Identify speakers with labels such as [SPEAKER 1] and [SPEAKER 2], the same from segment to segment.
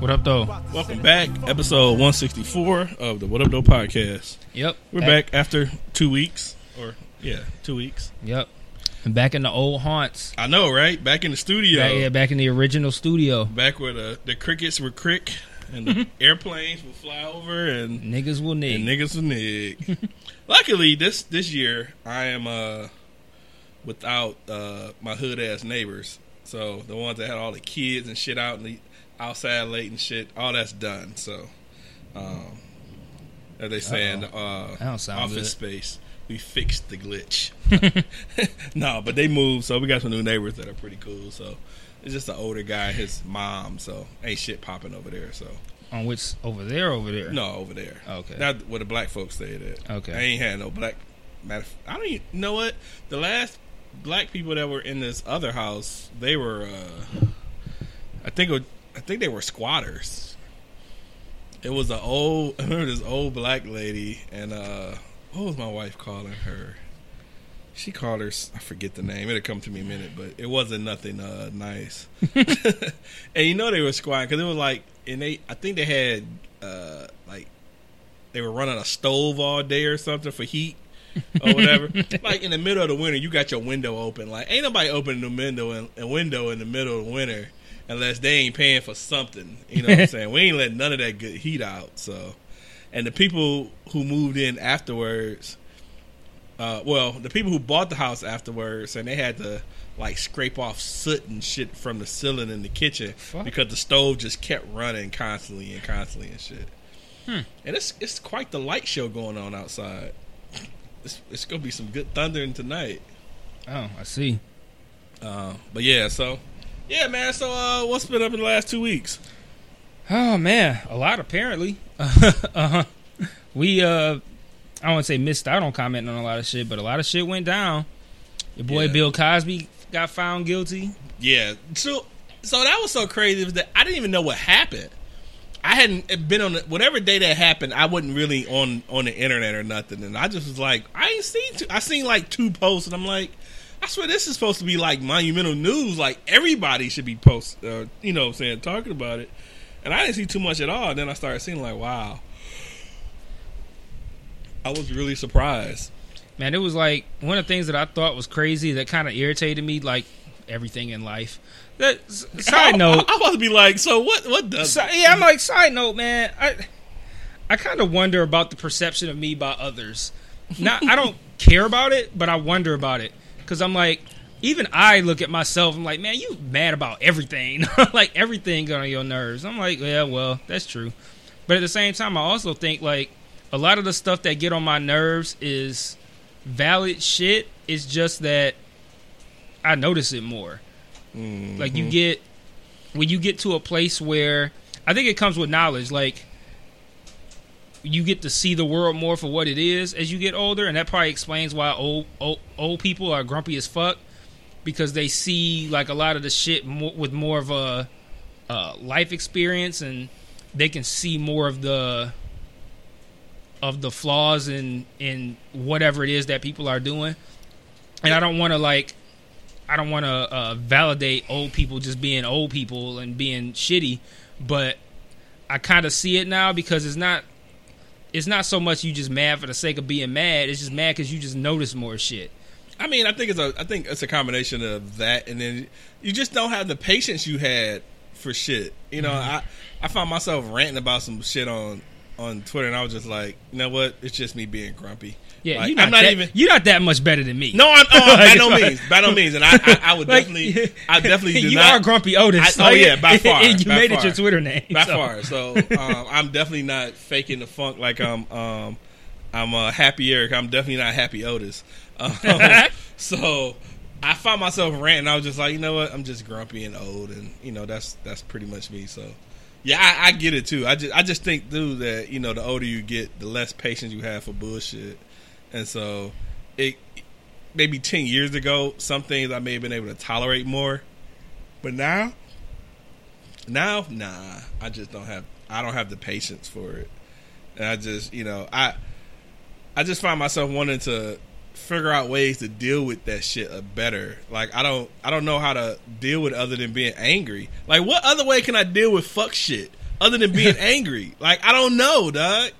[SPEAKER 1] What up, though?
[SPEAKER 2] Welcome back, episode 164 of the What Up, Though podcast.
[SPEAKER 1] Yep.
[SPEAKER 2] We're back after two weeks, or yeah, two weeks.
[SPEAKER 1] Yep. And back in the old haunts.
[SPEAKER 2] I know, right? Back in the studio,
[SPEAKER 1] Back, yeah, back in the original studio.
[SPEAKER 2] back where the, the crickets were crick and the airplanes would fly over and,
[SPEAKER 1] Niggas will nig.
[SPEAKER 2] and niggas will nig. Luckily, this this year I am uh without uh my hood ass neighbors. So the ones that had all the kids and shit out and the outside late and shit, all that's done. So, um, as they saying uh,
[SPEAKER 1] That don't sound
[SPEAKER 2] office
[SPEAKER 1] good.
[SPEAKER 2] space, we fixed the glitch. no, but they moved, so we got some new neighbors that are pretty cool. So it's just an older guy, his mom. So ain't shit popping over there. So
[SPEAKER 1] On which over there, over there.
[SPEAKER 2] no, over there.
[SPEAKER 1] Okay.
[SPEAKER 2] not where the black folks stayed at.
[SPEAKER 1] Okay.
[SPEAKER 2] I ain't had no black. Matter, I don't even you know what the last black people that were in this other house. They were, uh I think, it was, I think they were squatters. It was an old. I remember this old black lady, and uh what was my wife calling her? She called her. I forget the name. It'll come to me in a minute, but it wasn't nothing uh, nice. and you know they were squatting because it was like, and they. I think they had uh, like they were running a stove all day or something for heat or whatever. like in the middle of the winter, you got your window open. Like ain't nobody opening the window in, a window in the middle of the winter unless they ain't paying for something. You know what I'm saying? We ain't letting none of that good heat out. So, and the people who moved in afterwards. Uh, well, the people who bought the house afterwards, and they had to like scrape off soot and shit from the ceiling in the kitchen
[SPEAKER 1] Fuck.
[SPEAKER 2] because the stove just kept running constantly and constantly and shit. And it's it's quite the light show going on outside. It's, it's gonna be some good thundering tonight.
[SPEAKER 1] Oh, I see.
[SPEAKER 2] Uh, but yeah, so yeah, man. So uh, what's been up in the last two weeks?
[SPEAKER 1] Oh man, a lot apparently. uh-huh. We uh I to say missed out on commenting on a lot of shit, but a lot of shit went down. Your boy
[SPEAKER 2] Yeah.
[SPEAKER 1] Bill Cosby got found guilty.
[SPEAKER 2] Yeah. So so that was so crazy was that I didn't even know what happened. I hadn't been on the, whatever day that happened. I wasn't really on on the internet or nothing, and I just was like, I ain't seen. Two, I seen like two posts, and I'm like, I swear this is supposed to be like monumental news. Like everybody should be post, uh, you know, what I'm saying talking about it. And I didn't see too much at all. And then I started seeing like, wow. I was really surprised.
[SPEAKER 1] Man, it was like one of the things that I thought was crazy that kind of irritated me, like everything in life. That side note,
[SPEAKER 2] I, I, was to be like, so what? What does?
[SPEAKER 1] Yeah, I'm like side note, man. I I kind of wonder about the perception of me by others. Not I don't care about it, but I wonder about it because I'm like, even I look at myself. I'm like, man, you mad about everything, like everything got on your nerves. I'm like, yeah, well, that's true. But at the same time, I also think like a lot of the stuff that get on my nerves is valid shit. It's just that I notice it more. Like you mm-hmm. get when you get to a place where I think it comes with knowledge, like you get to see the world more for what it is as you get older, and that probably explains why old old, old people are grumpy as fuck because they see like a lot of the shit more, with more of a uh, life experience, and they can see more of the of the flaws in in whatever it is that people are doing. And I don't want to like I don't want to uh, validate old people just being old people and being shitty, but I kind of see it now because it's not it's not so much you just mad for the sake of being mad. It's just mad because you just notice more shit.
[SPEAKER 2] I mean, I think it's a I think it's a combination of that, and then you just don't have the patience you had for shit. You know, mm-hmm. I I found myself ranting about some shit on on Twitter, and I was just like, you know what? It's just me being grumpy.
[SPEAKER 1] Yeah,
[SPEAKER 2] Like,
[SPEAKER 1] you're not,
[SPEAKER 2] I'm not
[SPEAKER 1] that,
[SPEAKER 2] even.
[SPEAKER 1] you're not that much better than me.
[SPEAKER 2] No, I'm, oh, by no means, by no means, and I, I, I would
[SPEAKER 1] Like,
[SPEAKER 2] definitely, I definitely do not.
[SPEAKER 1] you
[SPEAKER 2] not.
[SPEAKER 1] are grumpy Otis.
[SPEAKER 2] I- oh, yeah, by far,
[SPEAKER 1] you
[SPEAKER 2] by
[SPEAKER 1] made it your Twitter name
[SPEAKER 2] by
[SPEAKER 1] so.
[SPEAKER 2] far. So um, I'm definitely not faking the funk like I'm. Um, I'm uh, happy Eric. I'm definitely not happy Otis. Um, so I found myself ranting. I was just like, you know what? I'm just grumpy and old, and you know that's that's pretty much me. So Yeah, I, I get it too. I just I just think, dude, that you know, the older you get, the less patience you have for bullshit, and so it maybe ten years ago, some things I may have been able to tolerate more, but now, now, nah, I just don't have I don't have the patience for it, and I just you know I I just find myself wanting to figure out ways to deal with that shit better. Like I don't I don't know how to deal with it other than being angry. Like what other way can I deal with fuck shit other than being angry? Like I don't know, dog.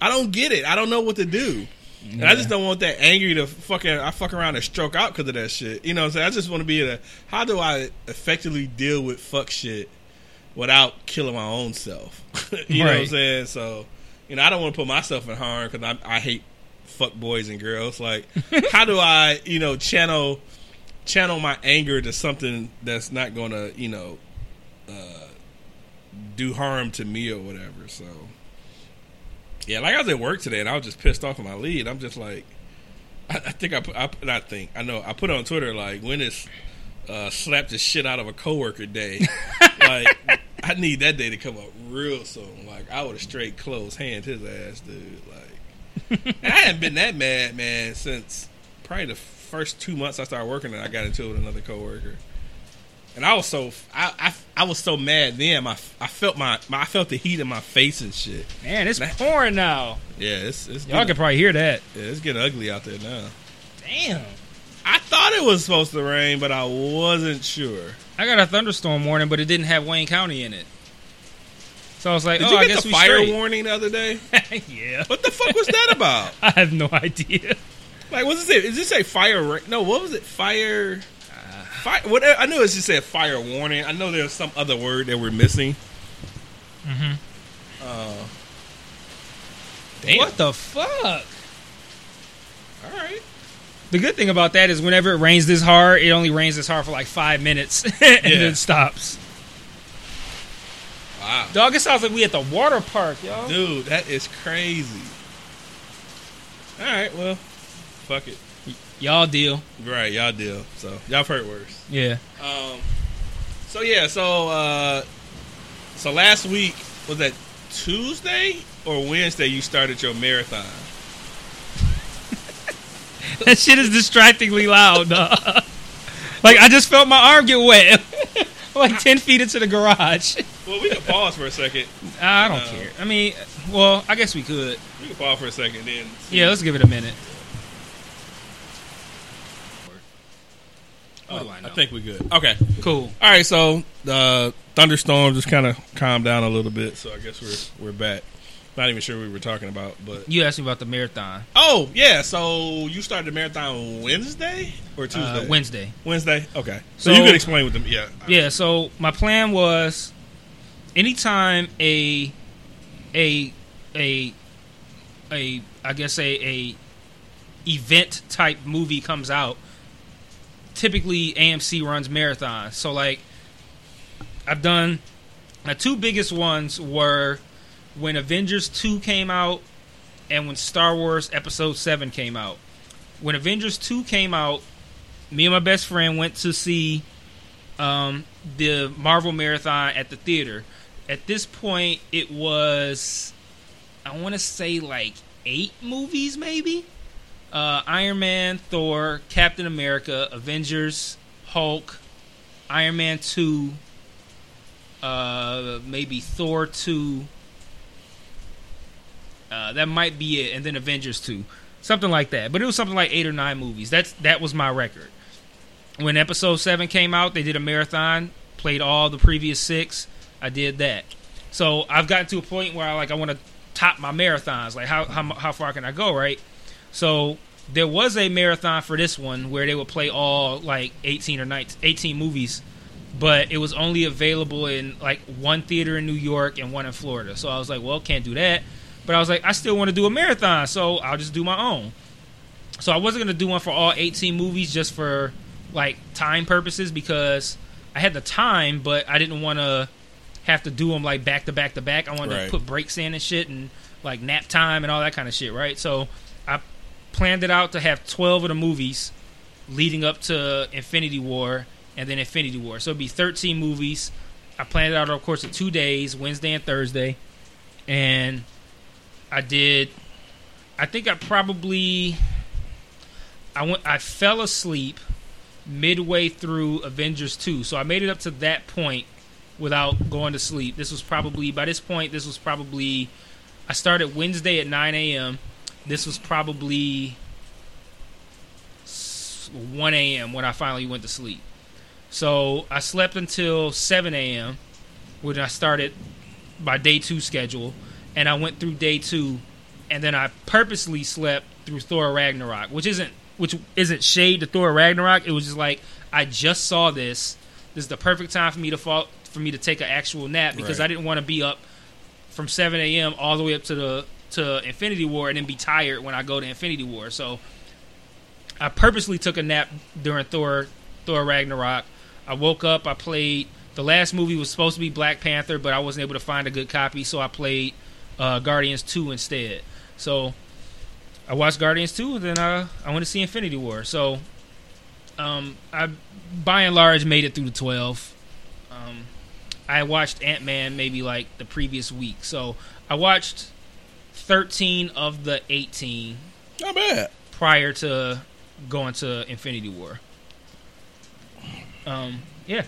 [SPEAKER 2] I don't get it. I don't know what to do. And I just don't want that angry to fucking I fuck around and stroke out because of that shit. You know what I'm saying? I just want to be a how do I effectively deal with fuck shit without killing my own self? you know what I'm saying? So, you know, I don't want to put myself in harm because I, I hate fuck boys and girls. Like, how do I, you know, channel channel my anger to something that's not going to, you know, uh, do harm to me or whatever? So, yeah, like I was at work today and I was just pissed off at my lead. I'm just like, I, I think I put, I, not think, I know, I put on Twitter like, when is uh, slap the shit out of a coworker day? like, I need that day to come up real soon. Like, I would have straight closed hand his ass, dude. Like, I hadn't been that mad, man, since probably the first two months I started working and I got into it with another coworker. And I was so I, I, I was so mad then. My I felt my, my I felt the heat in my face and shit.
[SPEAKER 1] Man, it's
[SPEAKER 2] Man.
[SPEAKER 1] pouring now.
[SPEAKER 2] Yeah, it's it's
[SPEAKER 1] Y'all
[SPEAKER 2] getting,
[SPEAKER 1] can probably hear that.
[SPEAKER 2] yeah, it's getting ugly out there now.
[SPEAKER 1] Damn.
[SPEAKER 2] I thought it was supposed to rain, but I wasn't sure.
[SPEAKER 1] I got a thunderstorm warning, but it didn't have Wayne County in it. So I was like,
[SPEAKER 2] Did
[SPEAKER 1] oh,
[SPEAKER 2] you
[SPEAKER 1] I
[SPEAKER 2] get
[SPEAKER 1] guess
[SPEAKER 2] the
[SPEAKER 1] we
[SPEAKER 2] fire
[SPEAKER 1] straight.
[SPEAKER 2] warning the other day?
[SPEAKER 1] yeah.
[SPEAKER 2] What the fuck was that about?
[SPEAKER 1] I have no idea.
[SPEAKER 2] Like, what's it? Is it say fire? ra- No, what was it? Fire. Fire. What? I knew it just said fire warning. I know there's some other word that we're missing.
[SPEAKER 1] Mhm.
[SPEAKER 2] Uh, damn.
[SPEAKER 1] What the fuck?
[SPEAKER 2] All right.
[SPEAKER 1] The good thing about that is whenever it rains this hard, it only rains this hard for like five minutes and
[SPEAKER 2] Yeah.
[SPEAKER 1] then stops.
[SPEAKER 2] Wow.
[SPEAKER 1] Dog, it sounds like we at the water park, y'all.
[SPEAKER 2] Dude, that is crazy. All right. Well, fuck it.
[SPEAKER 1] Y'all deal.
[SPEAKER 2] Right, y'all deal. So y'all heard worse.
[SPEAKER 1] Yeah.
[SPEAKER 2] Um. So yeah. So uh. So last week was that Tuesday or Wednesday? You started your marathon.
[SPEAKER 1] That shit is distractingly loud, dog. like I just felt my arm get wet. like ten feet into the garage.
[SPEAKER 2] Well, we can pause for a second.
[SPEAKER 1] I don't
[SPEAKER 2] No.
[SPEAKER 1] care. I mean, well, I guess we could.
[SPEAKER 2] We can pause for a second, then.
[SPEAKER 1] Yeah, let's give it a minute.
[SPEAKER 2] Oh,
[SPEAKER 1] What do I know?
[SPEAKER 2] think we're good. Okay.
[SPEAKER 1] Cool.
[SPEAKER 2] All right. So the thunderstorm just kind of calmed down a little bit. So I guess we're we're back. Not even sure what we were talking about, but
[SPEAKER 1] You asked me about the marathon.
[SPEAKER 2] oh yeah. So you started the marathon Wednesday or Tuesday?
[SPEAKER 1] Uh, Wednesday.
[SPEAKER 2] Wednesday. Okay. So,
[SPEAKER 1] So-
[SPEAKER 2] you could explain with them. Yeah.
[SPEAKER 1] Yeah, so my plan was anytime a a a a I guess a a event type movie comes out, typically AMC runs marathons. So like I've done the two biggest ones were when Avengers 2 came out and when Star Wars Episode 7 came out. When Avengers 2 came out, me and my best friend went to see um, the Marvel Marathon at the theater. At this point, it was, I want to say like eight movies, maybe. Uh, Iron Man, Thor, Captain America, Avengers, Hulk, Iron Man 2, uh, maybe Thor 2. Uh, that might be it, and then Avengers 2. Something like that. But it was something like eight or nine movies. That's That was my record when episode 7 came out they did a marathon played all the previous six i did that so i've gotten to a point where i like i want to top my marathons like how, how how far can i go right so there was a marathon for this one where they would play all like 18 or 19 18 movies but it was only available in like one theater in new york and one in florida so i was like well can't do that but i was like i still want to do a marathon so i'll just do my own so I wasn't gonna do one for all 18 movies just for like time purposes because I had the time, but I didn't want to have to do them like back to back to back. I wanted
[SPEAKER 2] Right.
[SPEAKER 1] to put breaks in and shit and like nap time and all that kind of shit, right? So planned it out to have 12 of the movies leading up to Infinity War and then Infinity War. So it'd be 13 movies. I planned it out over the course of two days, Wednesday and Thursday, and I did. I think I probably I went. I fell asleep midway through Avengers two, so I made it up to that point without going to sleep. This was probably by this point. This was probably I started Wednesday at nine a.m. This was probably one a.m. when I finally went to sleep. So I slept until seven a.m. when I started my day two schedule, and I went through day two, and then I purposely slept through Thor Ragnarok, which isn't which isn't shade to Thor Ragnarok. It was just like I just saw this. This is the perfect time for me to fall for me to take an actual nap because
[SPEAKER 2] Right.
[SPEAKER 1] I didn't want to be up from 7 a.m. all the way up to the to Infinity War and then be tired when I go to Infinity War. So I purposely took a nap during Thor Thor Ragnarok. I woke up. I played. The last movie was supposed to be Black Panther, but I wasn't able to find a good copy, so I played uh, Guardians Two instead. So I watched Guardians Two, and then uh, I went to see Infinity War. So um, I, by and large, made it through the twelve. Um, I watched Ant Man maybe like the previous week, so I watched thirteen of the eighteen
[SPEAKER 2] Not bad.
[SPEAKER 1] prior to going to Infinity War. Um, yeah.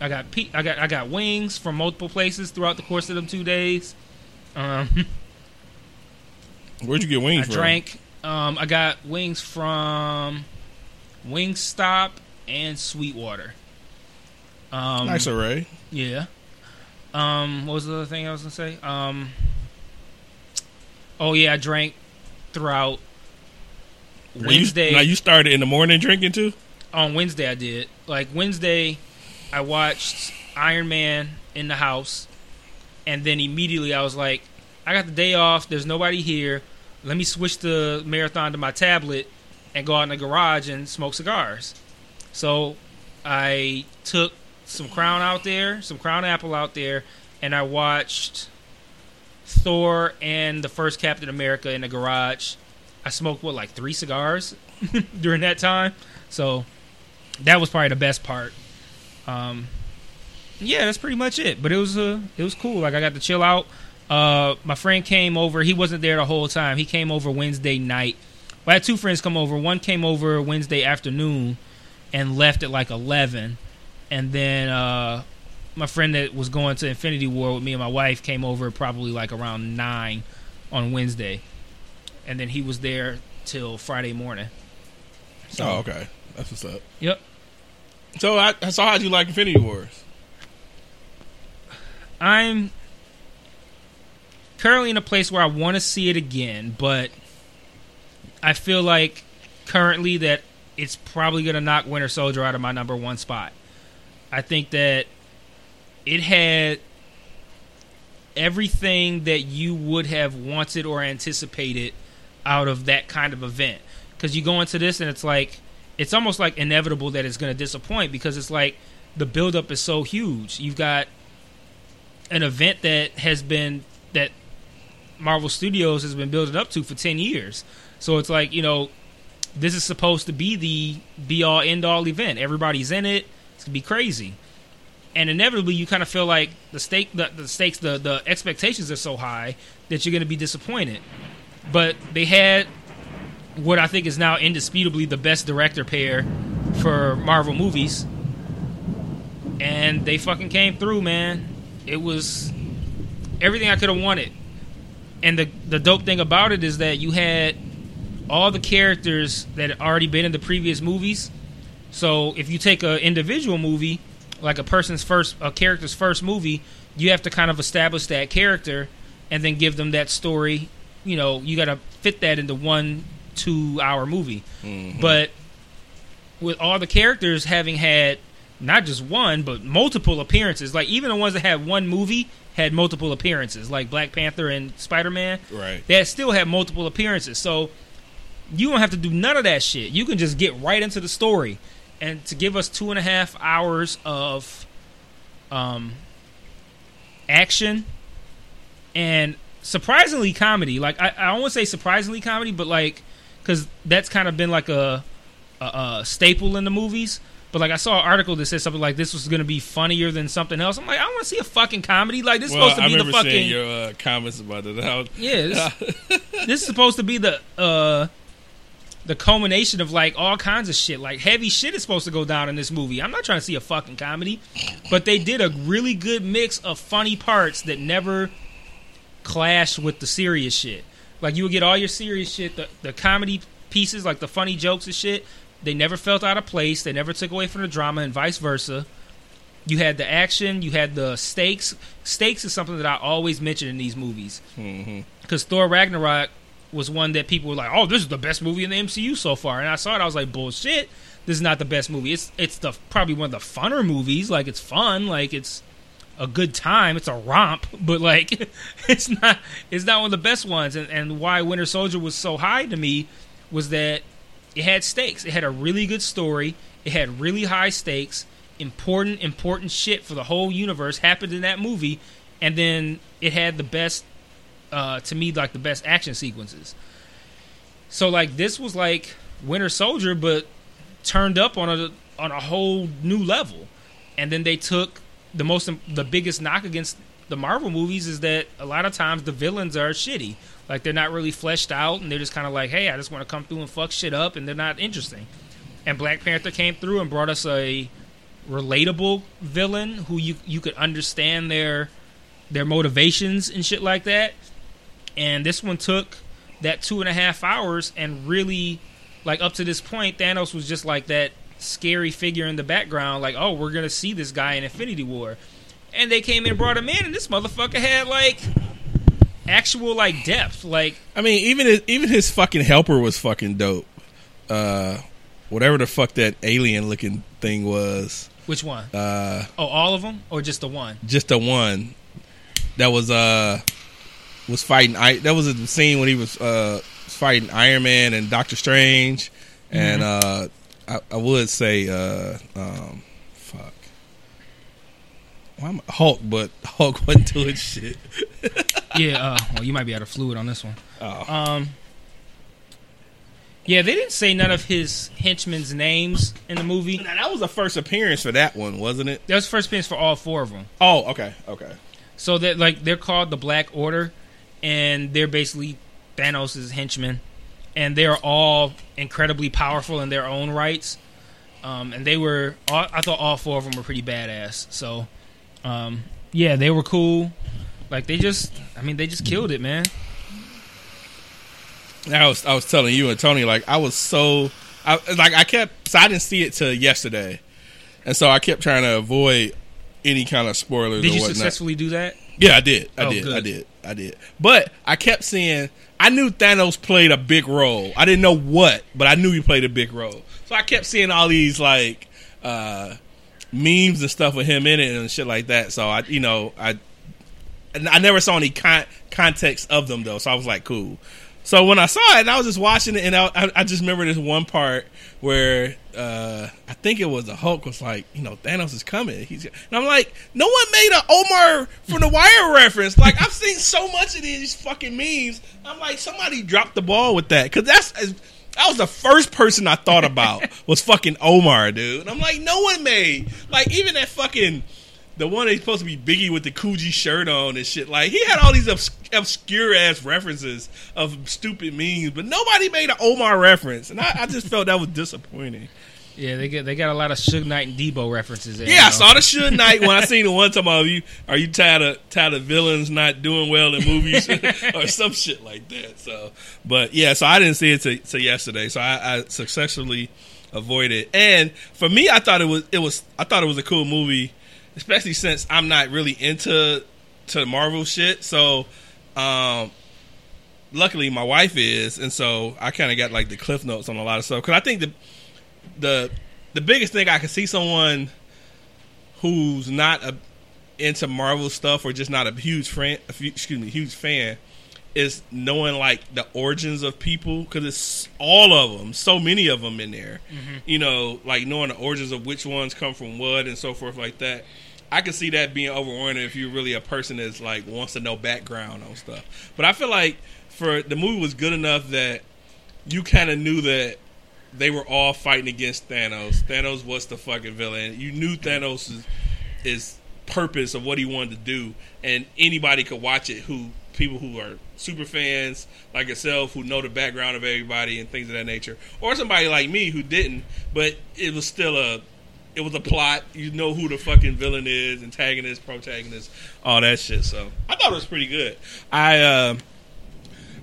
[SPEAKER 1] I got pe- I got I got wings from multiple places throughout the course of them two days. Um,
[SPEAKER 2] Where'd you get
[SPEAKER 1] I
[SPEAKER 2] wings from?
[SPEAKER 1] drank. Um, I got wings from Wingstop and Sweetwater. Um,
[SPEAKER 2] Nice array.
[SPEAKER 1] yeah. Um, what was the other thing I was gonna say? Um, oh yeah, I drank throughout
[SPEAKER 2] Now you-
[SPEAKER 1] Wednesday.
[SPEAKER 2] now you started in the morning drinking too.
[SPEAKER 1] on Wednesday I did. Like Wednesday, I watched Iron Man in the house, and then immediately I was like, I got the day off. There's nobody here. Let me switch the marathon to my tablet and go out in the garage and smoke cigars. So I took some Crown out there, some Crown Apple out there, and I watched Thor and the first Captain America in the garage. I smoked what like three cigars during that time. So that was probably the best part. Um, yeah, that's pretty much it. But it was uh, it was cool. Like I got to chill out. Uh, my friend came over. He wasn't there the whole time. He came over Wednesday night. Well, I had two friends come over. One came over Wednesday afternoon and left at like eleven, and then uh, my friend that was going to Infinity War with me and my wife came over probably like around nine on Wednesday, and then he was there till Friday morning. So,
[SPEAKER 2] Oh, okay. That's what's up.
[SPEAKER 1] Yep.
[SPEAKER 2] So, I, so how'd you like Infinity Wars?
[SPEAKER 1] I'm currently in a place where I want to see it again, but I feel like currently that it's probably going to knock Winter Soldier out of my number one spot. I think that it had everything that you would have wanted or anticipated out of that kind of event. Because you go into this and it's like, it's almost like inevitable that it's going to disappoint because it's like the buildup is so huge. You've got an event that has been that Marvel Studios has been building up to for 10 years. So it's like, you know, this is supposed to be the be all end all event. Everybody's in it. To be crazy. And inevitably you kind of feel like the stake the, the stakes the the expectations are so high that you're going to be disappointed. But they had what I think is now indisputably the best director pair for Marvel movies. And they fucking came through, man. It was everything I could have wanted. And the the dope thing about it is that you had all the characters that had already been in the previous movies. So if you take an individual movie, like a person's first a character's first movie, you have to kind of establish that character and then give them that story. You know, you got to fit that into one two hour movie. Mm-hmm. But with all the characters having had not just one but multiple appearances, like even the ones that had one movie had multiple appearances, like Black Panther and Spider Man.
[SPEAKER 2] Right.
[SPEAKER 1] That still had multiple appearances. So you don't have to do none of that shit. You can just get right into the story. And to give us two and a half hours of um, action and surprisingly comedy. Like I, I don't want to say surprisingly comedy, but like because that's kind of been like a, a, a staple in the movies. But like I saw an article that said something like this was going to be funnier than something else. I'm like, I want to see a fucking comedy. Like this is
[SPEAKER 2] Well,
[SPEAKER 1] supposed to
[SPEAKER 2] I
[SPEAKER 1] be the fucking
[SPEAKER 2] your uh, comments about it. How,
[SPEAKER 1] yeah. This, this is supposed to be the uh the culmination of like all kinds of shit. Like heavy shit is supposed to go down in this movie. I'm not trying to see a fucking comedy, but they did a really good mix of funny parts that never clash with the serious shit. Like you would get all your serious shit, the the comedy pieces, like the funny jokes and shit. They never felt out of place. They never took away from the drama, and vice versa. You had the action. You had the stakes. Stakes is something that I always mention in these movies
[SPEAKER 2] Mhm.
[SPEAKER 1] because Thor Ragnarok was one that people were like, "Oh, this is the best movie in the MCU so far," and I saw it. I was like, "Bullshit! This is not the best movie. It's it's the probably one of the funner movies. Like it's fun. Like it's a good time. It's a romp, but like it's not it's not one of the best ones. And and why Winter Soldier was so high to me was that it had stakes. It had a really good story. It had really high stakes. Important important shit for the whole universe happened in that movie, and then it had the best uh, to me like the best action sequences. So like this was like Winter Soldier, but turned up on a on a whole new level. And then they took the most the biggest knock against the Marvel movies is that a lot of times the villains are shitty. Like they're not really fleshed out, and they're just kind of like, hey, I just want to come through and fuck shit up, and they're not interesting. And Black Panther came through and brought us a relatable villain who you you could understand their their motivations and shit like that. And this one took that two and a half hours and really, like up to this point, Thanos was just like that scary figure in the background. Like, oh, we're gonna see this guy in Infinity War, and they came in and brought him in, and this motherfucker had like actual like depth. Like,
[SPEAKER 2] I mean, even his, even his fucking helper was fucking dope. Uh, whatever the fuck that alien looking thing was.
[SPEAKER 1] which one?
[SPEAKER 2] Uh,
[SPEAKER 1] Oh, all of them, or just the one?
[SPEAKER 2] just the one that was uh was fighting. I that was a scene when he was uh fighting Iron Man and Doctor Strange, and uh I, I would say uh um fuck. Well, Hulk, but Hulk wasn't doing shit.
[SPEAKER 1] yeah. Uh, well, you might be out of fluid on this one.
[SPEAKER 2] Oh.
[SPEAKER 1] Um. Yeah, they didn't say none of his henchmen's names in the movie.
[SPEAKER 2] Now, that was the first appearance for that one, wasn't it?
[SPEAKER 1] That was first appearance for all four of them.
[SPEAKER 2] Oh, okay, okay.
[SPEAKER 1] So that like they're called the Black Order, and they're basically Thanos' henchmen, and they're all incredibly powerful in their own rights. Um, and they were, all, I thought all four of them were pretty badass. So, um, yeah, they were cool. Like they just, I mean, they just killed it, man.
[SPEAKER 2] I was I was telling you and Tony like I was so I like I kept so I didn't see it till yesterday, and so I kept trying to avoid any kind of spoilers.
[SPEAKER 1] Did
[SPEAKER 2] or
[SPEAKER 1] you
[SPEAKER 2] whatnot.
[SPEAKER 1] successfully do that?
[SPEAKER 2] Yeah, I did. I
[SPEAKER 1] Oh,
[SPEAKER 2] did.
[SPEAKER 1] good.
[SPEAKER 2] I did. I did. But I kept seeing. I knew Thanos played a big role. I didn't know what, but I knew he played a big role. So I kept seeing all these like uh, memes and stuff with him in it and shit like that. So I, you know, I I never saw any con- context of them though. So I was like, cool. So when I saw it, and I was just watching it, and I, I, just remember this one part where uh, I think it was the Hulk was like, you know, Thanos is coming. He's and I'm like, no one made a Omar from the Wire reference. Like I've seen so much of these fucking memes. I'm like, somebody dropped the ball with that because that's that was the first person I thought about was fucking Omar, dude. And I'm like, no one made like even that fucking the one that's supposed to be Biggie with the Coogi shirt on and shit. Like he had all these obs- obscure ass references of stupid memes, but nobody made an Omar reference, and I, I just felt that was disappointing.
[SPEAKER 1] Yeah, they get they got a lot of Suge Knight and Debo references. There,
[SPEAKER 2] Yeah,
[SPEAKER 1] you
[SPEAKER 2] I saw the Suge Knight when I seen the one time of you. Are you tired of tired of villains not doing well in movies or some shit like that? So, but yeah, so I didn't see it till, till yesterday. So I, I successfully avoided. And for me, I thought it was it was I thought it was a cool movie, especially since I'm not really into to Marvel shit. So, um, luckily my wife is, and so I kind of got like the cliff notes on a lot of stuff because I think the the the biggest thing I can see someone who's not a, into Marvel stuff or just not a huge fan, a few- excuse me, huge fan, is knowing like the origins of people because it's all of them, so many of them in there. You know, like knowing the origins of which ones come from what and so forth like that. I can see that being overwhelming if you're really a person that's like wants to know background on stuff. But I feel like for the movie was good enough that you kind of knew that they were all fighting against Thanos. Thanos was the fucking villain. You knew Thanos is, is purpose of what he wanted to do, and anybody could watch it. Who people who are super fans like yourself, who know the background of everybody and things of that nature, or somebody like me who didn't, but it was still a it was a plot. You know who the fucking villain is, antagonist, protagonist, all that shit. So I thought it was pretty good. I uh,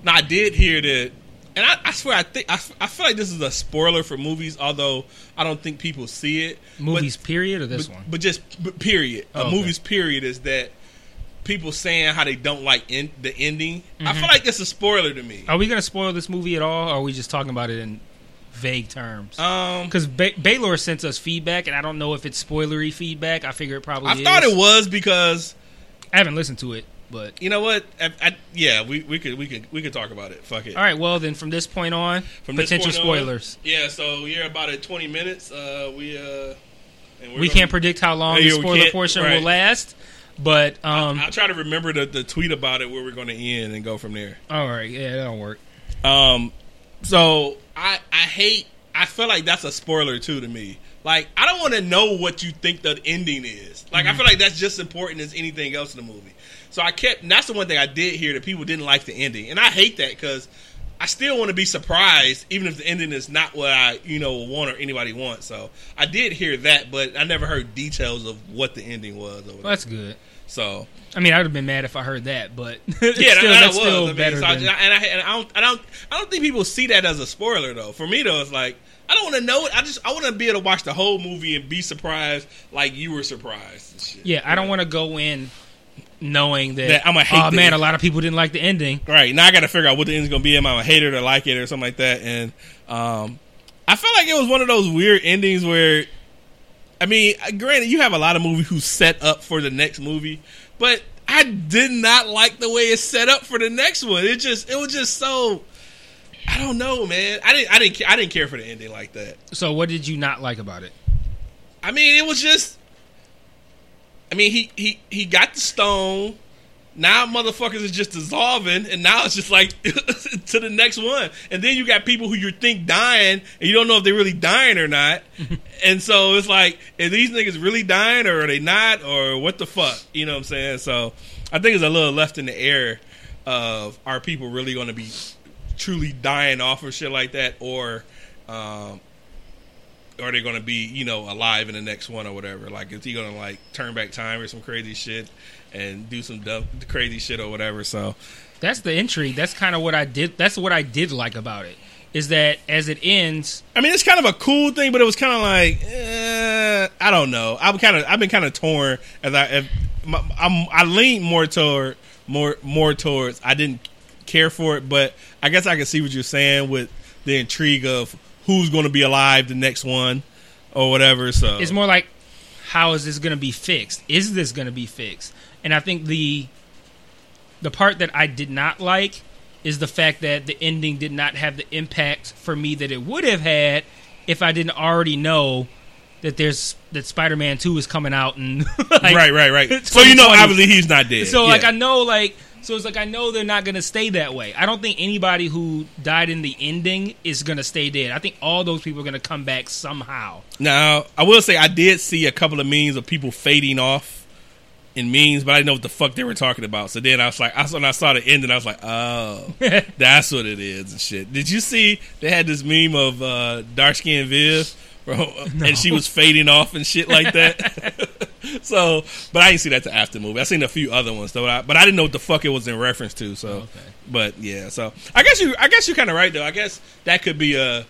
[SPEAKER 2] now I did hear that, and I, I swear I think I, I feel like this is a spoiler for movies, although I don't think people see it.
[SPEAKER 1] Movies,
[SPEAKER 2] but,
[SPEAKER 1] period, or this
[SPEAKER 2] but,
[SPEAKER 1] one?
[SPEAKER 2] but just but period.
[SPEAKER 1] Oh,
[SPEAKER 2] a
[SPEAKER 1] okay.
[SPEAKER 2] movies period is that people saying how they don't like in, the ending. I
[SPEAKER 1] Mm-hmm.
[SPEAKER 2] feel like it's a spoiler to me.
[SPEAKER 1] Are we gonna spoil this movie at all? Or are we just talking about it in vague terms?
[SPEAKER 2] Um,
[SPEAKER 1] Because ba- Baylor sent us feedback, and I don't know if it's spoilery feedback. I figure it probably.
[SPEAKER 2] I
[SPEAKER 1] is.
[SPEAKER 2] thought it was because
[SPEAKER 1] I haven't listened to it, but
[SPEAKER 2] you know what? I, I, yeah, we, we could we could we could talk about it. Fuck it.
[SPEAKER 1] all right. Well, then from this point on,
[SPEAKER 2] From
[SPEAKER 1] potential
[SPEAKER 2] point on,
[SPEAKER 1] spoilers.
[SPEAKER 2] yeah, so we're about at twenty minutes. Uh, we uh, gonna-
[SPEAKER 1] can't predict how long the
[SPEAKER 2] we
[SPEAKER 1] spoiler portion
[SPEAKER 2] right.
[SPEAKER 1] will last, but um,
[SPEAKER 2] I'll try to remember the, the tweet about it where we're going to end and go from there.
[SPEAKER 1] all right, yeah, that'll work.
[SPEAKER 2] Um, so I I hate. I feel like that's a spoiler too to me. Like I don't want to know what you think the ending is. Like I feel mm-hmm. like that's just important as anything else in the movie. So I kept. And that's the one thing I did hear that people didn't like the ending, and I hate that because I still want to be surprised, even if the ending is not what I you know want or anybody wants. So I did hear that, but I never heard details of what the ending was. Or
[SPEAKER 1] Well, that's good.
[SPEAKER 2] So
[SPEAKER 1] I mean, I would have been mad if I heard that, but
[SPEAKER 2] yeah,
[SPEAKER 1] still,
[SPEAKER 2] that,
[SPEAKER 1] that's
[SPEAKER 2] was.
[SPEAKER 1] still
[SPEAKER 2] I mean,
[SPEAKER 1] better
[SPEAKER 2] so I-
[SPEAKER 1] than.
[SPEAKER 2] and, I, and I don't, I don't, I don't think people see that as a spoiler though. For me though, it's like I don't want to know it. I just, I want to be able to watch the whole movie and be surprised like you were surprised. And shit.
[SPEAKER 1] yeah, I don't want to go in knowing that.
[SPEAKER 2] That I'ma hate
[SPEAKER 1] oh man,
[SPEAKER 2] end.
[SPEAKER 1] a lot of people didn't like the ending.
[SPEAKER 2] Right now, I got to figure out what the ending's gonna be. Am I a hater to like it or something like that? And um, I felt like it was one of those weird endings where, I mean, granted, you have a lot of movies who set up for the next movie, but I did not like the way it's set up for the next one. It just, it was just so. I don't know, man. I didn't, I didn't, I didn't care for the ending like that.
[SPEAKER 1] So, what did you not like about it?
[SPEAKER 2] I mean, it was just. I mean, he he he got the stone. Now motherfuckers is just dissolving, and now it's just like to the next one. And then you got people who you think dying, and you don't know if they're really dying or not. and so it's like, are these niggas really dying, or are they not, or what the fuck? You know what I'm saying? So I think it's a little left in the air of are people really going to be truly dying off or shit like that, or um, are they going to be you know alive in the next one or whatever? Like, is he going to like turn back time or some crazy shit and do some dumb, crazy shit or whatever? So
[SPEAKER 1] That's the intrigue. That's kind of what I did. That's what I did like about it. Is that as it ends,
[SPEAKER 2] I mean, it's kind of a cool thing, but it was kind of like eh, I don't know. I'm kind of I've been kind of torn as I if, my, I'm I lean more toward more more towards I didn't care for it, but I guess I can see what you're saying with the intrigue of who's going to be alive the next one or whatever. So
[SPEAKER 1] it's more like, how is this going to be fixed? Is this going to be fixed? And I think the the part that I did not like is the fact that the ending did not have the impact for me that it would have had if I didn't already know that there's that Spider-Man Two is coming out and like,
[SPEAKER 2] right, right, right. So you know, obviously he's not dead.
[SPEAKER 1] So
[SPEAKER 2] Yeah.
[SPEAKER 1] like I know like so it's like I know they're not gonna stay that way. I don't think anybody who died in the ending is gonna stay dead. I think all those people are gonna come back somehow.
[SPEAKER 2] Now, I will say I did see a couple of memes of people fading off in memes, but I didn't know what the fuck they were talking about. So then I was like, I when I saw the ending, I was like, oh, that's what it is and shit. Did you see they had this meme of uh, dark skinned Viv, bro, and she was fading off and shit like that. so, but I didn't see that to after movie. I seen a few other ones though, but I, but I didn't know what the fuck it was in reference to. So,
[SPEAKER 1] Okay.
[SPEAKER 2] but yeah, so I guess you, I guess you're kind of right though. I guess that could be a.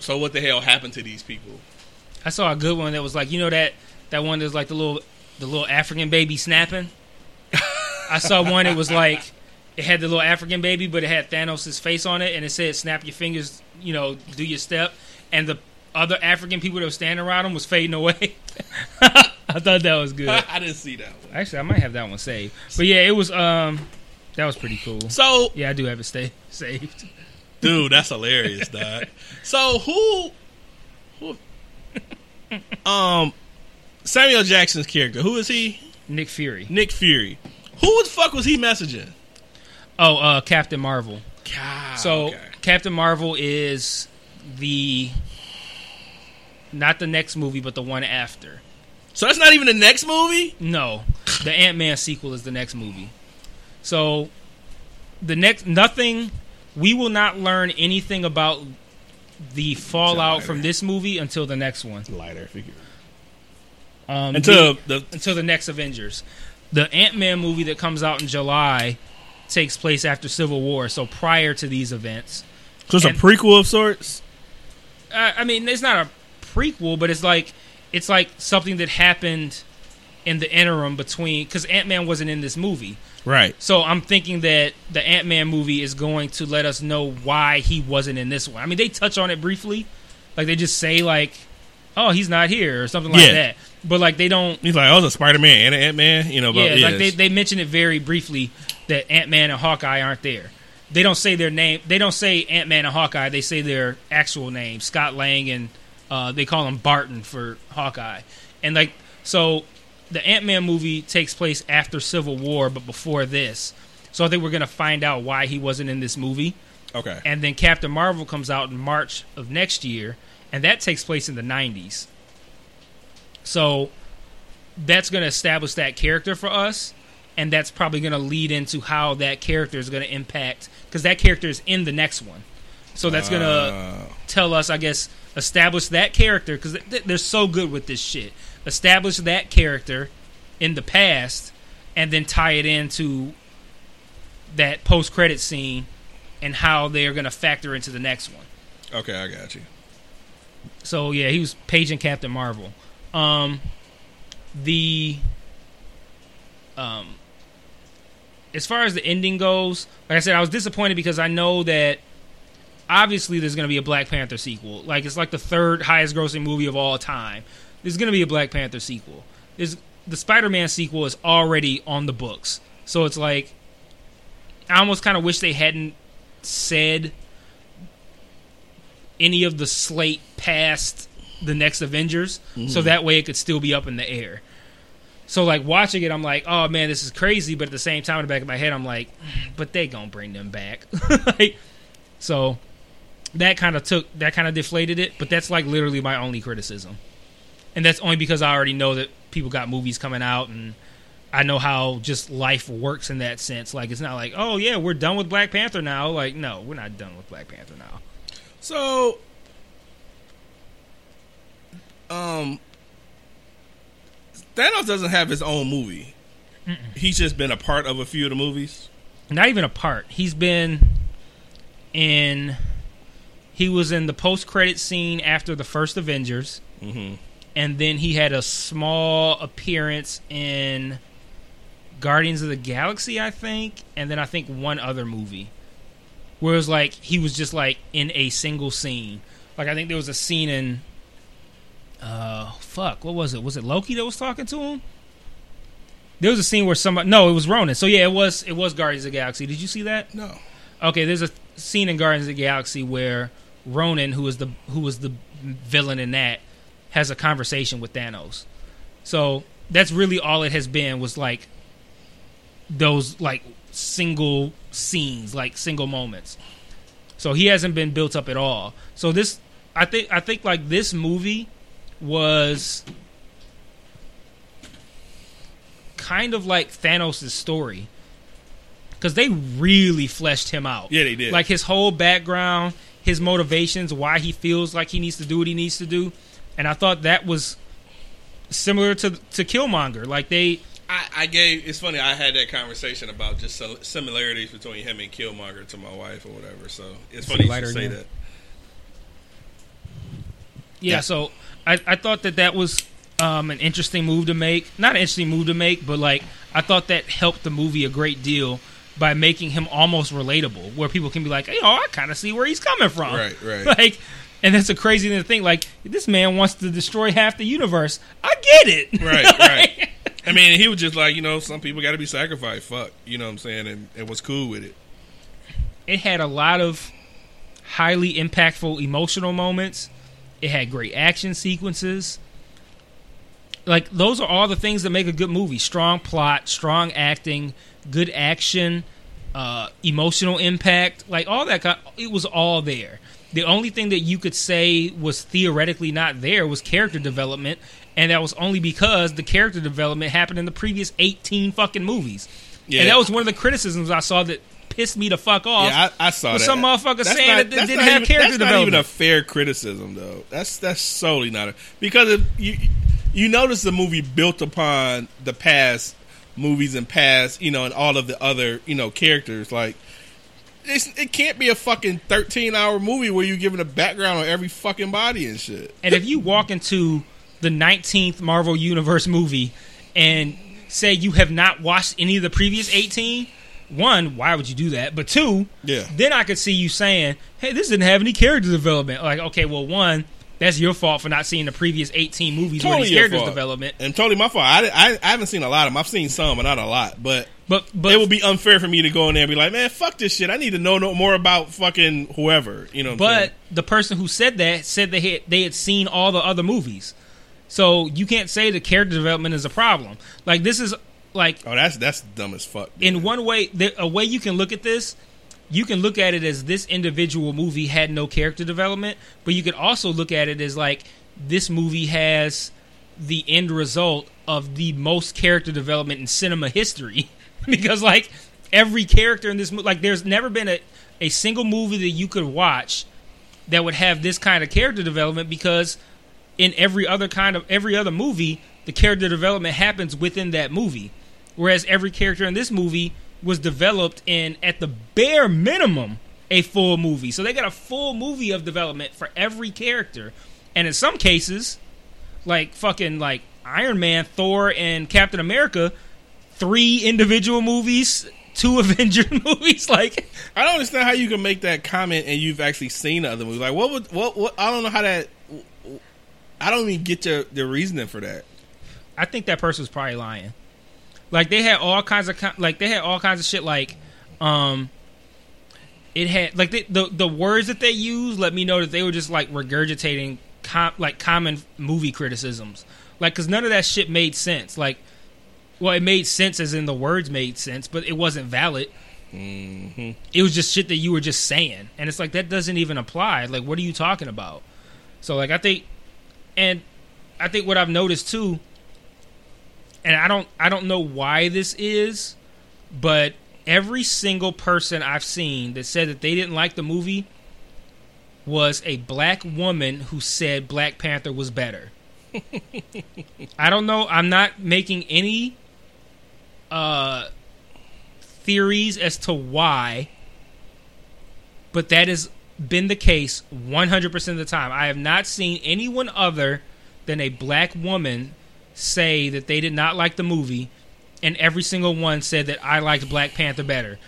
[SPEAKER 2] So what the hell happened to these people?
[SPEAKER 1] I saw a good one that was like you know that that one that's like the little the little African baby snapping. I saw one. It was like it had the little African baby, but it had Thanos' face on it, and it said "Snap your fingers," you know, do your step, and the other African people that were standing around him was fading away. I thought that was good.
[SPEAKER 2] I didn't see that one.
[SPEAKER 1] Actually, I might have that one saved. But yeah, it was um that was pretty cool.
[SPEAKER 2] So,
[SPEAKER 1] Yeah, I do have it stay saved.
[SPEAKER 2] dude, that's hilarious, dog. So who, who, um, Samuel Jackson's character? Who is he?
[SPEAKER 1] Nick Fury.
[SPEAKER 2] Nick Fury. Who the fuck was he messaging?
[SPEAKER 1] Oh, uh Captain Marvel.
[SPEAKER 2] God.
[SPEAKER 1] So
[SPEAKER 2] okay.
[SPEAKER 1] Captain Marvel is the not the next movie, but the one after.
[SPEAKER 2] So that's not even the next movie.
[SPEAKER 1] No, the Ant Man sequel is the next movie. So the next nothing. We will not learn anything about the fallout from this movie until the next one.
[SPEAKER 2] Lighter figure.
[SPEAKER 1] Um,
[SPEAKER 2] Until
[SPEAKER 1] the-
[SPEAKER 2] the
[SPEAKER 1] until the next Avengers. The Ant Man movie that comes out in July takes place after Civil War, so prior to these events.
[SPEAKER 2] so it's a prequel of sorts.
[SPEAKER 1] Uh, I mean, it's not a prequel, but it's like it's like something that happened in the interim between because Ant Man wasn't in this movie.
[SPEAKER 2] Right.
[SPEAKER 1] So I'm thinking that the Ant Man movie is going to let us know why he wasn't in this one. I mean, they touch on it briefly, like they just say like, "Oh, he's not here" or something like
[SPEAKER 2] Yeah.
[SPEAKER 1] that. But like they don't.
[SPEAKER 2] He's like, oh, a Spider Man and an Ant Man. You know,
[SPEAKER 1] Yeah,
[SPEAKER 2] but
[SPEAKER 1] like they they mention it very briefly that Ant Man and Hawkeye aren't there. They don't say their name. They don't say Ant Man and Hawkeye. They say their actual name, Scott Lang, and uh, they call him Barton for Hawkeye. And like so, the Ant Man movie takes place after Civil War, but before this. So I think we're gonna find out why he wasn't in this movie.
[SPEAKER 2] okay.
[SPEAKER 1] And then Captain Marvel comes out in March of next year, and that takes place in the 90s. So that's going to establish that character for us, and that's probably going to lead into how that character is going to impact, because that character is in the next one. So that's going to
[SPEAKER 2] Uh,
[SPEAKER 1] tell us, I guess, establish that character, because th- they're so good with this shit. Establish that character in the past, and then tie it into that post credit scene and how they are going to factor into the next one.
[SPEAKER 2] okay, I got you.
[SPEAKER 1] So yeah, he was paging Captain Marvel. Um, the um, as far as the ending goes, like I said, I was disappointed because I know that obviously there's going to be a Black Panther sequel. Like it's like the third highest grossing movie of all time. There's going to be a Black Panther sequel. There's the Spider-Man sequel is already on the books, so it's like I almost kind of wish they hadn't said any of the slate past the next Avengers, so mm-hmm. that way it could still be up in the air. So like watching it, I'm like, oh man, this is crazy. But at the same time, in the back of my head, I'm like, but they gonna bring them back. like, so that kind of took that kind of deflated it. But that's like literally my only criticism, and that's only because I already know that people got movies coming out and. I know how just life works in that sense. Like it's not like, oh yeah, we're done with Black Panther now. Like no, we're not done with Black Panther now.
[SPEAKER 2] So, um, Thanos doesn't have his own movie. He's just been a part of a few of the movies.
[SPEAKER 1] not even a part. He's been in. He was in the post credit scene after the first Avengers,
[SPEAKER 2] Mm-hmm.
[SPEAKER 1] and then he had a small appearance in Guardians of the Galaxy, I think, and then I think one other movie. Where it was like he was just like in a single scene. Like I think there was a scene in. Uh, fuck, what was it? Was it Loki that was talking to him? There was a scene where somebody. No, it was Ronan. So yeah, it was. It was Guardians of the Galaxy. Did you see that?
[SPEAKER 2] No.
[SPEAKER 1] Okay, there's a scene in Guardians of the Galaxy where Ronan, who was the who was the villain in that, has a conversation with Thanos. So that's really all it has been was like those like single scenes, like single moments. So he hasn't been built up at all. So this, I think, I think like this movie was kind of like Thanos' story because they really fleshed him out.
[SPEAKER 2] Yeah, they did.
[SPEAKER 1] Like his whole background, his motivations, why he feels like he needs to do what he needs to do, and I thought that was similar to to Killmonger. Like they,
[SPEAKER 2] I, I gave. It's funny. I had that conversation about just similarities between him and Killmonger to my wife or whatever. So it's funny you
[SPEAKER 1] lighter
[SPEAKER 2] should say
[SPEAKER 1] again.
[SPEAKER 2] that.
[SPEAKER 1] yeah.
[SPEAKER 2] Yeah.
[SPEAKER 1] So I I thought that that was um, an interesting move to make. Not an interesting move to make, but like I thought that helped the movie a great deal by making him almost relatable, where people can be like, "Hey, oh, I kind of see where he's coming from."
[SPEAKER 2] Right, right.
[SPEAKER 1] Like, and that's a crazy thing to think. Like, this man wants to destroy half the universe. I get it.
[SPEAKER 2] Right, right. I mean, he was just like, you know, some people got to be sacrificed. Fuck, you know what I'm saying? And it was cool with it.
[SPEAKER 1] it had a lot of highly impactful emotional moments. It had great action sequences. Like those are all the things that make a good movie: strong plot, strong acting, good action, uh, emotional impact. Like all that. Kind, it was all there. The only thing that you could say was theoretically not there was character development, and that was only because the character development happened in the previous 18 fucking movies.
[SPEAKER 2] Yeah.
[SPEAKER 1] And that was one of the criticisms I saw that pissed me the fuck off.
[SPEAKER 2] Yeah, I, I saw that.
[SPEAKER 1] some motherfucker
[SPEAKER 2] That's
[SPEAKER 1] saying
[SPEAKER 2] not-
[SPEAKER 1] that they didn't have
[SPEAKER 2] even,
[SPEAKER 1] character
[SPEAKER 2] That's not even a fair criticism, though. That's that's solely not a because if you you notice the movie built upon the past movies and past, you know, and all of the other you know characters. Like it's, it can't be a fucking thirteen hour movie where you're giving a background on every fucking body and shit.
[SPEAKER 1] And if you walk into the 19th Marvel Universe movie and say you have not watched any of the previous 18, one, why would you do that? But two,
[SPEAKER 2] Yeah.
[SPEAKER 1] then I could see you saying, hey, this didn't have any character development. Like, okay, well, one, that's your fault for not seeing the previous 18 movies where
[SPEAKER 2] Totally
[SPEAKER 1] these
[SPEAKER 2] your
[SPEAKER 1] characters
[SPEAKER 2] fault.
[SPEAKER 1] development.
[SPEAKER 2] And totally my fault. I, I, I haven't seen a lot of them. I've seen some, but not a lot. But
[SPEAKER 1] But but
[SPEAKER 2] it would be unfair for me to go in there and be like, man, fuck this shit. I need to know no more about fucking whoever. You know
[SPEAKER 1] But the person who said that said they had they had seen all the other movies, so you can't say the character development is a problem. Like this is like
[SPEAKER 2] Oh, that's that's dumb as fuck.
[SPEAKER 1] in one way, there, a way you can look at this, you can look at it as this individual movie had no character development, but you could also look at it as like this movie has the end result of the most character development in cinema history because like every character in this movie like there's never been a, a single movie that you could watch that would have this kind of character development because in every other kind of every other movie the character development happens within that movie whereas every character in this movie was developed in at the bare minimum a full movie so they got a full movie of development for every character and in some cases like fucking like iron man thor and captain america three individual movies two avengers movies like
[SPEAKER 2] I don't understand how you can make that comment and you've actually seen other movies. Like, what would what what? I don't know how that. I don't even get your the reasoning for that.
[SPEAKER 1] I think that person was probably lying. Like they had all kinds of like they had all kinds of shit like um it had like the the, the words that they used let me know that they were just like regurgitating com- like common movie criticisms. Like cuz none of that shit made sense. Like well it made sense as in the words made sense, but it wasn't valid. It was just shit that you were just saying. And it's like that doesn't even apply. Like what are you talking about? So like I think and I think what I've noticed too and I don't I don't know why this is, but every single person I've seen that said that they didn't like the movie was a black woman who said Black Panther was better. I don't know. I'm not making any uh theories as to why, but that has been the case 100% of the time. I have not seen anyone other than a black woman say that they did not like the movie, and every single one said that I liked Black Panther better.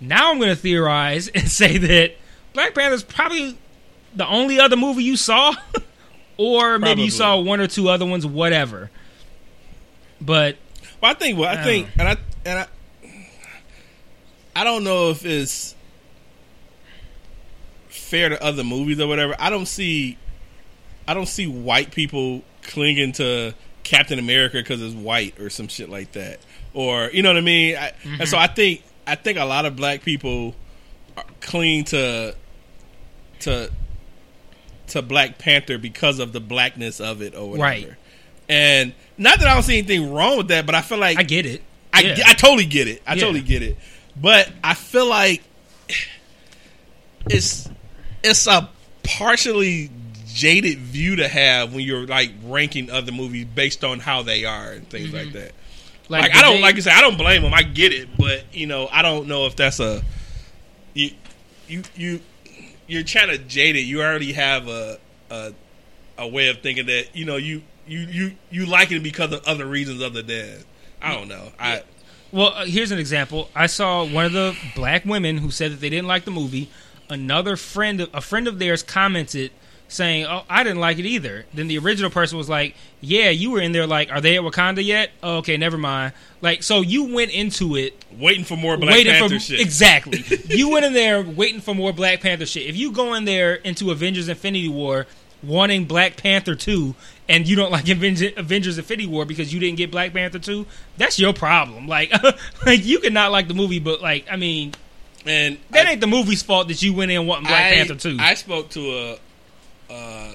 [SPEAKER 1] Now I'm going to theorize and say that Black Panther is probably the only other movie you saw, or maybe
[SPEAKER 2] Probably.
[SPEAKER 1] you saw one or two other ones, whatever. But
[SPEAKER 2] Well, I think. Well, I
[SPEAKER 1] I
[SPEAKER 2] think, and I and I. I don't know if it's fair to other movies or whatever. I don't see. I don't see white people clinging to Captain America because it's white or some shit like that, or you know what I mean. I, And mm-hmm. so I think I think a lot of black people are- cling to to to Black Panther because of the blackness of it or whatever.
[SPEAKER 1] Right.
[SPEAKER 2] And not that I don't see anything wrong with that, but I feel like
[SPEAKER 1] I get it.
[SPEAKER 2] I,
[SPEAKER 1] Yeah.
[SPEAKER 2] I totally get it. I
[SPEAKER 1] Yeah.
[SPEAKER 2] totally get it. But I feel like it's it's a partially jaded view to have when you're like ranking other movies based on how they are and things like that. Like,
[SPEAKER 1] did
[SPEAKER 2] I don't
[SPEAKER 1] they-
[SPEAKER 2] like I said I don't blame them. I get it, but you know I don't know if that's a you you you you're trying to jade it. You already have a a a way of thinking that you know you you you you like it because of other reasons other than I don't know. I
[SPEAKER 1] Well, uh, here's an example. I saw one of the black women who said that they didn't like the movie. Another friend, a friend of theirs, commented saying, "Oh, I didn't like it either." Then the original person was like, "Yeah, you were in there. Like, are they at Wakanda yet? Oh, okay, never mind." Like, so you went into it
[SPEAKER 2] waiting for more Black Panther
[SPEAKER 1] for
[SPEAKER 2] shit.
[SPEAKER 1] exactly. you went in there waiting for more Black Panther shit. If you go in there into Avengers: Infinity War wanting Black Panther two, and you don't like Aven- Avengers: Infinity War because you didn't get Black Panther two, that's your problem. Like, like you could not like the movie, but like, I mean,
[SPEAKER 2] And
[SPEAKER 1] That
[SPEAKER 2] I-
[SPEAKER 1] ain't the movie's fault that you went in wanting Black
[SPEAKER 2] I,
[SPEAKER 1] Panther two.
[SPEAKER 2] I spoke to a, a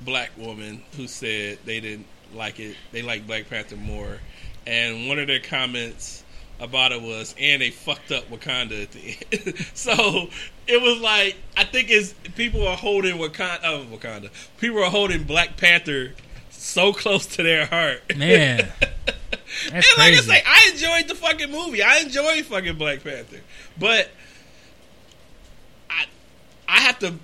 [SPEAKER 2] black woman who said they didn't like it. They like Black Panther more, and one of their comments about it was, "And they fucked up Wakanda at the end." so it was like I think it's people are holding Wakanda, oh, Wakanda. People are holding Black Panther so close to their heart,
[SPEAKER 1] Man,
[SPEAKER 2] and like I say, I enjoyed the fucking movie. I enjoyed fucking Black Panther, but I I have to.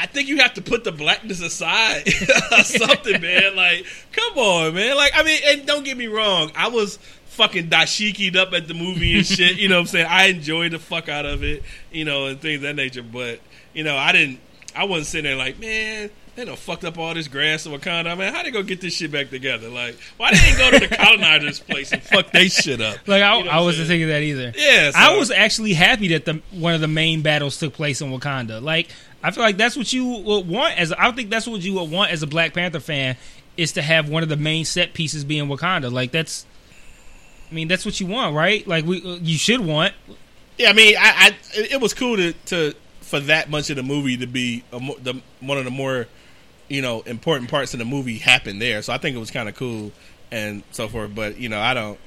[SPEAKER 2] I think you have to put the blackness aside or something, man. Like, come on, man. Like, I mean, and don't get me wrong, I was fucking dashikied up at the movie and shit. You know what I'm saying? I enjoyed the fuck out of it, you know, and things of that nature. But you know, I didn't. I wasn't sitting there like, man, they done fucked up all this grass in Wakanda. Man, how they gonna get this shit back together? Like, why they didn't go to the colonizers' place and fuck they shit up?
[SPEAKER 1] like I,
[SPEAKER 2] You know
[SPEAKER 1] I wasn't
[SPEAKER 2] saying?
[SPEAKER 1] thinking that either.
[SPEAKER 2] Yeah,
[SPEAKER 1] I was actually happy that the one of the main battles took place in Wakanda. Like I feel like that's what you would want as I think that's what you would want as a Black Panther fan is to have one of the main set pieces being Wakanda. Like that's I mean that's what you want, right? Like we uh, you should want.
[SPEAKER 2] Yeah, I mean, I, I it was cool to, to for that much of the movie to be a, the one of the more you know important parts of the movie happened there. So I think it was kind of cool and so forth. But you know, I don't,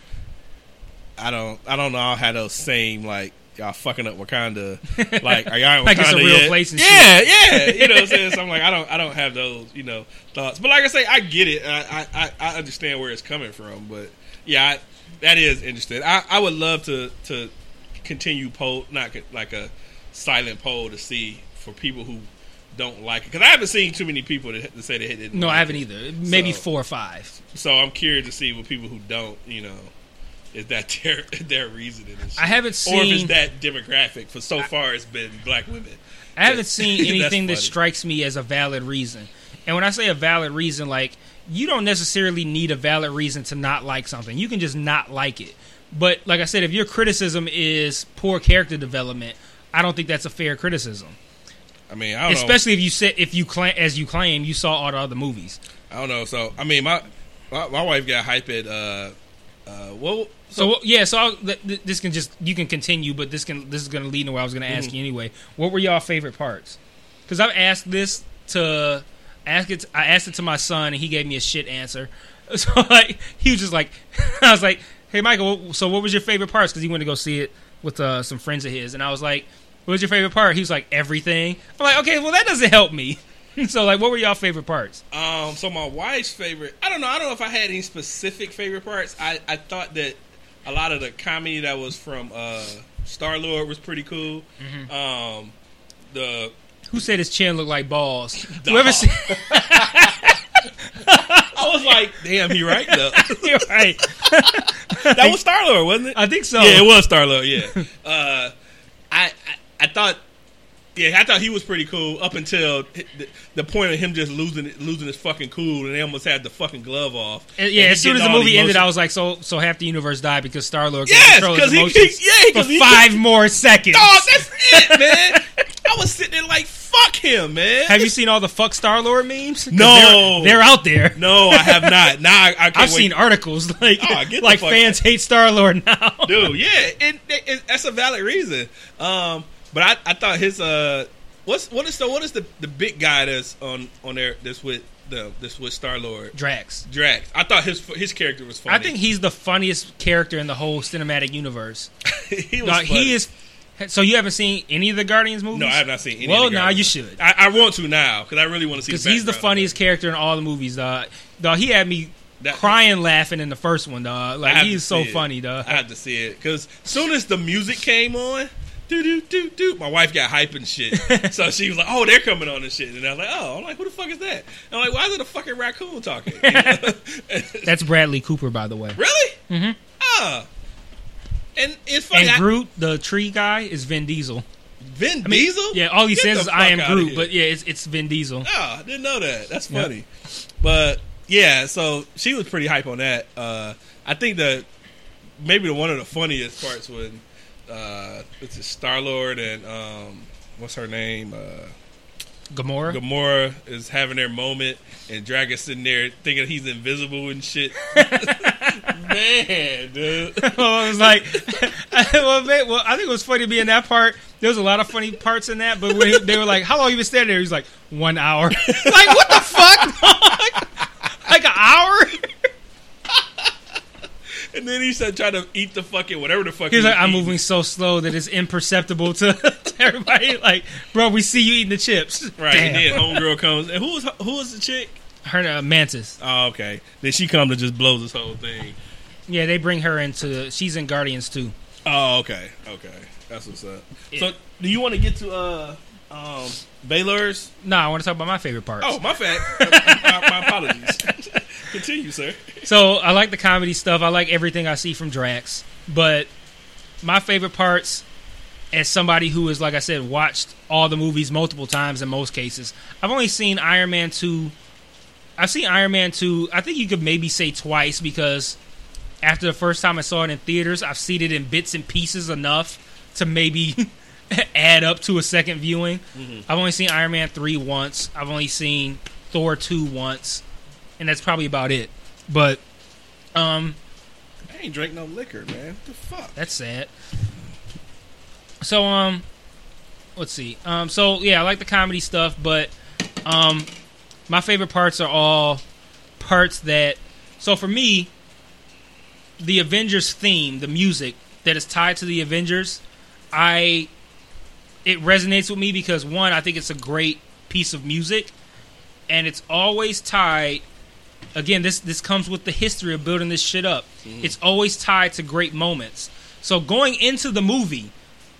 [SPEAKER 2] I don't, I don't know how those same like y'all fucking up Wakanda. Like, are y'all in Wakanda
[SPEAKER 1] Like it's a real
[SPEAKER 2] yet?
[SPEAKER 1] place and
[SPEAKER 2] yeah, yeah. You know what I'm saying? So I'm like, I don't, I don't have those you know thoughts. But like I say, I get it. I, I, I understand where it's coming from. But yeah, I, that is interesting. I, I would love to to continue poll, not like a silent poll to see for people who don't like it because I haven't seen too many people that, that say they didn't.
[SPEAKER 1] No,
[SPEAKER 2] like
[SPEAKER 1] I haven't
[SPEAKER 2] it.
[SPEAKER 1] either. Maybe
[SPEAKER 2] So-
[SPEAKER 1] four or five.
[SPEAKER 2] So I'm curious to see what people who don't, you know, is that their their reasoning?
[SPEAKER 1] I haven't
[SPEAKER 2] or if it's
[SPEAKER 1] seen-
[SPEAKER 2] that demographic. For so far, it's been black women.
[SPEAKER 1] I haven't seen anything that strikes me as a valid reason. And when I say a valid reason, like you don't necessarily need a valid reason to not like something. You can just not like it. But like I said, if your criticism is poor character development, I don't think that's a fair criticism.
[SPEAKER 2] I mean, I don't know.
[SPEAKER 1] Especially if you said if you claim as you claim you saw all the other movies.
[SPEAKER 2] I don't know. So I mean, my my, my wife got hype at uh uh well.
[SPEAKER 1] So yeah, so I'll, th- th- this can just you can continue, but this can this is going to lead to where I was going to
[SPEAKER 2] Mm-hmm.
[SPEAKER 1] ask you anyway. What were y'all favorite parts? Because I've asked this to ask it. I asked it to my son, and he gave me a shit answer. So like he was just like, I was like, hey Michael, so what was your favorite parts? Because he went to go see it with uh, some friends of his, and I was like, what was your favorite part? He was like everything. I'm like, okay, well that doesn't help me. so like, what were y'all favorite parts?
[SPEAKER 2] Um, so my wife's favorite, I don't know. I don't know if I had any specific favorite parts. I, I thought that a lot of the comedy that was from uh, Star Lord was pretty cool.
[SPEAKER 1] Mm-hmm.
[SPEAKER 2] Um, the
[SPEAKER 1] Who said his chin looked like balls? Whoever said,
[SPEAKER 2] I was like, damn, he right though.
[SPEAKER 1] you're right.
[SPEAKER 2] that was Star Lord, wasn't it?
[SPEAKER 1] I think so.
[SPEAKER 2] Yeah, it was Star Lord. Yeah, uh, I, I I thought. Yeah, I thought he was pretty cool up until the, point of him just losing losing his fucking cool, and they almost had the fucking glove off.
[SPEAKER 1] Uh, Yeah,
[SPEAKER 2] And
[SPEAKER 1] as soon as the movie ended, I was like, so so half the universe died because Star Lord
[SPEAKER 2] Yes,
[SPEAKER 1] control his emotions
[SPEAKER 2] he- yeah,
[SPEAKER 1] for
[SPEAKER 2] he-
[SPEAKER 1] five more seconds.
[SPEAKER 2] Oh, that's it, man. I was sitting there like, fuck him, man.
[SPEAKER 1] Have you seen all the fuck Star Lord memes?
[SPEAKER 2] No.
[SPEAKER 1] they're, they're out there.
[SPEAKER 2] No, I have not. Now I, I
[SPEAKER 1] I've
[SPEAKER 2] wait.
[SPEAKER 1] seen articles like
[SPEAKER 2] Oh,
[SPEAKER 1] like fans hate Star Lord now.
[SPEAKER 2] dude. Yeah, it, it, it- that's a valid reason. Um, but I, I thought his uh, what's what is so what is the the big guy that's on on there that's with the this with Star Lord
[SPEAKER 1] Drax.
[SPEAKER 2] Drax. I thought his his character was funny.
[SPEAKER 1] I think he's the funniest character in the whole cinematic universe.
[SPEAKER 2] he was.
[SPEAKER 1] No, he is. So you haven't seen any of the Guardians movies?
[SPEAKER 2] No, I have not seen any.
[SPEAKER 1] Well, now
[SPEAKER 2] Guardians.
[SPEAKER 1] you should.
[SPEAKER 2] I, I want to now because I really want to see
[SPEAKER 1] Because he's the funniest character in all the movies, dog. Dog, he had me
[SPEAKER 2] That-
[SPEAKER 1] crying, laughing in the first one, dog. Like he's so
[SPEAKER 2] it.
[SPEAKER 1] funny, dog.
[SPEAKER 2] I had to see it because soon as the music came on, do do do do, my wife got hype and shit. so she was like, "Oh, they're coming on and shit," and I was like, "Oh, I'm like, who the fuck is that?" And I'm like, "Why is it a fucking raccoon talking?" You know?
[SPEAKER 1] That's Bradley Cooper, by the way.
[SPEAKER 2] really?
[SPEAKER 1] Mm-hmm.
[SPEAKER 2] Ah. And it's funny.
[SPEAKER 1] And
[SPEAKER 2] I-
[SPEAKER 1] Groot, the tree guy, is Vin Diesel.
[SPEAKER 2] Vin
[SPEAKER 1] I mean,
[SPEAKER 2] Diesel?
[SPEAKER 1] Yeah, all he
[SPEAKER 2] Get
[SPEAKER 1] says is "I am Groot," but yeah, it's it's Vin Diesel.
[SPEAKER 2] Oh, I didn't know that. That's
[SPEAKER 1] Yep.
[SPEAKER 2] funny. But yeah, so she was pretty hype on that. Uh, I think that maybe the one of the funniest parts when uh, it's Star Lord and um, what's her name? Uh,
[SPEAKER 1] Gamora.
[SPEAKER 2] Gamora is having their moment, and Drax's sitting there thinking he's invisible and shit. man, dude.
[SPEAKER 1] I was like, well, man, well, I think it was funny to be in that part. There was a lot of funny parts in that, but when he, they were like, "How long you been standing there?" He's like, "One hour." like, what the fuck? like, like an hour?
[SPEAKER 2] And then he said, trying to eat the fucking whatever the fuck.
[SPEAKER 1] He's
[SPEAKER 2] he
[SPEAKER 1] like, "I'm
[SPEAKER 2] eating."
[SPEAKER 1] moving so slow that it's imperceptible to, to everybody." Like, bro, we see you eating the chips.
[SPEAKER 2] Right,
[SPEAKER 1] Damn.
[SPEAKER 2] and then homegirl comes, and who was who was the chick?
[SPEAKER 1] Her uh, mantis.
[SPEAKER 2] Oh, okay. Then she comes and just blows this whole thing.
[SPEAKER 1] Yeah, they bring her into. She's in Guardians too.
[SPEAKER 2] Oh, okay, okay, that's what's up.
[SPEAKER 1] Yeah.
[SPEAKER 2] So, do you want to get to uh um Baylor's?
[SPEAKER 1] No, I want to talk about my favorite part.
[SPEAKER 2] Oh, my fact. my, my apologies. Continue, sir.
[SPEAKER 1] So I like the comedy stuff. I like everything I see from Drax. But my favorite parts, as somebody who is, like I said, watched all the movies multiple times in most cases, I've only seen Iron Man 2. I've seen Iron Man 2, I think you could maybe say twice because after the first time I saw it in theaters, I've seen it in bits and pieces enough to maybe add up to a second viewing. Mm-hmm. I've only seen Iron Man 3 once. I've only seen Thor 2 once. And that's probably about it. But um
[SPEAKER 2] I ain't drink no liquor, man. What the fuck?
[SPEAKER 1] that's sad. So um let's see. Um so yeah, I like the comedy stuff, but um my favorite parts are all parts that so for me the Avengers theme, the music that is tied to the Avengers, I it resonates with me because one, I think it's a great piece of music and it's always tied again this this comes with the history of building this shit up. Mm-hmm. It's always tied to great moments. So going into the movie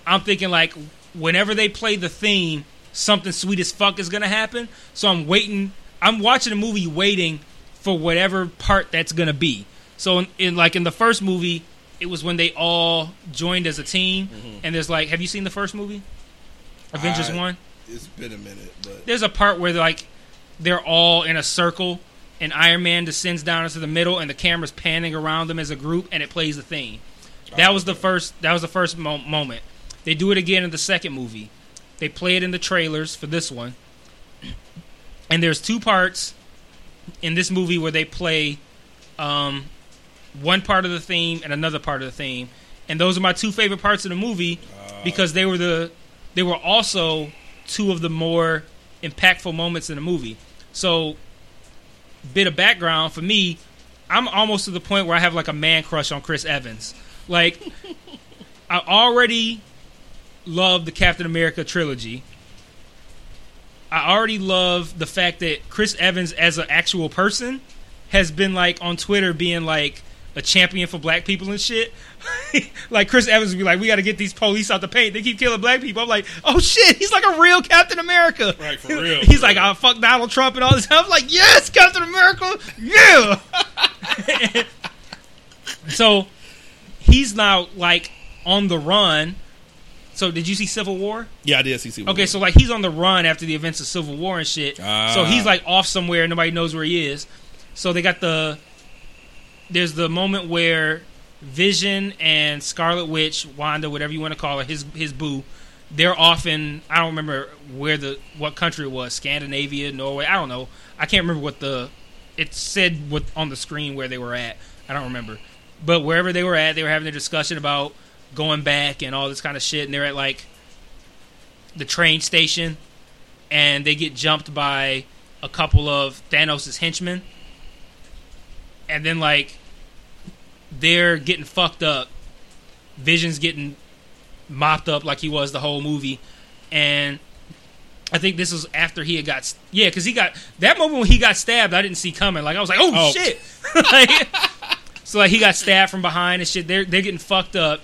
[SPEAKER 1] i'm thinking like whenever they play the theme something sweet as fuck is gonna happen. So i'm waiting i'm watching the movie waiting for whatever part that's gonna be. So in, in like in the first movie it was when they all joined as a team. Mm-hmm. And there's like have you seen the first movie? Avengers 1
[SPEAKER 2] It's been a minute, but
[SPEAKER 1] there's a part where like they're all in a circle and Iron Man descends down into the middle and the camera's panning around them as a group and it plays the theme. That was the first that was the first mo- moment. They do it again in the second movie. They play it in the trailers for this one. And there's two parts in this movie where they play um, one part of the theme and another part of the theme. And those are my two favorite parts of the movie because they were the they were also two of the more impactful moments in the movie. So, bit of background for me, I'm almost to the point where I have like a man crush on Chris Evans. Like, I already love the Captain America trilogy. I already love the fact that Chris Evans, as an actual person, has been like on Twitter being like a champion for black people and shit. like Chris Evans would be like, "We got to get these police out the paint. They keep killing black people." I'm like, "Oh shit, he's like a real Captain America."
[SPEAKER 2] Right, for real,
[SPEAKER 1] he's
[SPEAKER 2] for
[SPEAKER 1] like,
[SPEAKER 2] real.
[SPEAKER 1] "I fuck Donald Trump and all this." I'm like, "Yes, Captain America, yeah." so he's now like on the run. So did you see Civil War?
[SPEAKER 2] yeah, I did see. Civil War.
[SPEAKER 1] Okay, so like he's on the run after the events of Civil War and shit.
[SPEAKER 2] Ah.
[SPEAKER 1] So he's like off somewhere, nobody knows where he is. So they got the there's the moment where Vision and Scarlet Witch, Wanda, whatever you want to call her, his his boo, they're off in I don't remember where the what country it was, Scandinavia, Norway, I don't know. I can't remember what the it said what on the screen where they were at. I don't remember. But wherever they were at, they were having a discussion about going back and all this kind of shit and they're at like the train station and they get jumped by a couple of Thanos' henchmen. And then like they're getting fucked up. Vision's getting mopped up like he was the whole movie. And I think this was after he had got yeah, because he got that moment when he got stabbed. I didn't see coming. Like I was like, oh,
[SPEAKER 2] Oh.
[SPEAKER 1] shit! like, so like he got stabbed from behind and shit. They're they're getting fucked up,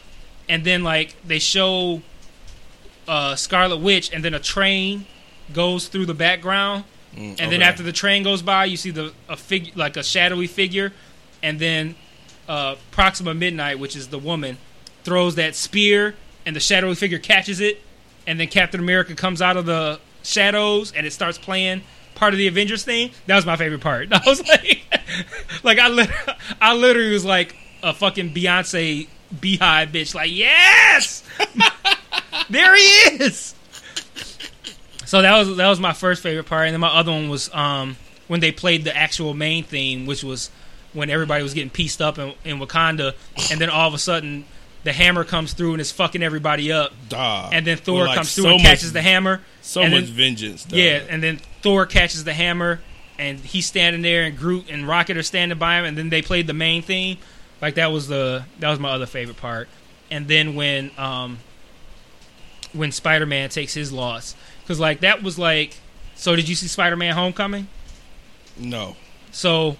[SPEAKER 1] and then like they show uh, Scarlet Witch, and then a train goes through the background, and then after the train goes by, you see the a figure like a shadowy figure, and then uh, Proxima Midnight, which is the woman, throws that spear, and the shadowy figure catches it, and then Captain America comes out of the shadows, and it starts playing part of the Avengers theme. That was my favorite part. I was like, like I, lit- I literally was like a fucking Beyonce Beyhive bitch. Like, yes, there he is. So that was that was my first favorite part, and then my other one was um, when they played the actual main theme, which was when everybody was getting pieced up in, in Wakanda, and then all of a sudden the hammer comes through and is fucking everybody up,
[SPEAKER 2] Dog.
[SPEAKER 1] and then Thor
[SPEAKER 2] like,
[SPEAKER 1] comes through
[SPEAKER 2] so
[SPEAKER 1] and catches
[SPEAKER 2] much,
[SPEAKER 1] the hammer.
[SPEAKER 2] So much
[SPEAKER 1] then-
[SPEAKER 2] vengeance. Dog.
[SPEAKER 1] Yeah, and then Thor catches the hammer, and he's standing there, and Groot and Rocket are standing by him, and then they played the main theme. Like that was the that was my other favorite part. And then when um when Spider Man takes his loss, because like that was like, so did you see Spider Man Homecoming?
[SPEAKER 2] no.
[SPEAKER 1] So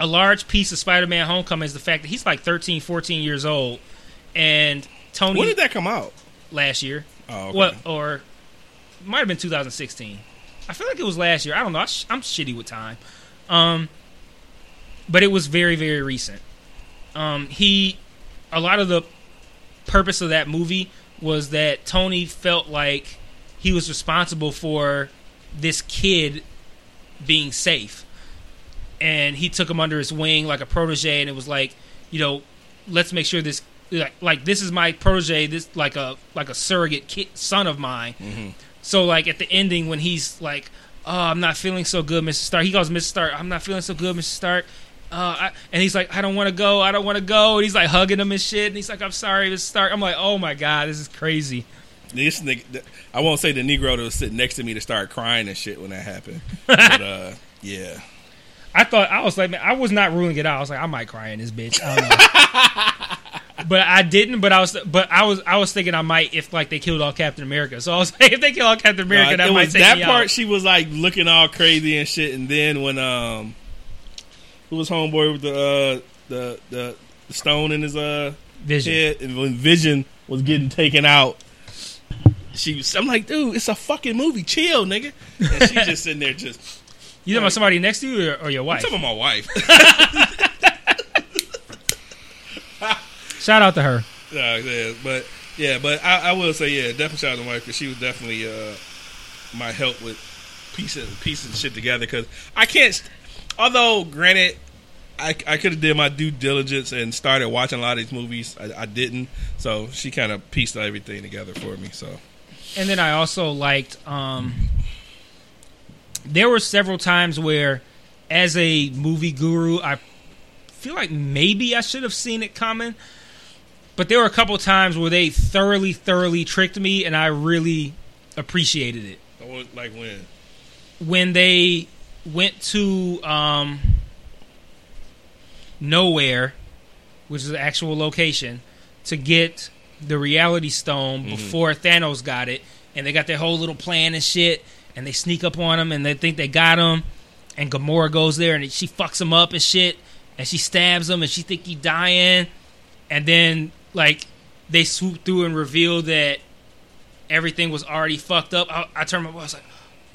[SPEAKER 1] a large piece of Spider Man Homecoming is the fact that he's like 13, 14 years old, and Tony
[SPEAKER 2] When did that come out?
[SPEAKER 1] last year.
[SPEAKER 2] Oh, okay.
[SPEAKER 1] What or might have been 2016. I feel like it was last year. I don't know. I sh- I'm shitty with time. Um, but it was very very recent. Um, he a lot of the purpose of that movie was that Tony felt like he was responsible for this kid being safe. And he took him under his wing like a protege and it was like, you know, let's make sure this like, like this is my protege, this like a like a surrogate kid, son of mine. So like at the ending when he's like, "Oh, I'm not feeling so good, Mr. Stark." He goes, "Mr. Stark, I'm not feeling so good, Mr. Stark." Uh, I, and he's like, "I don't want to go. I don't want to go." And he's like hugging him and shit. And he's like, "I'm sorry, Mr. Stark." I'm like, "Oh my god, this is crazy."
[SPEAKER 2] This nigga, I won't say the Negro that was sitting next to me to start crying and shit when that happened. but uh, yeah,
[SPEAKER 1] I thought I was like, man, I was not ruling it out. I was like, I might cry in this bitch. I don't know. but I didn't. But I was, but I was, I was thinking I might if like they killed all Captain America. So I was like, if they kill all Captain America,
[SPEAKER 2] No,
[SPEAKER 1] that might take
[SPEAKER 2] that part.
[SPEAKER 1] out.
[SPEAKER 2] She was like looking all crazy and shit, and then when um, who was homeboy with the uh the the, the stone in his uh
[SPEAKER 1] Vision.
[SPEAKER 2] head, and when Vision was getting taken out. She was, I'm like, dude, it's a fucking movie. Chill, nigga. And she's just sitting there, just.
[SPEAKER 1] You talking about somebody next to you or, or your
[SPEAKER 2] I'm
[SPEAKER 1] wife?
[SPEAKER 2] talking about my wife.
[SPEAKER 1] Shout out to her.
[SPEAKER 2] Yeah, yeah, but yeah, but I, I will say yeah, definitely shout out to my wife because she was definitely uh, my help with piecing piecing shit together. Because I can't, st- although granted, I I could have did my due diligence and started watching a lot of these movies. I, I didn't, so she kind of pieced everything together for me. So
[SPEAKER 1] And then I also liked. um There were several times where, as a movie guru, I feel like maybe I should have seen it coming. But there were a couple times where they thoroughly, thoroughly tricked me, and I really appreciated it.
[SPEAKER 2] Like when
[SPEAKER 1] when they went to um, Knowhere, which is the actual location, to get the Reality Stone before Thanos got it, and they got their whole little plan and shit, and they sneak up on him, and they think they got him, and Gamora goes there, and she fucks him up and shit, and she stabs him, and she think he dying, and then like they swoop through and reveal that everything was already fucked up. I, I turned my I was like,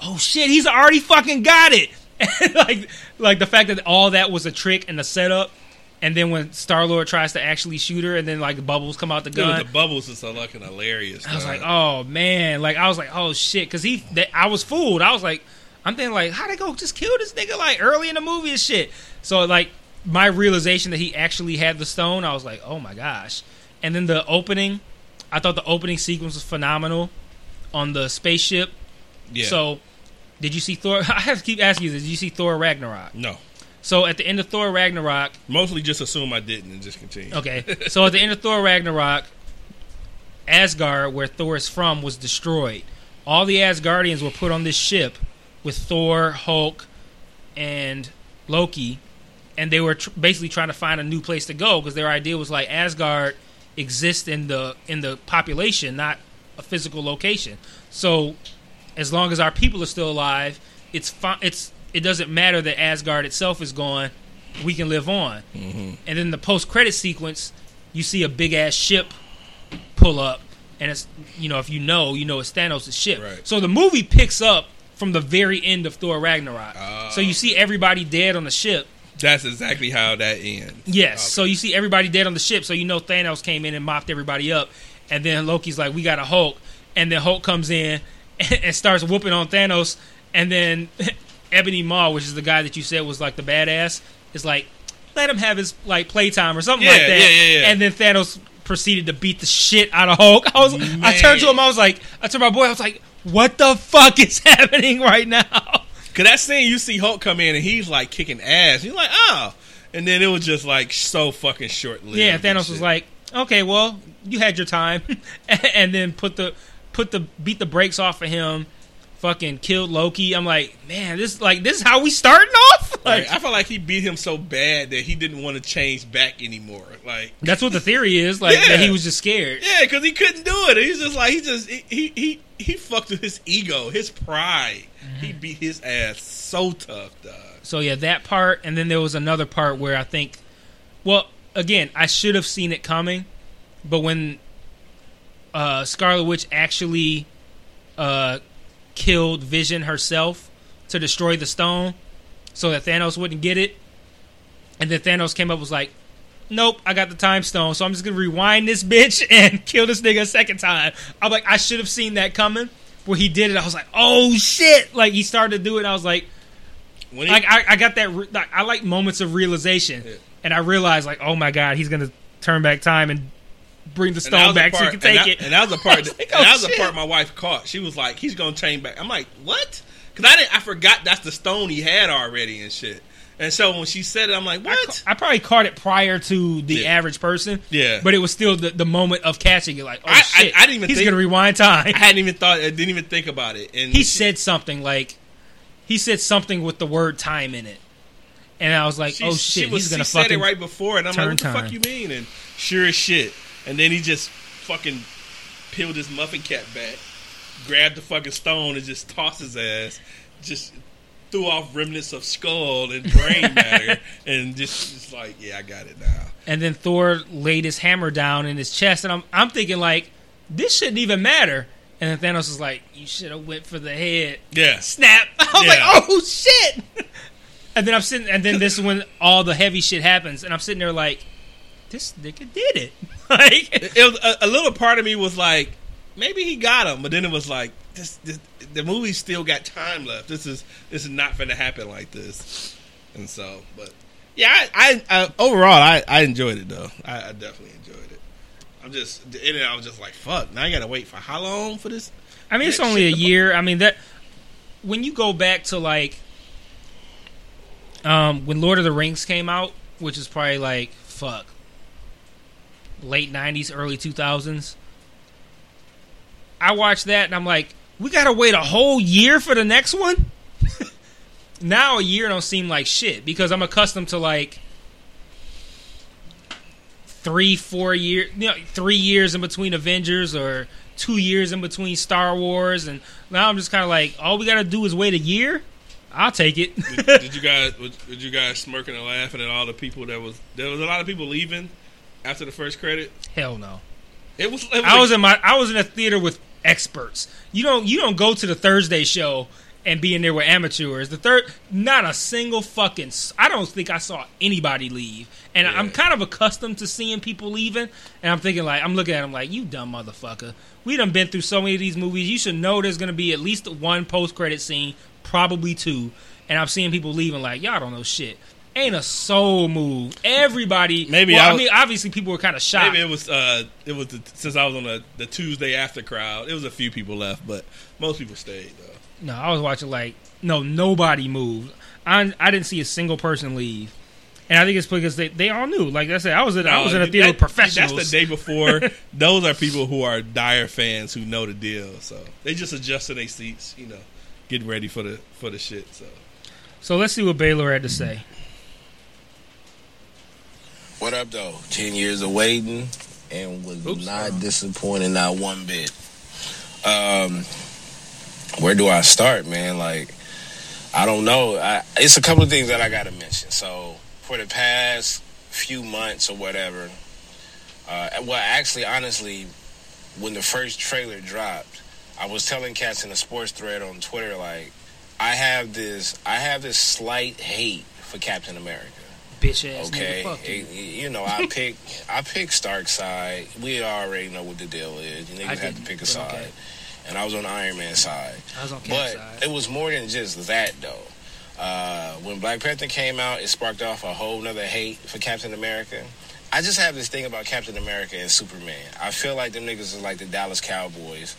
[SPEAKER 1] oh shit, he's already fucking got it. like, like the fact that all that was a trick and a setup, and then when Star Lord tries to actually shoot her, and then like bubbles come out the
[SPEAKER 2] Dude,
[SPEAKER 1] gun.
[SPEAKER 2] the bubbles is so fucking hilarious.
[SPEAKER 1] I was like, oh man, like I was like, oh shit, because he, that, I was fooled. I was like, I'm thinking like, how they go just kill this nigga like early in the movie and shit. So like my realization that he actually had the stone, I was like, oh my gosh. And then the opening, I thought the opening sequence was phenomenal on the spaceship.
[SPEAKER 2] yeah.
[SPEAKER 1] So, did you see Thor? I have to keep asking you this. Did you see Thor Ragnarok?
[SPEAKER 2] no,
[SPEAKER 1] So at the end of Thor Ragnarok,
[SPEAKER 2] mostly just assume I didn't and just continue.
[SPEAKER 1] Okay, so at the end of Thor Ragnarok, Asgard, where Thor is from, was destroyed. All the Asgardians were put on this ship with Thor, Hulk, and Loki, and they were tr- basically trying to find a new place to go because their idea was like Asgard exists in the in the population, not a physical location. So, as long as our people are still alive, it's fi- it's it doesn't matter that Asgard itself is gone. We can live on. And then the post credit sequence, you see a big ass ship pull up, and it's you know if you know you know it's Thanos' ship.
[SPEAKER 2] Right.
[SPEAKER 1] So the movie picks up from the very end of Thor Ragnarok.
[SPEAKER 2] Ah.
[SPEAKER 1] so you see everybody dead on the ship.
[SPEAKER 2] That's exactly how that ends.
[SPEAKER 1] Yes.
[SPEAKER 2] Okay.
[SPEAKER 1] So you see everybody dead on the ship. So you know Thanos came in and mopped everybody up, and then Loki's like, "We got a Hulk," and then Hulk comes in and, and starts whooping on Thanos, and then Ebony Maw, which is the guy that you said was like the badass, is like, "Let him have his like playtime or something
[SPEAKER 2] Yeah,
[SPEAKER 1] like that."
[SPEAKER 2] yeah, yeah, yeah.
[SPEAKER 1] And then Thanos proceeded to beat the shit out of Hulk. I was, I turned to him, I was like, I turned my boy, I was like, "What the fuck is happening right now?"
[SPEAKER 2] Cause that scene, you see Hulk come in and he's like kicking ass. You're like, oh, and then it was just like so fucking short lived.
[SPEAKER 1] Yeah, Thanos was like, "Okay, well, you had your time," and then put the put the beat the brakes off of him. Fucking killed Loki. I'm like, man, this like this is how we starting off. Like,
[SPEAKER 2] Like, I felt like he beat him so bad that he didn't want to change back anymore. Like,
[SPEAKER 1] that's what the theory is. Like that
[SPEAKER 2] Yeah.
[SPEAKER 1] he was just scared.
[SPEAKER 2] yeah, because he couldn't do it. He's just like he just he he he, he fucked with his ego, his pride.
[SPEAKER 1] Mm-hmm.
[SPEAKER 2] He beat his ass so tough, dog.
[SPEAKER 1] So yeah, that part, and then there was another part where I think, well, again, I should have seen it coming, but when uh, Scarlet Witch actually uh, killed Vision herself to destroy the stone, so that Thanos wouldn't get it, and then Thanos came up was like, "Nope, I got the time stone, so I'm just gonna rewind this bitch and kill this nigga a second time." I'm like, I should have seen that coming. Where he did it, I was like, "Oh shit!" Like he started to do it, I was like
[SPEAKER 2] When he,
[SPEAKER 1] like I, I got that. Re- like, I like moments of realization,
[SPEAKER 2] Yeah.
[SPEAKER 1] and I realized like, oh my god, he's gonna turn back time and bring the stone back so he
[SPEAKER 2] part-
[SPEAKER 1] can take
[SPEAKER 2] and
[SPEAKER 1] it.
[SPEAKER 2] And that was the part.
[SPEAKER 1] Was like,
[SPEAKER 2] and that
[SPEAKER 1] oh,
[SPEAKER 2] was the
[SPEAKER 1] oh,
[SPEAKER 2] part my wife caught. She was like, "He's gonna change back." I'm like, "What?" Because I didn't. I forgot that's the stone he had already and shit. And so when she said it, I'm like,
[SPEAKER 1] I,
[SPEAKER 2] "What?"
[SPEAKER 1] ca- I probably caught it prior to the
[SPEAKER 2] Yeah.
[SPEAKER 1] average person.
[SPEAKER 2] Yeah.
[SPEAKER 1] but it was still the, the moment of catching it. Like, oh
[SPEAKER 2] I- I-
[SPEAKER 1] shit,
[SPEAKER 2] I didn't even
[SPEAKER 1] he's
[SPEAKER 2] think-
[SPEAKER 1] gonna rewind time.
[SPEAKER 2] I hadn't even thought. I didn't even think about it. And
[SPEAKER 1] he said something like, he said something with the word time in it, and I was like,
[SPEAKER 2] she,
[SPEAKER 1] oh
[SPEAKER 2] she
[SPEAKER 1] shit,
[SPEAKER 2] was,
[SPEAKER 1] he's gonna
[SPEAKER 2] she said
[SPEAKER 1] fucking
[SPEAKER 2] it right before, and I'm like, "What the
[SPEAKER 1] time."
[SPEAKER 2] fuck you mean?" And sure as shit. And then he just fucking peeled his muffin cap back, grabbed the fucking stone, and just tossed his ass. Just threw off remnants of skull and brain matter, and just, just like, yeah, I got it now.
[SPEAKER 1] and then Thor laid his hammer down in his chest, and I'm I'm thinking like, this shouldn't even matter. And then Thanos was like, "You should have went for the head."
[SPEAKER 2] Yeah,
[SPEAKER 1] Snap! I was
[SPEAKER 2] Yeah.
[SPEAKER 1] like, "Oh shit!" And then I'm sitting, and then this is when all the heavy shit happens, and I'm sitting there like, "This nigga did it!" like,
[SPEAKER 2] it was a, a little part of me was like, maybe he got him, but then it was like, this, this the movie still got time left. This is this is not going to happen like this, and so, but yeah, I, I, I overall I, I enjoyed it though. I, I definitely enjoyed it. I'm just in it. I was just like, fuck. Now I got to wait for how long for this?
[SPEAKER 1] I mean, it's only a year. I mean that when you go back to like um, when Lord of the Rings came out, which is probably like fuck late '90s, early 2000s. I watched that and I'm like, we gotta wait a whole year for the next one. now a year don't seem like shit because I'm accustomed to like three, four years, you know, three years in between Avengers or two years in between Star Wars, and now I'm just kind of like, all we gotta do is wait a year. I'll take it.
[SPEAKER 2] Did, did you guys? Did you guys smirking and laughing at all the people that was? There was a lot of people leaving after the first credit.
[SPEAKER 1] Hell no.
[SPEAKER 2] It was. It was
[SPEAKER 1] I
[SPEAKER 2] a-
[SPEAKER 1] was in my I was in a theater with experts. You don't you don't go to the Thursday show and be in there with amateurs. The third not a single fucking I don't think I saw anybody leave. And
[SPEAKER 2] Yeah.
[SPEAKER 1] I'm kind of accustomed to seeing people leaving and I'm thinking like I'm looking at them like you dumb motherfucker. We done been through so many of these movies. You should know there's going to be at least one post credit scene, probably two. And I'm seeing people leaving like y'all don't know shit. Ain't a soul move. Everybody
[SPEAKER 2] Maybe
[SPEAKER 1] well,
[SPEAKER 2] I
[SPEAKER 1] I, mean obviously people were kind of shocked.
[SPEAKER 2] Maybe it was uh it was the, since I was on the, the Tuesday after crowd. It was a few people left, but most people stayed though.
[SPEAKER 1] No, I was watching like no, nobody moved. I I didn't see a single person leave, and I think it's because they, they all knew. Like I said, I was in I was in a theater
[SPEAKER 2] that-
[SPEAKER 1] professionals.
[SPEAKER 2] That's the day before. Those are people who are dire fans who know the deal. So they just adjusting their seats, you know, getting ready for the for the shit. So
[SPEAKER 1] So let's see what Baylor had to say.
[SPEAKER 3] What up, though? Ten years of waiting and was
[SPEAKER 2] Oops.
[SPEAKER 3] not disappointed, not one bit. Um, where do I start, man? Like, I don't know. I, it's a couple of things that I got to mention. So, for the past few months or whatever, uh, well, actually, honestly, when the first trailer dropped, I was telling cats in a sports thread on Twitter, like, I have this, I have this slight hate for Captain America.
[SPEAKER 1] Bitch ass
[SPEAKER 3] Okay,
[SPEAKER 1] nigga, fuck you.
[SPEAKER 3] It- you know, I pick I pick Stark side. We already know what the deal is. You niggas have to pick a side,
[SPEAKER 1] okay.
[SPEAKER 3] and I was on Iron Man side.
[SPEAKER 1] I was on Cap
[SPEAKER 3] But
[SPEAKER 1] side.
[SPEAKER 3] it was more than just that, though. Uh, when Black Panther came out, it sparked off a whole nother hate for Captain America. I just have this thing about Captain America and Superman. I feel like them niggas are like the Dallas Cowboys.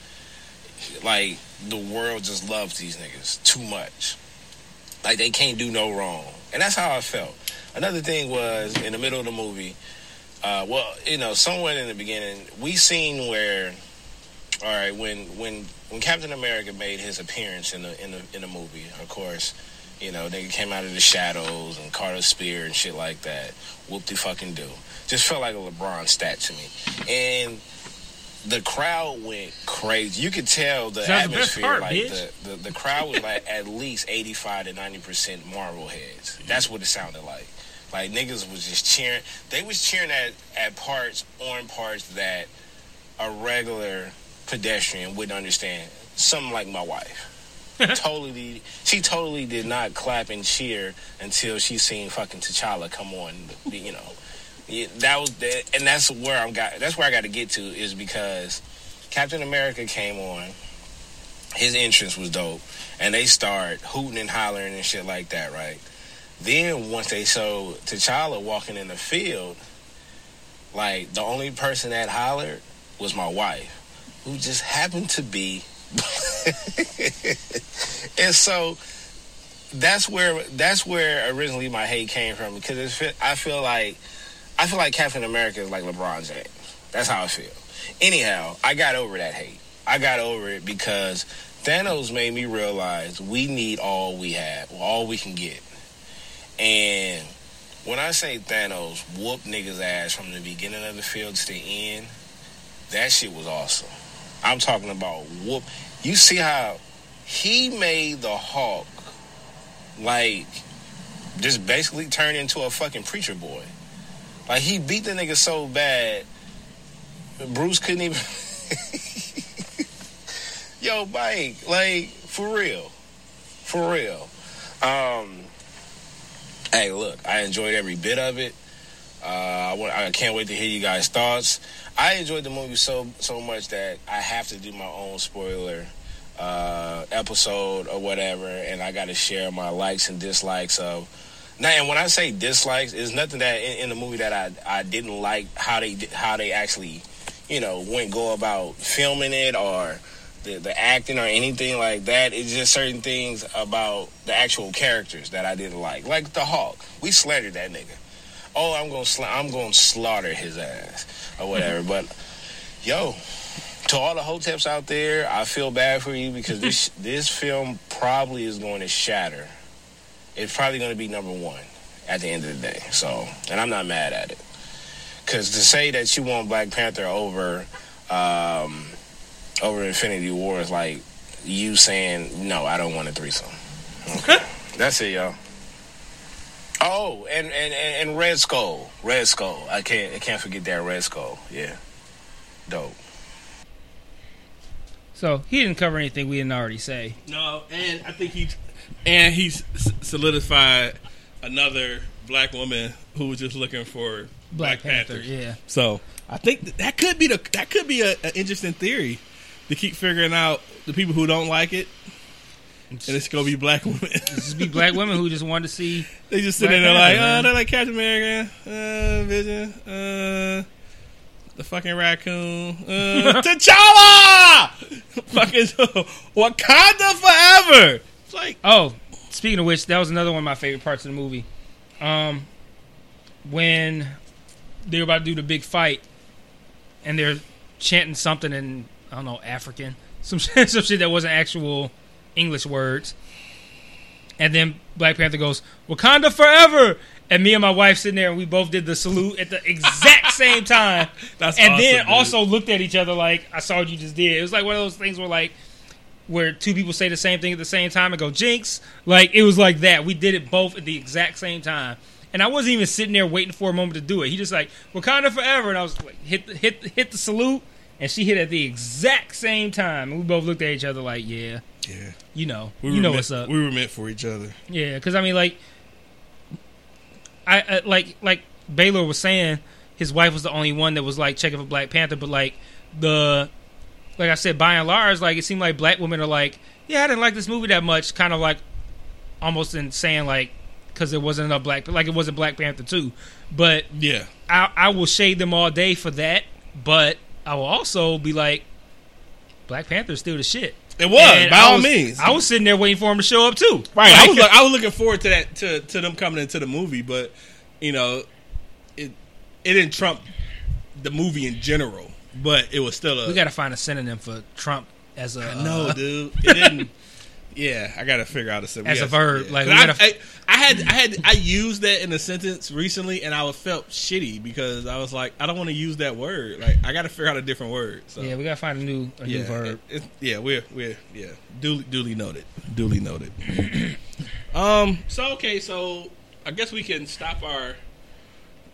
[SPEAKER 3] Like the world just loves these niggas too much. Like they can't do no wrong, and that's how I felt. Another thing was in the middle of the movie. Uh, well, you know, somewhere in the beginning, we seen where, all right, when when when Captain America made his appearance in the in the in the movie, of course, you know, they came out of the shadows and Carter Spear and shit like that. Whoop de fucking do. Just felt like a LeBron stat to me, and the crowd went crazy. You could tell the
[SPEAKER 1] Sounds the
[SPEAKER 3] atmosphere,
[SPEAKER 1] part,
[SPEAKER 3] like the, the the crowd was like at least eighty five to ninety percent Marvel heads. That's what it sounded like. Like niggas was just cheering. They was cheering at at parts on parts that a regular pedestrian wouldn't understand. Something like my wife. totally, she totally did not clap and cheer until she seen fucking T'Challa come on. You know, Yeah, that was the, and that's where I'm got. That's where I got to get to is because Captain America came on. His entrance was dope, and they start hooting and hollering and shit like that, right? Then once they showed T'Challa walking in the field, like the only person that hollered was my wife, who just happened to be. and so that's where that's where originally my hate came from because I feel like I feel like Captain America is like LeBron James. That's how I feel. Anyhow, I got over that hate. I got over it because Thanos made me realize we need all we have, all we can get. And when I say Thanos whooped niggas ass from the beginning of the field to the end, that shit was awesome. I'm talking about whoop. You see how he made the Hulk like just basically turn into a fucking preacher boy. Like he beat the nigga so bad, Bruce couldn't even. Yo, Mike, like for real, for real. Um, hey, look, I enjoyed every bit of it. Uh, I, I can't wait to hear you guys' thoughts. I enjoyed the movie so so much that I have to do my own spoiler uh, episode or whatever, and I got to share my likes and dislikes of. Now, and when I say dislikes, it's nothing that in, in the movie that I I didn't like how they how they actually, you know, went go about filming it or the the acting or anything like that. It's just certain things about the actual characters that I didn't like, like the Hulk. We slandered that nigga. Oh, I'm gonna sla- I'm gonna slaughter his ass or whatever. but yo, to all the hoteps out there, I feel bad for you because this this film probably is going to shatter. It's probably going to be number one at the end of the day. So, and I'm not mad at it because to say that you want Black Panther over um, over Infinity War is like you saying no, I don't want a threesome. Okay. That's it, y'all. Oh, and, and, and, and Red Skull. Red Skull. I can't I can't forget that Red Skull. Yeah. Dope.
[SPEAKER 1] So he didn't cover anything we didn't already say.
[SPEAKER 2] No, and I think he and he's solidified another black woman who was just looking for Black,
[SPEAKER 1] Black Panther,
[SPEAKER 2] Panther.
[SPEAKER 1] yeah.
[SPEAKER 2] So I think that, that could be the that could be a, an interesting theory to keep figuring out the people who don't like it, and it's gonna be black women.
[SPEAKER 1] Just be black women who just wanted to see.
[SPEAKER 2] they just sitting there like,
[SPEAKER 1] man.
[SPEAKER 2] oh, they're like Captain America, uh, Vision, uh, the fucking raccoon, uh, T'Challa, fucking Wakanda forever. It's like,
[SPEAKER 1] Oh, speaking of which, that was another one of my favorite parts of the movie. Um, when they were about to do the big fight, and they're chanting something in I don't know African, some shit, some shit that wasn't actual English words, and then Black Panther goes Wakanda forever, and me and my wife sitting there, and we both did the salute at the exact same time,
[SPEAKER 2] That's
[SPEAKER 1] and
[SPEAKER 2] awesome,
[SPEAKER 1] then
[SPEAKER 2] dude.
[SPEAKER 1] also looked at each other like I saw what you just did. It was like one of those things where like where two people say the same thing at the same time and go jinx. Like it was like that. We did it both at the exact same time. And I wasn't even sitting there waiting for a moment to do it. He just like Wakanda forever, and I was like hit the, hit hit the salute, and she hit at the exact same time, and we both looked at each other like, yeah,
[SPEAKER 2] yeah,
[SPEAKER 1] you know,
[SPEAKER 2] we
[SPEAKER 1] you know
[SPEAKER 2] meant,
[SPEAKER 1] what's up,
[SPEAKER 2] We were meant for each other.
[SPEAKER 1] yeah. Because I mean, like, I, I like like Baylor was saying, his wife was the only one that was like checking for Black Panther, but like the like I said, by and large, like it seemed like black women are like, yeah, I didn't like this movie that much, kind of like almost in saying like because there wasn't enough black, like it wasn't Black Panther two, but
[SPEAKER 2] Yeah,
[SPEAKER 1] I I will shade them all day for that, but I will also be like, Black Panther's still the shit.
[SPEAKER 2] it was
[SPEAKER 1] And
[SPEAKER 2] by
[SPEAKER 1] I
[SPEAKER 2] all
[SPEAKER 1] was-
[SPEAKER 2] means.
[SPEAKER 1] I was sitting there waiting for him to show up too.
[SPEAKER 2] Right. I was look, I was looking forward to that to, to them coming into the movie, but you know, it it didn't trump the movie in general, but it was still a.
[SPEAKER 1] We got to find a synonym for Trump as a.
[SPEAKER 2] no,
[SPEAKER 1] uh,
[SPEAKER 2] dude, it didn't. Yeah, I gotta figure out a sentence.
[SPEAKER 1] As a verb, like,
[SPEAKER 2] 'Cause
[SPEAKER 1] we
[SPEAKER 2] I,
[SPEAKER 1] gotta-
[SPEAKER 2] I, I had, I had, I used that in a sentence recently, and I felt shitty because I was like, I don't want to use that word. Like, I got to figure out a different word. So
[SPEAKER 1] Yeah, we got to find a new a new verb.
[SPEAKER 2] it- it- yeah, we're we're yeah, duly duly noted, duly noted. um. So okay, so I guess we can stop our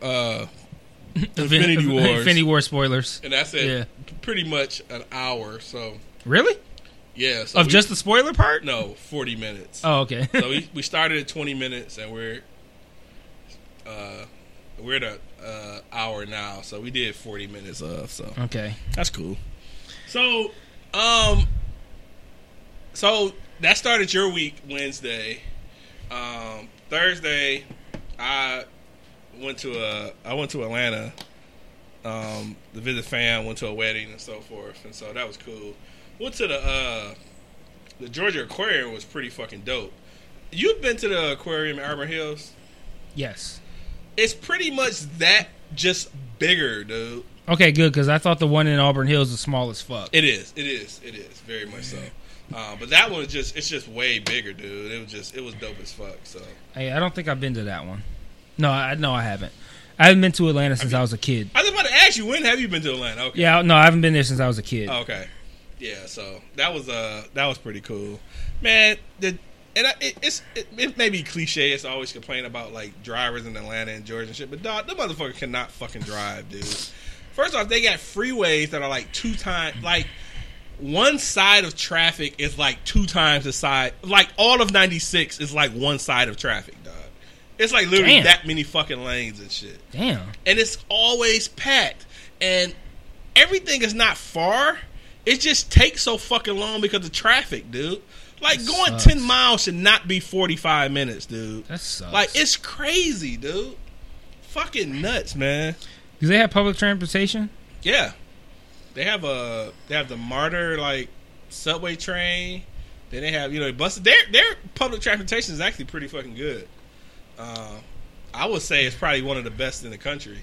[SPEAKER 2] uh Infinity Wars.
[SPEAKER 1] Infinity War spoilers.
[SPEAKER 2] and that's at
[SPEAKER 1] Yeah.
[SPEAKER 2] pretty much an hour. So
[SPEAKER 1] Really?
[SPEAKER 2] Yeah, so
[SPEAKER 1] Of
[SPEAKER 2] we-
[SPEAKER 1] just the spoiler part?
[SPEAKER 2] no forty minutes.
[SPEAKER 1] Oh, okay.
[SPEAKER 2] so we, we started at 20 minutes and we're uh we're at a uh, hour now so we did 40 minutes of so
[SPEAKER 1] okay.
[SPEAKER 2] that's cool so um so that started your week wednesday um thursday i went to a i went to atlanta um to visit fam went to a wedding and so forth and so that was cool went to the uh the georgia aquarium was pretty fucking dope you've been to the aquarium in Auburn Hills.
[SPEAKER 1] Yes.
[SPEAKER 2] It's pretty much that, just bigger, dude.
[SPEAKER 1] Okay, good because I thought the one in Auburn Hills was small as fuck.
[SPEAKER 2] It is. It is. It is very much so. Uh, but that one is just it's just way bigger, dude. It was just it was dope as fuck. So
[SPEAKER 1] Hey, I don't think I've been to that one. No, I no, I haven't. I haven't been to Atlanta since I was a kid.
[SPEAKER 2] I was about to ask you when have you been to Atlanta? Okay.
[SPEAKER 1] Yeah, no, I haven't been there since I was a kid.
[SPEAKER 2] Oh, okay. Yeah. So that was uh that was pretty cool, man. The and I, it, it's it, it may be cliche. It's always complain about like drivers in Atlanta and Georgia and shit, but dog, the motherfucker cannot fucking drive, dude. First off, they got freeways that are like two times like one side of traffic is like two times the side. Like all of ninety six is like one side of traffic, dog. It's like literally
[SPEAKER 1] Damn.
[SPEAKER 2] that many fucking lanes and shit
[SPEAKER 1] Damn.
[SPEAKER 2] and it's always packed. And everything is not far. It just takes so fucking long because of traffic, dude. Like
[SPEAKER 1] That
[SPEAKER 2] going
[SPEAKER 1] sucks.
[SPEAKER 2] ten miles should not be forty five minutes, dude.
[SPEAKER 1] That sucks.
[SPEAKER 2] Like it's crazy, dude. Fucking nuts, man.
[SPEAKER 1] Do they have public transportation?
[SPEAKER 2] Yeah, they have a they have the MARTA like subway train. Then they have you know buses. Their their public transportation is actually pretty fucking good. Um, I would say it's probably one of the best in the country.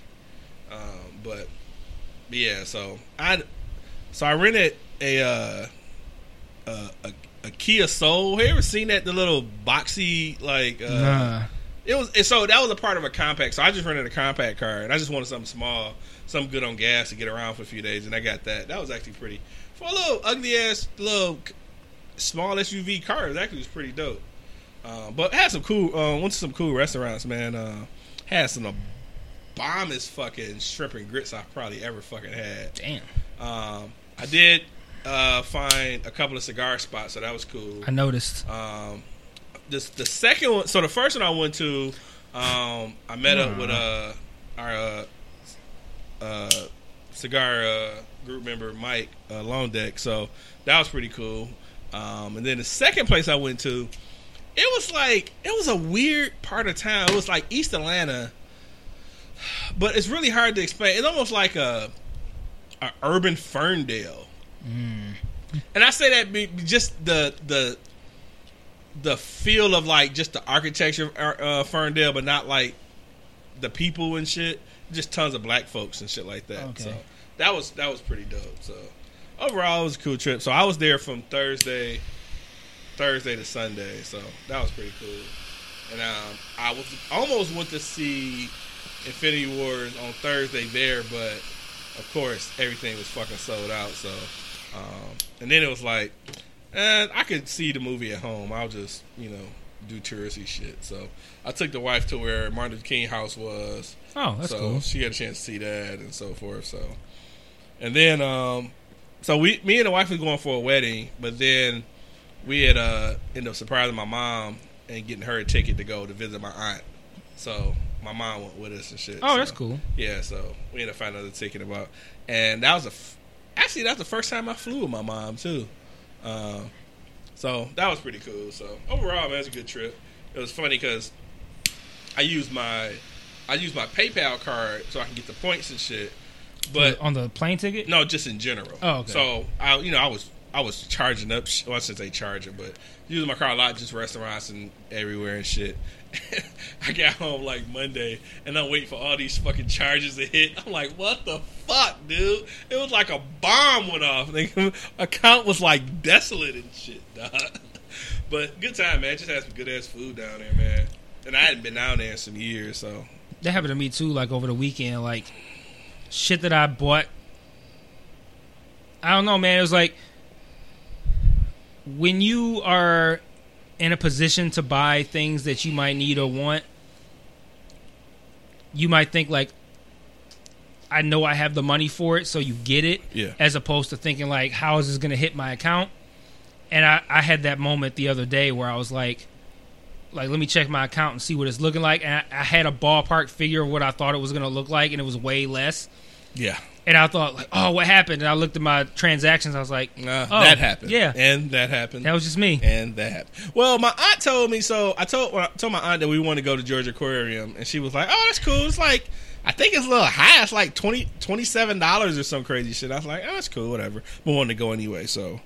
[SPEAKER 2] Um, but, but yeah, so I so I rented a uh, a, a a Kia Soul. Have you ever seen that the little boxy like uh,
[SPEAKER 1] nah.
[SPEAKER 2] it was so that was a part of a compact. So I just rented a compact car, and I just wanted something small, something good on gas to get around for a few days, and I got that. That was actually pretty for a little ugly ass little small SUV car. It actually was pretty dope. Uh, but had some cool. Uh, went to some cool restaurants, man. Uh, had some the bombest fucking shrimp and grits I've probably ever fucking had.
[SPEAKER 1] Damn.
[SPEAKER 2] Um, I did uh, find a couple of cigar spots, so that was cool.
[SPEAKER 1] I noticed.
[SPEAKER 2] Um, this the second one. So the first one I went to, um, I met up with uh our uh, uh, cigar uh, group member Mike uh, Long Deck. So that was pretty cool. Um, and then the second place I went to, it was like it was a weird part of town. It was like East Atlanta, but it's really hard to explain. It's almost like a, a urban Ferndale. And I say that be, just the the the feel of like just the architecture of uh, Ferndale, but not like the people and shit. Just tons of black folks and shit like that.
[SPEAKER 1] Okay.
[SPEAKER 2] So that was that was pretty dope. So overall, it was a cool trip. So I was there from Thursday, Thursday to Sunday. So that was pretty cool. And um, I was almost went to see Infinity Wars on Thursday there, but of course everything was fucking sold out. So um, and then it was like, eh, I could see the movie at home. I'll just you know do touristy shit. So I took the wife to where Martin Luther King House was.
[SPEAKER 1] Oh, that's
[SPEAKER 2] so
[SPEAKER 1] cool.
[SPEAKER 2] she had a chance to see that and so forth. So, and then, um, so we, me and the wife was going for a wedding, but then we had uh ended up surprising my mom and getting her a ticket to go to visit my aunt. So my mom went with us and shit.
[SPEAKER 1] Oh,
[SPEAKER 2] So,
[SPEAKER 1] that's cool.
[SPEAKER 2] Yeah, so we ended up finding another ticket about, and that was a f- actually that's the first time I flew with my mom too. Um, so that was pretty cool. So overall, man, it was a good trip. It was funny because I used my I used my PayPal card so I can get the points and shit. But
[SPEAKER 1] on the plane ticket.
[SPEAKER 2] no, just in general.
[SPEAKER 1] Oh, okay.
[SPEAKER 2] So I, you know, I was I was charging up. Well, I shouldn't say charging, but using my car a lot, just restaurants and everywhere and shit. I got home like Monday, and I'm waiting for all these fucking charges to hit. I'm like, what the fuck, dude? It was like a bomb went off. Like, account was like desolate and shit, dog. But good time, man. Just had some good ass food down there, man. And I hadn't been down there in some years, so
[SPEAKER 1] That happened to me too. Like over the weekend, like shit that I bought. I don't know, man. It was like when you are in a position to buy things that you might need or want. You might think like, I know I have the money for it, so you get it.
[SPEAKER 2] Yeah.
[SPEAKER 1] As opposed to thinking like, how is this going to hit my account? And I, I had that moment the other day where I was like, like let me check my account and see what it's looking like. And I, I had a ballpark figure of what I thought it was going to look like, and it was way less.
[SPEAKER 2] yeah.
[SPEAKER 1] And I thought like, oh, what happened? And I looked at my transactions. I was like,
[SPEAKER 2] Uh,
[SPEAKER 1] Oh,
[SPEAKER 2] that happened.
[SPEAKER 1] yeah.
[SPEAKER 2] and that happened.
[SPEAKER 1] that was just me.
[SPEAKER 2] and that happened. Well, my aunt told me so. I told well, I told my aunt that we want to go to Georgia Aquarium, and she was like, "Oh, that's cool." It's like I think it's a little high. It's like 27 dollars or some crazy shit. I was like, "Oh, that's cool, whatever." But wanted to go anyway. So,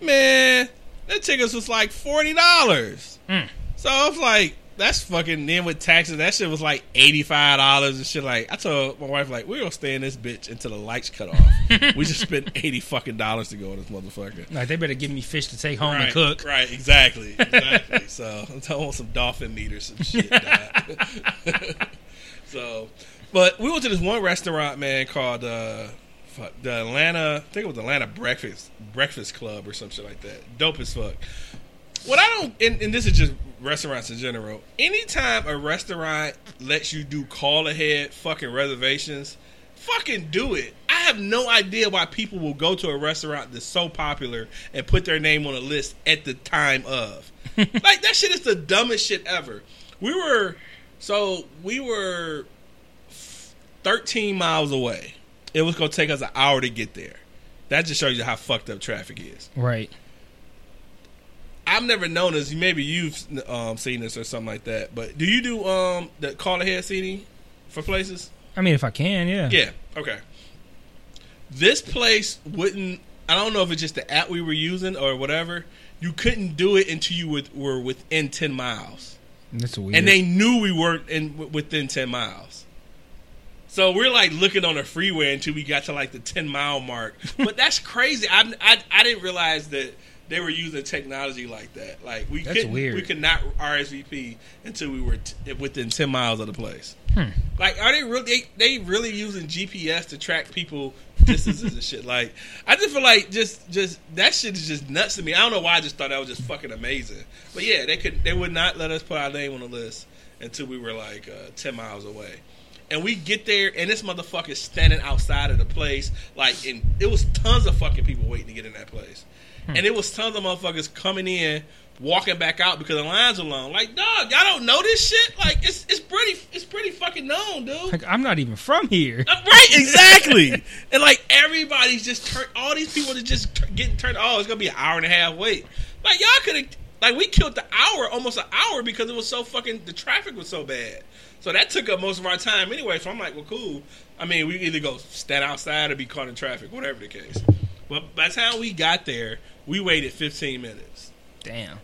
[SPEAKER 2] man, that tickets was like forty dollars.
[SPEAKER 1] Mm.
[SPEAKER 2] So I was like, "That's fucking." Then with taxes, that shit was like eighty five dollars and shit. Like I told my wife, like, we're gonna stay in this bitch until the lights cut off. we just spent eighty fucking dollars to go in this motherfucker.
[SPEAKER 1] Like they better give me fish to take home
[SPEAKER 2] Right,
[SPEAKER 1] and cook.
[SPEAKER 2] Right, exactly, exactly. so I want some dolphin meat or some shit. so, but we went to this one restaurant, man, called uh, fuck, the Atlanta. I think it was Atlanta Breakfast Breakfast Club or some shit like that. Dope as fuck. What I don't, and, and this is just restaurants in general. Anytime a restaurant lets you do call ahead fucking reservations, fucking do it. I have no idea why people will go to a restaurant that's so popular and put their name on a list at the time of. like that shit is the dumbest shit ever. We were so we were 13 miles away. It was gonna take us an hour to get there. That just shows you how fucked up traffic is.
[SPEAKER 1] Right.
[SPEAKER 2] I've never known this. Maybe you've um, seen this or something like that. But do you do um, the call ahead seating for places?
[SPEAKER 1] I mean, if I can, yeah.
[SPEAKER 2] Yeah. Okay. This place wouldn't. I don't know if it's just the app we were using or whatever. You couldn't do it until you were within ten miles,
[SPEAKER 1] That's weird.
[SPEAKER 2] and they knew we weren't in within ten miles. So we're like looking on the freeway until we got to like the ten mile mark. But that's crazy. I, I I didn't realize that they were using technology like that. Like we
[SPEAKER 1] That's
[SPEAKER 2] couldn't,
[SPEAKER 1] weird.
[SPEAKER 2] we could not RSVP until we were t- within ten miles of the place.
[SPEAKER 1] Hmm.
[SPEAKER 2] Like, are they really? They, they really using GPS to track people distances and shit? Like, I just feel like just just that shit is just nuts to me. I don't know why. I just thought that was just fucking amazing. But yeah, they could they would not let us put our name on the list until we were like uh, ten miles away. And we get there, and this motherfucker's standing outside of the place, like, and it was tons of fucking people waiting to get in that place, and it was tons of motherfuckers coming in, walking back out because the lines are long. Like, dog, y'all don't know this shit? Like, it's it's pretty it's pretty fucking known, dude.
[SPEAKER 1] Like, I'm not even from here.
[SPEAKER 2] Uh, Right, exactly. and like everybody's just turn all these people are just t- getting turned. Oh, it's gonna be an hour and a half wait. Like y'all could have, like we killed the hour, almost an hour because it was so fucking the traffic was so bad. So that took up most of our time anyway. So I'm like, well, cool. I mean, we either go stand outside or be caught in traffic, whatever the case. But by the time we got there, we waited 15 minutes.
[SPEAKER 1] Damn.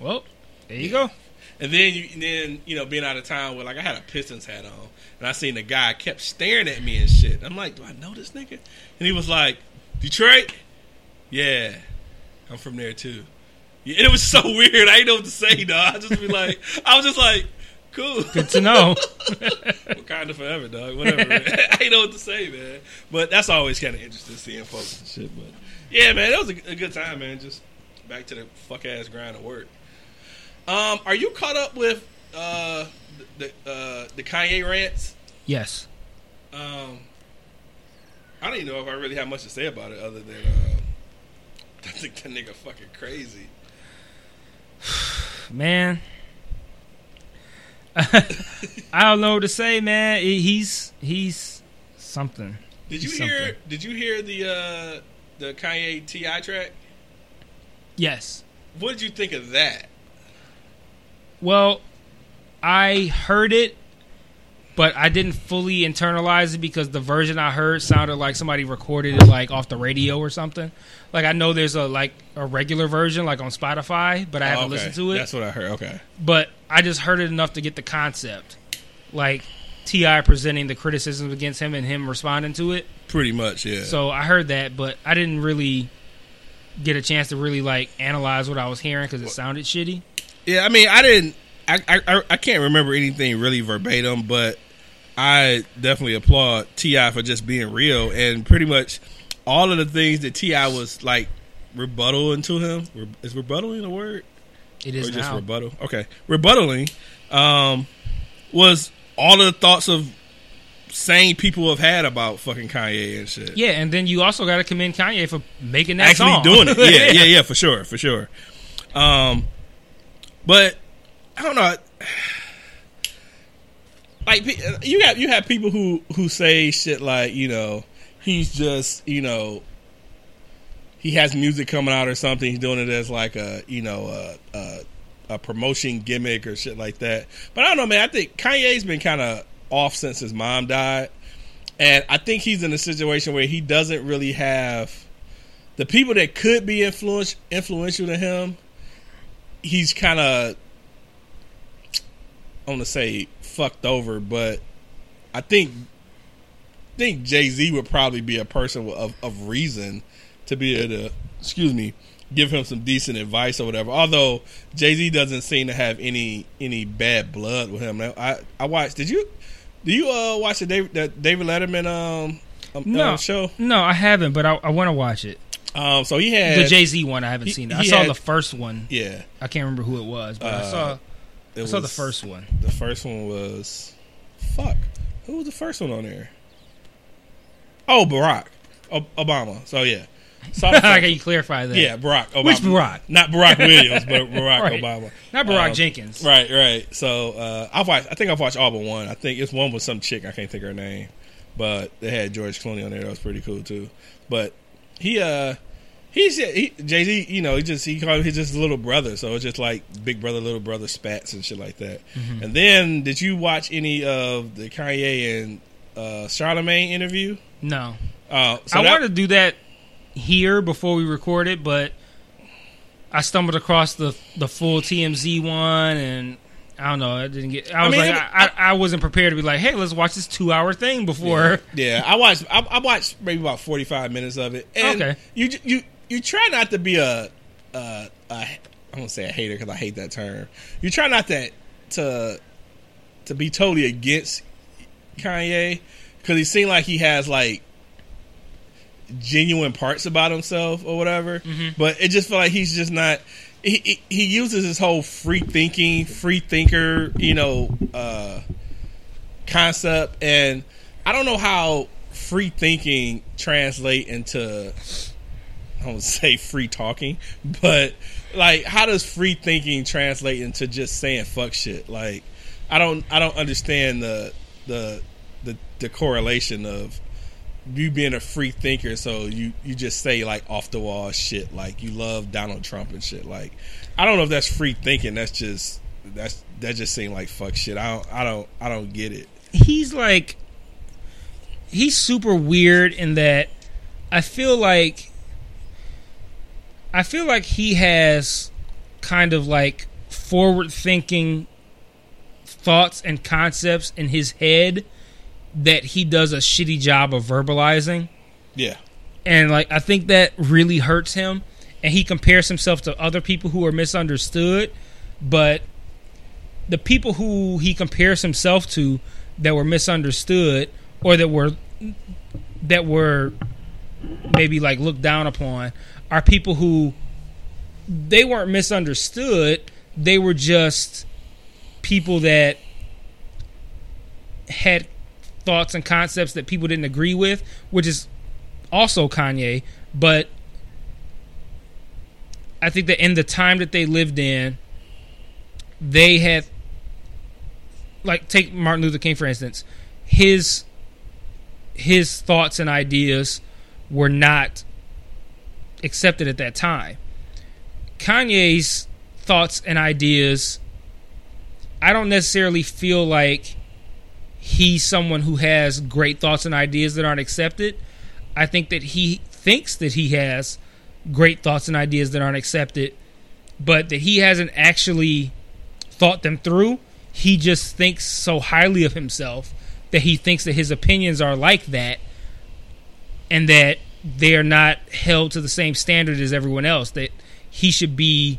[SPEAKER 1] Well, there you go.
[SPEAKER 2] And then, you, and then you know, being out of town with like I had a Pistons hat on, and I seen the guy kept staring at me and shit. I'm like, do I know this nigga? And he was like, Detroit, yeah, I'm from there too. Yeah, and it was so weird. I didn't know what to say, dog. I just be like, I was just like, cool.
[SPEAKER 1] Good to know.
[SPEAKER 2] Kind of forever, dog. Whatever. Man. I didn't know what to say, man. But that's always kind of interesting seeing folks and shit. But yeah, man, that was a, a good time, man. Just back to the fuck ass grind of work. Um, are you caught up with uh the uh the Kanye rants?
[SPEAKER 1] yes.
[SPEAKER 2] Um, I don't even know if I really have much to say about it other than uh, I think that nigga fucking crazy.
[SPEAKER 1] Man. I don't know what to say, man. He's he's something.
[SPEAKER 2] Did you
[SPEAKER 1] He's
[SPEAKER 2] hear?
[SPEAKER 1] something.
[SPEAKER 2] Did you hear the uh the Kanye T.I. track?
[SPEAKER 1] Yes.
[SPEAKER 2] What did you think of that?
[SPEAKER 1] Well, I heard it but I didn't fully internalize it because the version I heard sounded like somebody recorded it like off the radio or something. Like I know there's a like a regular version like on Spotify, but I haven't
[SPEAKER 2] Oh, okay.
[SPEAKER 1] listened to it.
[SPEAKER 2] That's what I heard. Okay.
[SPEAKER 1] but I just heard it enough to get the concept. Like T.I. presenting the criticisms against him and him responding to it.
[SPEAKER 2] Pretty much, yeah.
[SPEAKER 1] So I heard that, but I didn't really get a chance to really like analyze what I was hearing because it sounded shitty.
[SPEAKER 2] Yeah, I mean, I didn't. I, I I- can't remember anything really verbatim, but I definitely applaud T.I. for just being real and pretty much all of the things that T.I. was like rebuttaling to him. Is rebuttaling a word
[SPEAKER 1] It is or
[SPEAKER 2] just
[SPEAKER 1] now.
[SPEAKER 2] rebuttal? Okay, rebuttaling um, was all of the thoughts of sane people have had about fucking Kanye and shit.
[SPEAKER 1] yeah, and then you also got to commend Kanye for making that
[SPEAKER 2] actually
[SPEAKER 1] song.
[SPEAKER 2] doing it. Yeah, yeah, yeah, for sure, for sure. Um, but I don't know. Like you got you have people who who say shit like you know he's just you know he has music coming out or something. He's doing it as like a you know a, a, a promotion gimmick or shit like that. But I don't know, man. I think Kanye's been kind of off since his mom died, and I think he's in a situation where he doesn't really have the people that could be influence, influential to him. He's kind of I want to say fucked over, but I think think Jay Z would probably be a person of, of reason to be able to, excuse me, give him some decent advice or whatever. Although Jay Z doesn't seem to have any any bad blood with him. I I watched. Did you do you uh watch the David, the David Letterman um, um
[SPEAKER 1] No,
[SPEAKER 2] uh, show?
[SPEAKER 1] no, I haven't, but I, I want to watch it.
[SPEAKER 2] Um, so he had
[SPEAKER 1] The Jay Z one, I haven't
[SPEAKER 2] he-
[SPEAKER 1] seen. It. I saw
[SPEAKER 2] had-
[SPEAKER 1] the first one.
[SPEAKER 2] yeah.
[SPEAKER 1] I can't remember who it was, but I
[SPEAKER 2] Uh,
[SPEAKER 1] saw
[SPEAKER 2] It
[SPEAKER 1] I saw the first one.
[SPEAKER 2] The first one was fuck. Who was the first one on there? Oh, Barack Obama. So yeah, saw
[SPEAKER 1] How can you clarify that?
[SPEAKER 2] Yeah, Barack Obama.
[SPEAKER 1] Which Barack?
[SPEAKER 2] Not Barack Williams, but Barack
[SPEAKER 1] Right.
[SPEAKER 2] Obama.
[SPEAKER 1] not Barack
[SPEAKER 2] Um,
[SPEAKER 1] Jenkins.
[SPEAKER 2] Right, right. So uh, I've watched. I think I've watched all but one. I think it's one with some chick. I can't think of her name, but they had George Clooney on there. That was pretty cool too. But he, uh, he's he, Jay Z. You know, he just he called he's just little brother. So it's just like big brother, little brother spats and shit like that.
[SPEAKER 1] Mm-hmm.
[SPEAKER 2] And then, did you watch any of the Kanye and uh, Charlemagne interview?
[SPEAKER 1] No,
[SPEAKER 2] Uh, so
[SPEAKER 1] I
[SPEAKER 2] that-
[SPEAKER 1] wanted to do that here before we record it, but I stumbled across the the full TMZ one, and I don't know. I didn't get. I was
[SPEAKER 2] mean,
[SPEAKER 1] like, I, I, I wasn't prepared to be like, hey, let's watch this two hour thing before.
[SPEAKER 2] Yeah, I watched. I, I watched maybe about forty five minutes of it. And
[SPEAKER 1] Okay.
[SPEAKER 2] You you you try not to be a, a, a I won't say a hater because I hate that term. You try not to to to be totally against Kanye because he seemed like he has like genuine parts about himself or whatever. But it just felt like he's just not. He, he he uses his whole free thinking, free thinker, you know, uh, concept, and I don't know how free thinking translate into. I don't say free talking, but like, how does free thinking translate into just saying fuck shit? Like, I don't, I don't understand the the the, the correlation of you being a free thinker, so you you just say like off the wall shit, like you love Donald Trump and shit. Like, I don't know if that's free thinking. That's just that's that just seemed like fuck shit. I don't I don't I don't get it.
[SPEAKER 1] he's like he's super weird in that I feel like I feel like he has kind of like forward thinking thoughts and concepts in his head that he does a shitty job of verbalizing.
[SPEAKER 2] Yeah,
[SPEAKER 1] and like I think that really hurts him. And he compares himself to other people who are misunderstood. But the people who he compares himself to that were misunderstood or that were that were maybe like looked down upon are people who they weren't misunderstood. They were just people that had thoughts and concepts that people didn't agree with which is also Kanye, but I think that in the time that they lived in, they had like take Martin Luther King for instance, his his thoughts and ideas were not accepted at that time. Kanye's thoughts and ideas I don't necessarily feel like he's someone who has great thoughts and ideas that aren't accepted. I think that he thinks that he has great thoughts and ideas that aren't accepted, but that he hasn't actually thought them through. He just thinks so highly of himself that he thinks that his opinions are like that and that they are not held to the same standard as everyone else. That he should be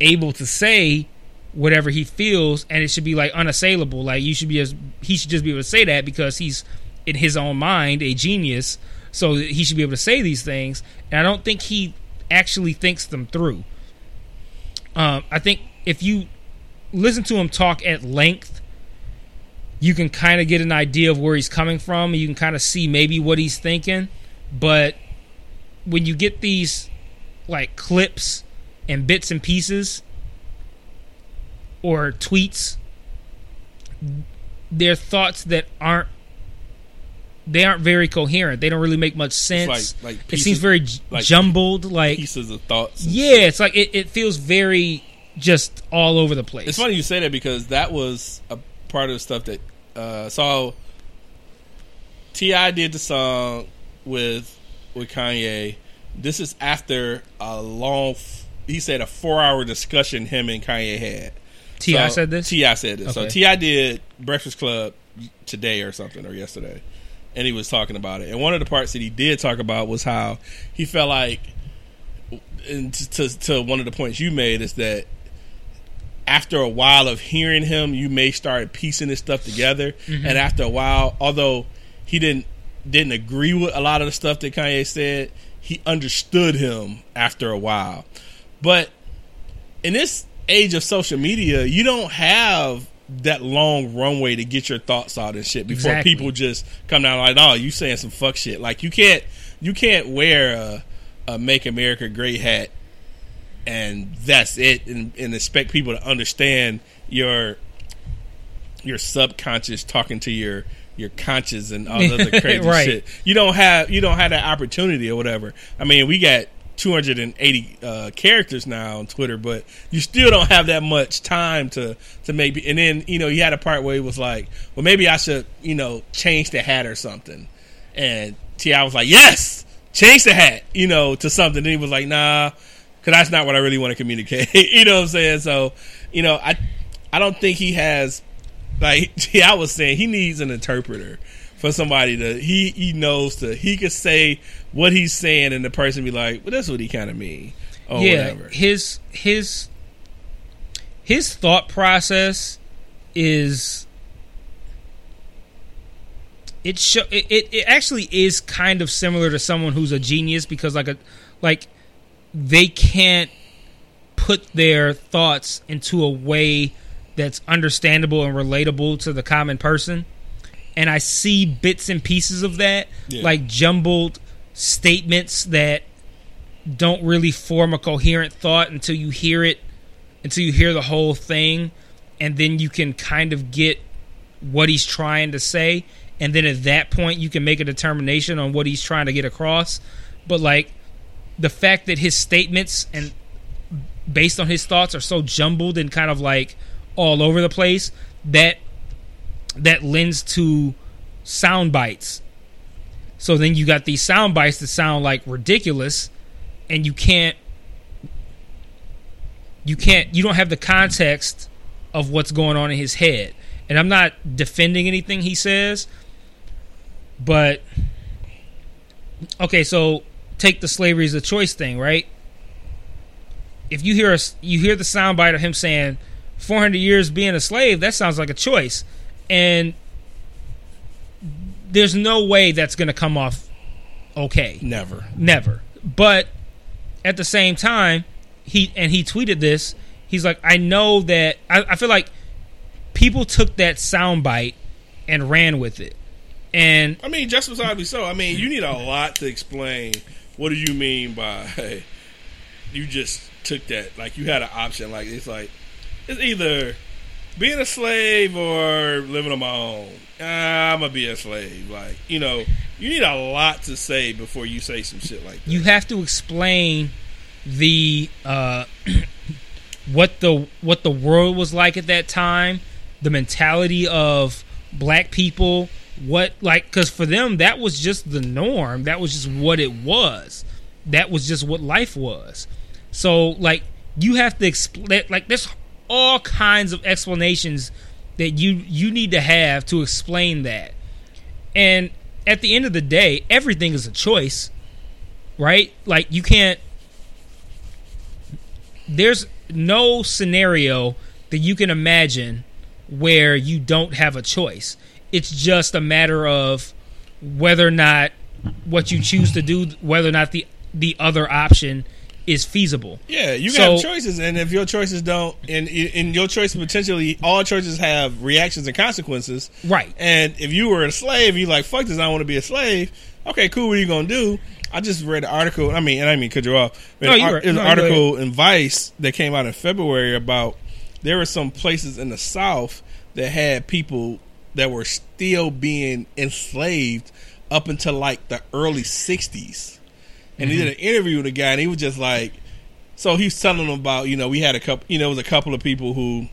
[SPEAKER 1] able to say whatever he feels and it should be like unassailable. Like you should be as he should just be able to say that because he's in his own mind a genius. So he should be able to say these things. And I don't think he actually thinks them through. Um, I think if you listen to him talk at length, you can kind of get an idea of where he's coming from. You can kind of see maybe what he's thinking. But when you get these like clips and bits and pieces or tweets, they're thoughts that aren't they aren't very coherent. They don't really make much sense.
[SPEAKER 2] like- like
[SPEAKER 1] it seems very j-
[SPEAKER 2] like
[SPEAKER 1] jumbled. Like
[SPEAKER 2] Pieces of thoughts.
[SPEAKER 1] yeah, it's like it, it feels very just all over the place.
[SPEAKER 2] It's funny you say that because that was a part of the stuff that uh, so T.I. did the song with with Kanye. This is after a long, he said a four hour discussion him and Kanye had.
[SPEAKER 1] T.I.
[SPEAKER 2] So-
[SPEAKER 1] said this.
[SPEAKER 2] T.I. said this. So
[SPEAKER 1] Okay.
[SPEAKER 2] T.I. did Breakfast Club today or something or yesterday, and he was talking about it. And one of the parts that he did talk about was how he felt like, and to, to, to one of the points you made is that after a while of hearing him, you may start piecing this stuff together.
[SPEAKER 1] Mm-hmm.
[SPEAKER 2] And after a while, although he didn't didn't agree with a lot of the stuff that Kanye said, he understood him after a while. But in this age of social media, you don't have that long runway to get your thoughts out and shit before
[SPEAKER 1] Exactly.
[SPEAKER 2] people just come down like, "Oh, you saying some fuck shit." Like you can't you can't wear a, a "Make America Great" hat and that's it, and, and expect people to understand your your subconscious talking to your your conscious and all the other crazy
[SPEAKER 1] Right.
[SPEAKER 2] shit. You don't have you don't have that opportunity or whatever. I mean, we got 280 uh, characters now on Twitter, but you still don't have that much time to to maybe. And then you know, you had a part where he was like, "Well, maybe I should you know change the hat or something," and T.I. was like, "Yes, change the hat," you know, to something. And he was like, "Nah." Because that's not what I really want to communicate. you know what I'm saying? So, you know, I I don't think he has like yeah, I was saying he needs an interpreter for somebody to he he knows to he could say what he's saying and the person be like, well, that's what he kind of mean or
[SPEAKER 1] yeah,
[SPEAKER 2] whatever.
[SPEAKER 1] his his his thought process is it show it, it, it actually is kind of similar to someone who's a genius because like a like they can't put their thoughts into a way that's understandable and relatable to the common person and i see bits and pieces of that
[SPEAKER 2] Yeah.
[SPEAKER 1] like jumbled statements that don't really form a coherent thought until you hear it until you hear the whole thing and then you can kind of get what he's trying to say. And then at that point you can make a determination on what he's trying to get across. But like the fact that his statements and based on his thoughts are so jumbled and kind of like all over the place that that lends to sound bites so then you got these sound bites that sound like ridiculous and you can't you can't you don't have the context of what's going on in his head. And i'm not defending anything he says but okay so take the slavery as a choice thing right? If you hear a, you hear the soundbite of him saying 400 years being a slave that sounds like a choice. And there's no way that's going to come off okay
[SPEAKER 2] Never.
[SPEAKER 1] never but at the same time he and he tweeted this he's like i know that i, I feel like people took that soundbite and ran with it and
[SPEAKER 2] I mean, justifiably so. I mean, you need a lot to explain. What do you mean by hey, you just took that? Like you had an option. Like it's like it's either being a slave or living on my own. Ah, I'm gonna be a slave. Like you know, you need a lot to say before you say some shit like that.
[SPEAKER 1] you have to explain the uh, what the what the world was like at that time, the mentality of black people, what like because for them that was just the norm. That was just what it was. That was just what life was. So like you have to explain like there's all kinds of explanations that you you need to have to explain that. And at the end of the day, everything is a choice, right? Like you can't there's no scenario that you can imagine where you don't have a choice. It's just a matter of whether or not what you choose to do, whether or not the the other option is feasible.
[SPEAKER 2] Yeah, you
[SPEAKER 1] So-
[SPEAKER 2] have choices, and if your choices don't, and and your choice potentially, all choices have reactions and consequences.
[SPEAKER 1] Right.
[SPEAKER 2] And if you were a slave, you like fuck this, I want to be a slave. Okay, cool. What are you gonna do? I just read an article. I mean, and I mean, cut you off.
[SPEAKER 1] No,
[SPEAKER 2] An
[SPEAKER 1] you were-
[SPEAKER 2] it
[SPEAKER 1] no,
[SPEAKER 2] an article in Vice that came out in February about there were some places in the South that had people that were still being enslaved up until like the early '60s. And he did an mm-hmm. interview with a guy, and he was just like, so he's telling them about, you know, we had a couple, you know, it was a couple of people who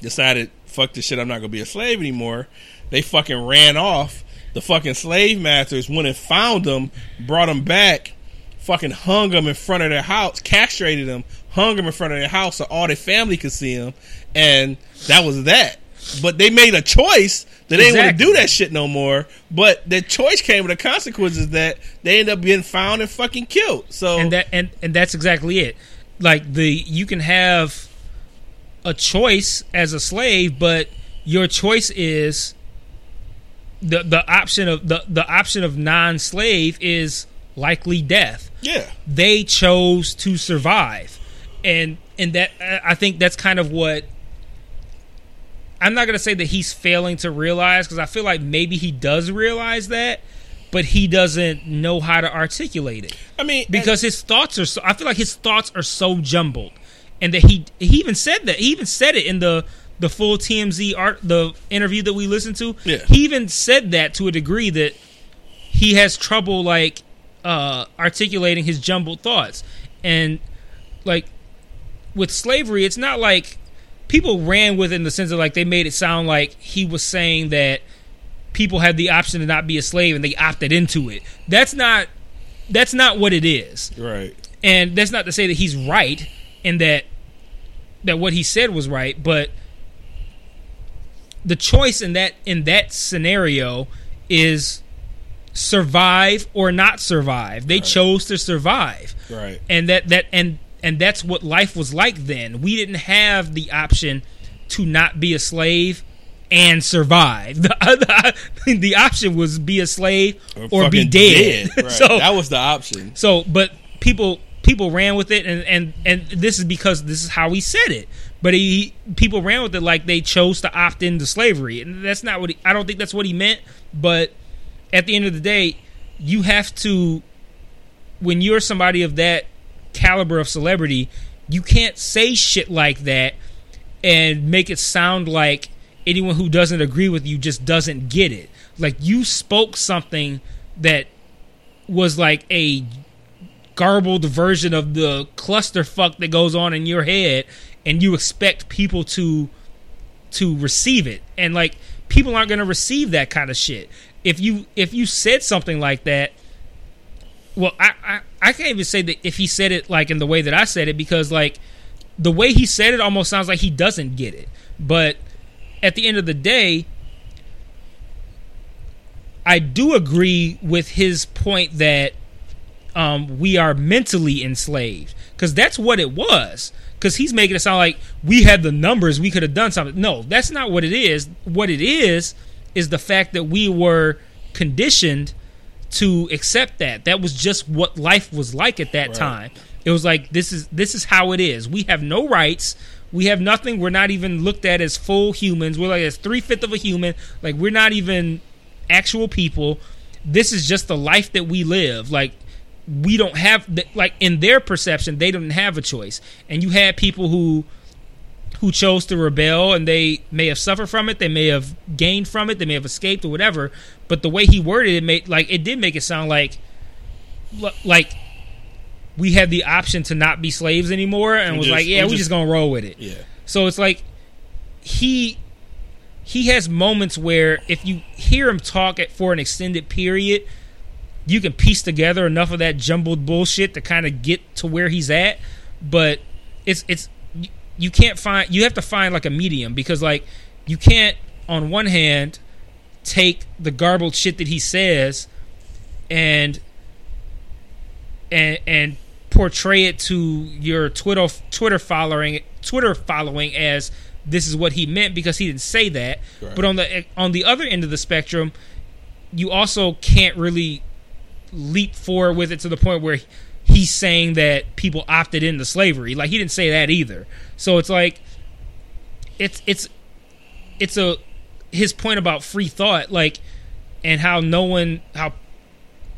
[SPEAKER 2] decided, fuck this shit, I'm not gonna be a slave anymore. They fucking ran off. The fucking slave masters went and found them, brought them back, fucking hung them in front of their house, castrated them, hung them in front of their house so all their family could see them, and that was that. But they made a choice that they didn't want to do that shit no more. But the choice came with the consequences that they end up being found and fucking killed. So
[SPEAKER 1] and that and and that's exactly it. Like the you can have a choice as a slave, but your choice is the the option of the the option of non-slave is likely death.
[SPEAKER 2] yeah,
[SPEAKER 1] They chose to survive, and and that I think that's kind of what. I'm not gonna say that he's failing to realize because I feel like maybe he does realize that, but he doesn't know how to articulate it.
[SPEAKER 2] I mean,
[SPEAKER 1] because his thoughts are so I feel like his thoughts are so jumbled and that he he even said that he even said it in the the full TMZ art the interview that we listened to.
[SPEAKER 2] Yeah.
[SPEAKER 1] he even said that to a degree that he has trouble like uh articulating his jumbled thoughts. And like with slavery it's not like people ran with it in the sense of like they made it sound like he was saying that people had the option to not be a slave and they opted into it. That's not that's not what it is.
[SPEAKER 2] Right.
[SPEAKER 1] and that's not to say that he's right and that that what he said was right but the choice in that in that scenario is survive or not survive. They chose to survive.
[SPEAKER 2] Right.
[SPEAKER 1] and that that and and that's what life was like then we didn't have the option to not be a slave and survive the, the, the option was be a slave or, be
[SPEAKER 2] fucking
[SPEAKER 1] dead,
[SPEAKER 2] Right.
[SPEAKER 1] so
[SPEAKER 2] that was the option.
[SPEAKER 1] so, but people people ran with it, and and and this is because this is how he said it. But he people ran with it like they chose to opt into slavery, and that's not what he, I don't think that's what he meant. But at the end of the day, you have to when you're somebody of that caliber of celebrity, you can't say shit like that and make it sound like anyone who doesn't agree with you just doesn't get it. Like you spoke something that was like a garbled version of the clusterfuck that goes on in your head and you expect people to to receive it and like people aren't going to receive that kind of shit if you if you said something like that well I, I i can't even say that if he said it like in the way that i said it because like the way he said it almost sounds like he doesn't get it but at the end of the day i do agree with his point that um, we are mentally enslaved because that's what it was. Because he's making it sound like we had the numbers, we could have done something. No, that's not what it is. What it is is the fact that we were conditioned to accept that. That was just what life was like at that time. It was like this is this is how it is. We have no rights. We have nothing. We're not even looked at as full humans. We're like as three fifth of a human. Like we're not even actual people. This is just the life that we live. Like we don't have the, like in their perception they didn't have a choice and you had people who who chose to rebel and they may have suffered from it they may have gained from it they may have escaped or whatever but the way he worded it made like it did make it sound like like we had the option to not be slaves anymore and
[SPEAKER 2] We
[SPEAKER 1] was
[SPEAKER 2] just-
[SPEAKER 1] like yeah
[SPEAKER 2] we
[SPEAKER 1] we
[SPEAKER 2] just-
[SPEAKER 1] just gonna roll with it
[SPEAKER 2] Yeah.
[SPEAKER 1] so it's like he he has moments where if you hear him talk at, for an extended period, you can piece together enough of that jumbled bullshit to kind of get to where he's at. But it's it's you- can't find you have to find like a medium because like you can't on one hand take the garbled shit that he says and and and portray it to your Twitter Twitter following Twitter following as this is what he meant because he didn't say that.
[SPEAKER 2] Right.
[SPEAKER 1] But on the on the other end of the spectrum, you also can't really leap forward with it to the point where he's saying that people opted into slavery. Like he didn't say that either. So it's like it's it's it's a his point about free thought like and how no one how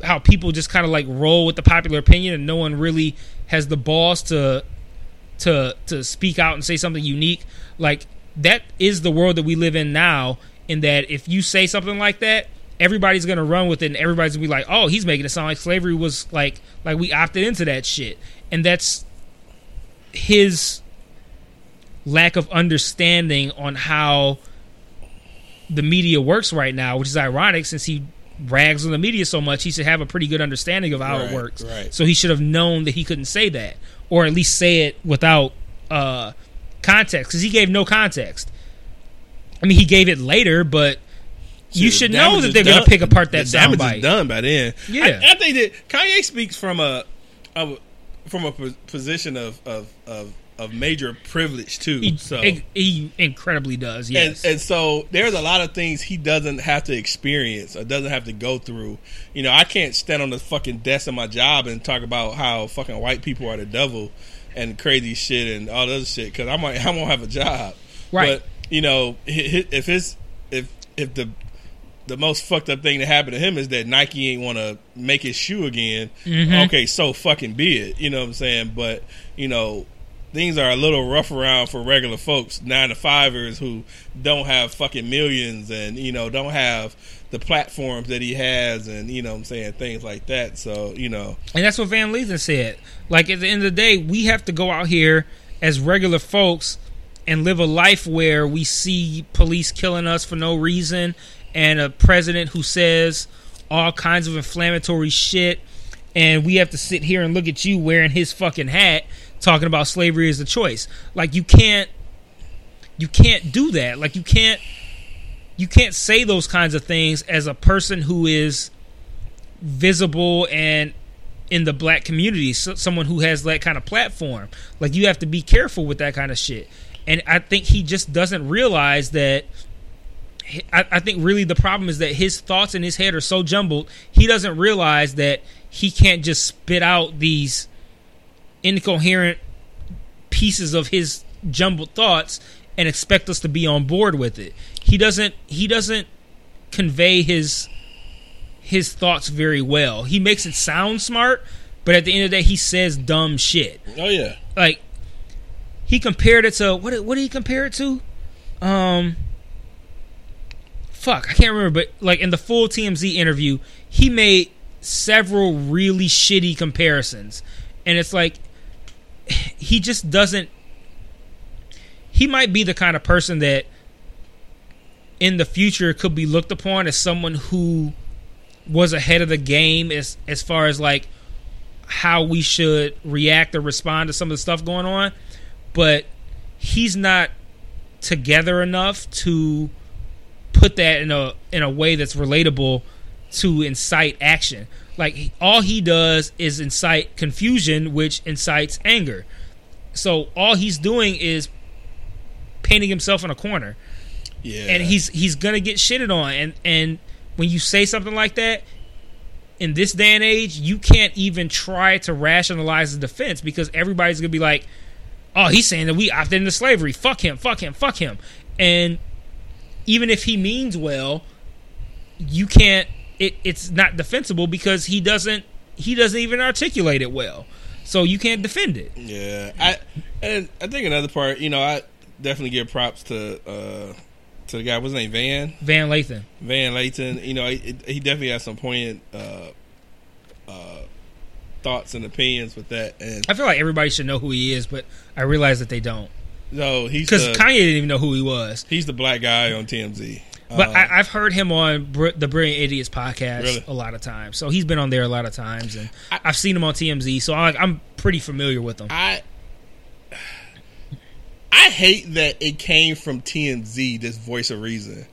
[SPEAKER 1] how people just kind of like roll with the popular opinion and no one really has the balls to to to speak out and say something unique like that is the world that we live in now in that if you say something like that everybody's gonna run with it and everybody's gonna be like oh he's making it sound like slavery was like like we opted into that shit. And that's his lack of understanding on how the media works right now which is ironic since he rags on the media so much he should have a pretty good understanding of how it works.
[SPEAKER 2] right.
[SPEAKER 1] so he should have known that he couldn't say that or at least say it without uh context because he gave no context. I mean he gave it later but you should know that they're going to pick apart that
[SPEAKER 2] the damage
[SPEAKER 1] soundbite
[SPEAKER 2] is done by then.
[SPEAKER 1] Yeah.
[SPEAKER 2] I, I think that Kanye speaks from a, a from a position of of, of of major privilege too.
[SPEAKER 1] he,
[SPEAKER 2] so
[SPEAKER 1] he, incredibly does yes
[SPEAKER 2] and, and so there's a lot of things he doesn't have to experience or doesn't have to go through. You know, I can't stand on the fucking desk of my job and talk about how fucking white people are the devil and crazy shit and all other shit because I might I won't have a job.
[SPEAKER 1] Right.
[SPEAKER 2] But you know, if it's if if the the most fucked up thing that happened to him is that Nike ain't want to make his shoe again.
[SPEAKER 1] Mm-hmm.
[SPEAKER 2] Okay, so fucking be it. You know what I'm saying? But you know, things are a little rough around for regular folks, nine to fivers who don't have fucking millions and you know don't have the platforms that he has and you know what I'm saying things like that. So you know,
[SPEAKER 1] And that's what Van Lathan said. Like at the end of the day, we have to go out here as regular folks and live a life where we see police killing us for no reason and a president who says all kinds of inflammatory shit and we have to sit here and look at you wearing his fucking hat talking about slavery as a choice. Like you can't you can't do that. Like you can't you can't say those kinds of things as a person who is visible and in the black community, so, someone who has that kind of platform. Like you have to be careful with that kind of shit. And I think he just doesn't realize that. I, I think really the problem is that his thoughts in his head are so jumbled. He doesn't realize that he can't just spit out these incoherent pieces of his jumbled thoughts and expect us to be on board with it. He doesn't. He doesn't convey his his thoughts very well. He makes it sound smart, but at the end of the day, he says dumb shit.
[SPEAKER 2] oh yeah,
[SPEAKER 1] Like he compared it to what? What did he compare it to? Um, fuck, I can't remember. But like in the full TMZ interview, he made several really shitty comparisons, and it's like he just doesn't. He might be the kind of person that in the future could be looked upon as someone who was ahead of the game as as far as like how we should react or respond to some of the stuff going on but he's not together enough to put that in a in a way that's relatable to incite action. Like all he does is incite confusion which incites anger. So all he's doing is painting himself in a corner.
[SPEAKER 2] Yeah,
[SPEAKER 1] and he's he's gonna get shitted on. And and when you say something like that in this day and age you can't even try to rationalize the defense because everybody's gonna be like oh he's saying that we opted into slavery. Fuck him fuck him fuck him. And even if he means well you can't it, it's not defensible because he doesn't he doesn't even articulate it well so you can't defend it
[SPEAKER 2] Yeah, I and I think another part, you know, I definitely give props to uh to the guy. What's his name? Van
[SPEAKER 1] van lathan
[SPEAKER 2] Van Lathan. You know, he, he definitely has some poignant uh, uh, thoughts and opinions with that. And
[SPEAKER 1] i feel like everybody should know who he is but i realize that they don't
[SPEAKER 2] No, he's
[SPEAKER 1] because Kanye didn't even know who he was.
[SPEAKER 2] he's the black guy on TMZ.
[SPEAKER 1] But
[SPEAKER 2] Uh,
[SPEAKER 1] I, I've heard him on Br- the Brilliant Idiots podcast
[SPEAKER 2] Really?
[SPEAKER 1] a lot of times. So he's been on there a lot of times, and I, have seen him on TMZ. So I, I'm pretty familiar with him.
[SPEAKER 2] I I hate that it came from TMZ. This voice of reason,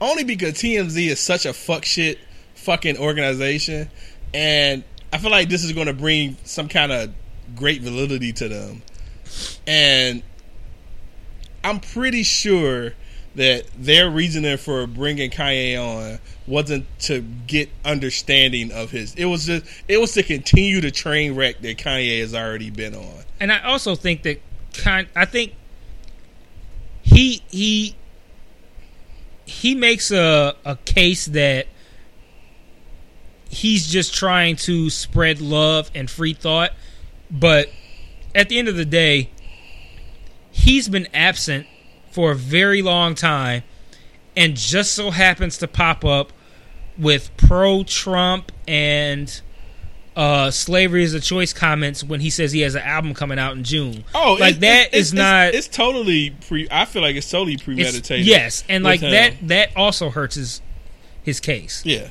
[SPEAKER 2] only because TMZ is such a fuck shit fucking organization, and I feel like this is going to bring some kind of great validity to them, and I'm pretty sure that their reasoning for bringing Kanye on wasn't to get understanding of his. It was just it was to continue the train wreck that Kanye has already been on.
[SPEAKER 1] and I also think that. I think he he he makes a a case that he's just trying to spread love and free thought, but at the end of the day, he's been absent for a very long time, and just so happens to pop up with pro Trump and uh, slavery is a choice comments when he says he has an album coming out in June.
[SPEAKER 2] Oh,
[SPEAKER 1] like
[SPEAKER 2] it-
[SPEAKER 1] that
[SPEAKER 2] it's-
[SPEAKER 1] is
[SPEAKER 2] it's,
[SPEAKER 1] not.
[SPEAKER 2] It's, it's totally pre. I feel like it's totally
[SPEAKER 1] it's-
[SPEAKER 2] premeditated.
[SPEAKER 1] yes, and like
[SPEAKER 2] him.
[SPEAKER 1] that. That also hurts his his case.
[SPEAKER 2] Yeah,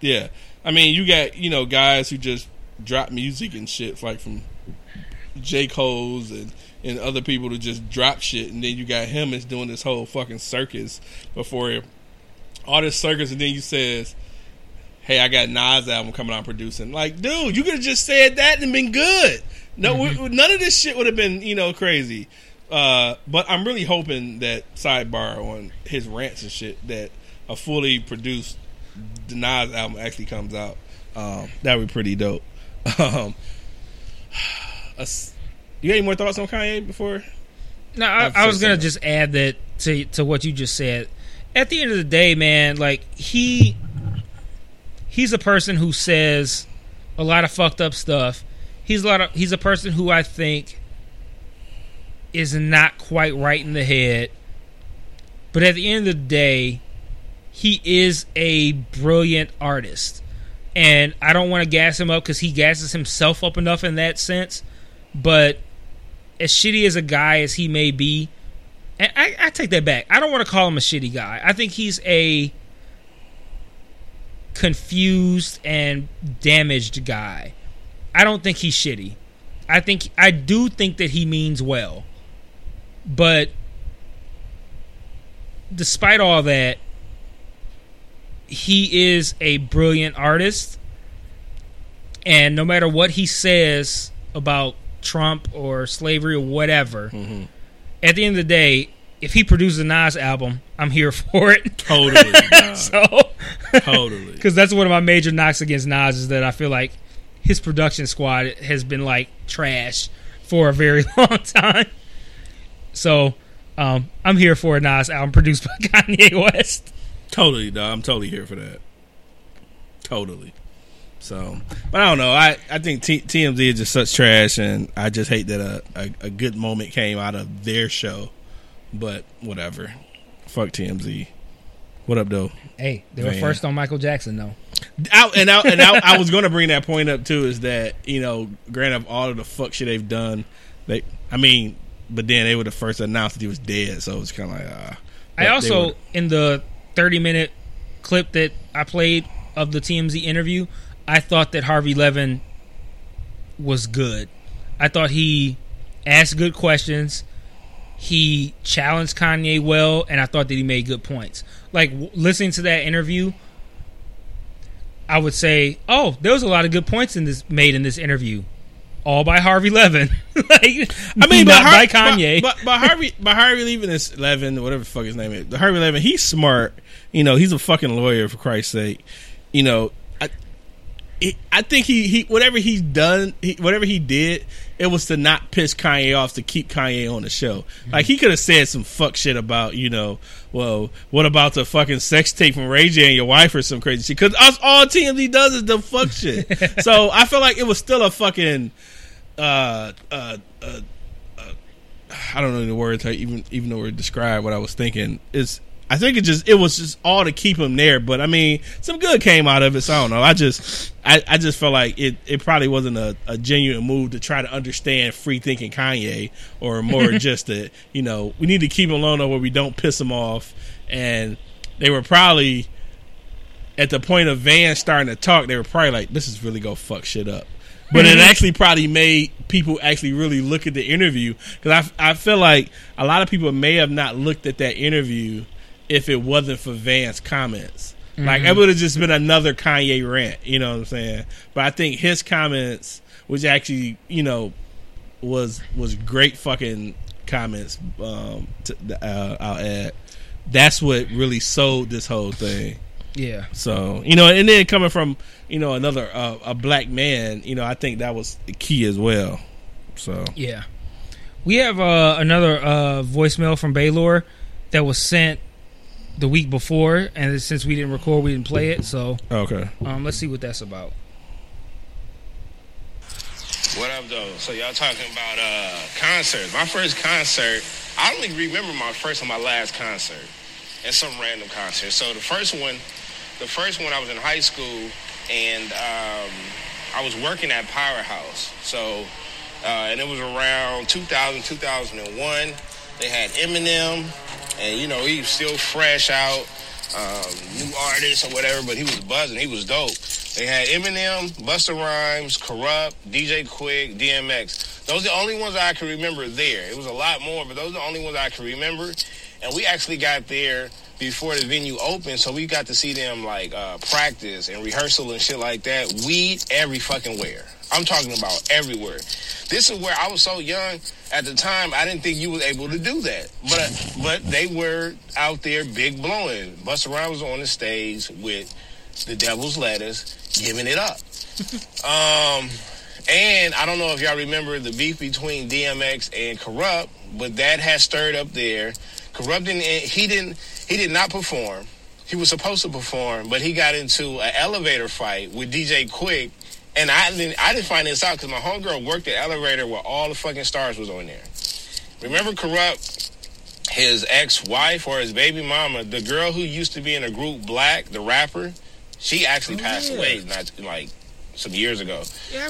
[SPEAKER 2] yeah. I mean, you got you know guys who just drop music and shit, like from J Cole's and and other people to just drop shit, and then you got him is doing this whole fucking circus before all this circus, and then you says. Hey, I got Nas album coming out producing. Like, dude, you could have just said that and been good. No, we- none of this shit would have been, you know, crazy. Uh, but I'm really hoping that sidebar on his rants and shit that a fully produced Nas album actually comes out. Um, that would be pretty dope. Um, us- you got any more thoughts on Kanye before?
[SPEAKER 1] No, I,
[SPEAKER 2] I've
[SPEAKER 1] was gonna just add that to to what you just said. At the end of the day, man, like he he's a person who says a lot of fucked up stuff. He's a lot of he's a person who I think is not quite right in the head. But at the end of the day, he is a brilliant artist. And I don't want to gas him up because he gasses himself up enough in that sense. But as shitty as a guy as he may be, and I, I take that back. I don't want to call him a shitty guy. I think he's a confused and damaged guy. I don't think he's shitty. I think I do think that he means well. But despite all that, he is a brilliant artist. And no matter what he says about Trump or slavery or whatever, at the end of the day, if he produces a Nas album, I'm here for it.
[SPEAKER 2] Totally,
[SPEAKER 1] so,
[SPEAKER 2] totally.
[SPEAKER 1] because that's one of my major knocks against Nas is that I feel like his production squad has been like trash for a very long time. So, um, I'm here for a Nas album produced by Kanye West.
[SPEAKER 2] Totally, dog. I'm totally here for that. Totally. So, but I don't know. I, I think T- TMZ is just such trash, and I just hate that a, a, a good moment came out of their show. But whatever. Fuck TMZ. What up, though?
[SPEAKER 1] Hey, they were
[SPEAKER 2] Man.
[SPEAKER 1] first on Michael Jackson though.
[SPEAKER 2] I, and I, and I, I was going to bring that point up too. Is that you know, granted, of all of the fuck shit they've done, they, I mean, but then they were the first to announce that he was dead, so it's kind of like, ah.
[SPEAKER 1] I also in the 30 minute clip that I played of the TMZ interview, I thought that Harvey Levin was good. I thought he asked good questions. He challenged Kanye well, and I thought that he made good points. Like w- listening to that interview, I would say, "Oh, there was a lot of good points in this made in this interview." All by Harvey Levin. like,
[SPEAKER 2] I mean,
[SPEAKER 1] not
[SPEAKER 2] but
[SPEAKER 1] by Kanye.
[SPEAKER 2] But, but, but Harvey, but Harvey Levin is Levin, whatever the fuck his name is. Harvey Levin, he's smart. You know, he's a fucking lawyer for Christ's sake. You know, he, I think he, he, whatever he's done, he, whatever he did, it was to not piss Kanye off to keep Kanye on the show. Like he could have said some fuck shit about, you know, well, what about the fucking sex tape from Ray J and your wife or some crazy shit? Because us all TMZ does is the fuck shit. so I feel like it was still a fucking. Uh, uh, uh, I don't know the words. I even even though we describe what I was thinking is. I think it just it was just all to keep him there. But I mean, some good came out of it. So I don't know. I just I, I just felt like it, it probably wasn't a, a genuine move to try to understand free thinking Kanye or more just that you know we need to keep him alone where we don't piss him off. And they were probably at the point of Van starting to talk. They were probably like, "This is really gonna fuck shit up." But it actually probably made people actually really look at the interview because I, I feel like a lot of people may have not looked at that interview if it wasn't for Van's comments. Like it would have just been another Kanye rant, you know what I'm saying? But I think his comments, which actually, you know, was was great fucking comments. Um, to, uh, I'll add. That's what really sold this whole thing.
[SPEAKER 1] Yeah.
[SPEAKER 2] So you know, and then coming from you know another uh, a black man, you know, I think that was the key as well. So
[SPEAKER 1] Yeah. We have uh, another uh, voicemail from Baylor that was sent the week before, and since we didn't record, we didn't play it. So
[SPEAKER 2] okay,
[SPEAKER 1] um, let's see what that's about.
[SPEAKER 3] What up, though? So y'all talking about uh concerts? My first concert, I don't even remember my first and my last concert. At some random concert. So the first one, the first one I was in high school, and um, I was working at Powerhouse. So, uh, and it was around 2000, 2001. They had Eminem, and you know he was still fresh out, um, new artist or whatever, but he was buzzing. He was dope. They had Eminem, Busta Rhymes, Kurupt, DJ Quik, DMX. Those are the only ones I can remember there. It was a lot more, but those are the only ones I can remember. And we actually got there before the venue opened, so we got to see them like uh, practice and rehearsal and shit like that. Weed every fucking where. I'm talking about everywhere. This is where I was so young at the time. I didn't think you was able to do that, but but they were out there big blowing. Busta Rhymes was on the stage with the Devil's Lettuce, giving it up. um, and I don't know if y'all remember the beef between DMX and Kurupt, but that has stirred up there. Kurupt didn't, he didn't he did not perform. He was supposed to perform, but he got into an elevator fight with DJ Quik, and I didn't I didn't find this out because my homegirl worked the elevator where all the fucking stars was on there. Remember Kurupt? His ex-wife or his baby mama, the girl who used to be in a group Black, the rapper, she actually passed
[SPEAKER 2] yeah.
[SPEAKER 3] away not like some years ago.
[SPEAKER 1] Yeah.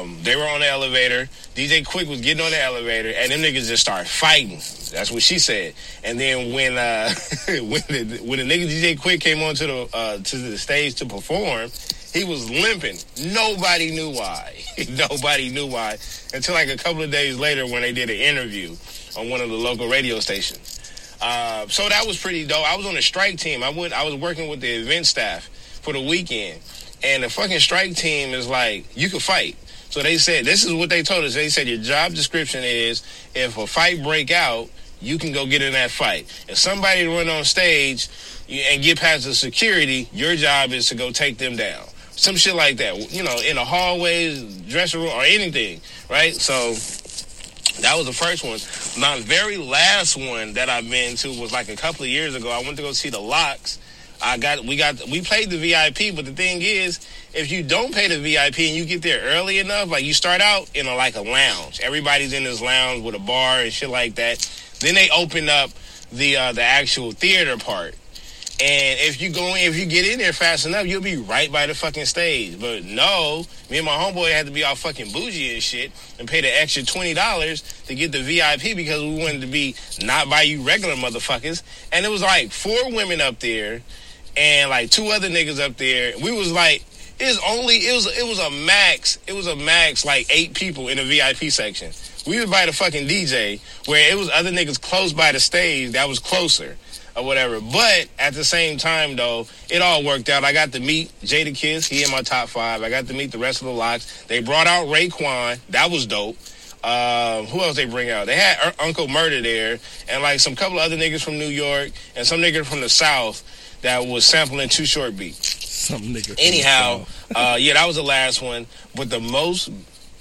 [SPEAKER 3] Um, they were on the elevator. DJ Quik was getting on the elevator, and them niggas just started fighting. That's what she said. And then when uh, when the when the nigga DJ Quik came onto the uh, to the stage to perform, he was limping. Nobody knew why. Nobody knew why until like a couple of days later when they did an interview on one of the local radio stations. Uh, so that was pretty dope. I was on the strike team. I went. I was working with the event staff for the weekend, and the fucking strike team is like, you can fight. So they said, this is what they told us. They said your job description is if a fight break out, you can go get in that fight. If somebody run on stage and get past the security, your job is to go take them down. Some shit like that. You know, in the hallways, dressing room, or anything, right? So that was the first one. My very last one that I've been to was like a couple of years ago. I went to go see the LOX. I got we got we played the VIP, but the thing is, if you don't pay the VIP and you get there early enough, like you start out in a like a lounge. Everybody's in this lounge with a bar and shit like that. Then they open up the uh, the actual theater part. And if you go in, if you get in there fast enough, you'll be right by the fucking stage. But no, me and my homeboy had to be all fucking bougie and shit and pay the extra twenty dollars to get the VIP because we wanted to be not by you regular motherfuckers. And it was like four women up there and like two other niggas up there. We was like, it was only it was it was a max. It was a max like eight people in the VIP section. We was by the fucking DJ where it was other niggas close by the stage that was closer or whatever. But at the same time though, it all worked out. I got to meet Jadakiss, he in my top five. I got to meet the rest of the LOX. They brought out Raekwon. That was dope. Um, who else they bring out? They had Ur- Uncle Murda there, and like some couple other niggas from New York, and some nigga from the South that was sampling Too Short beat.
[SPEAKER 2] some nigga.
[SPEAKER 3] Anyhow, uh, yeah, that was the last one. But the most,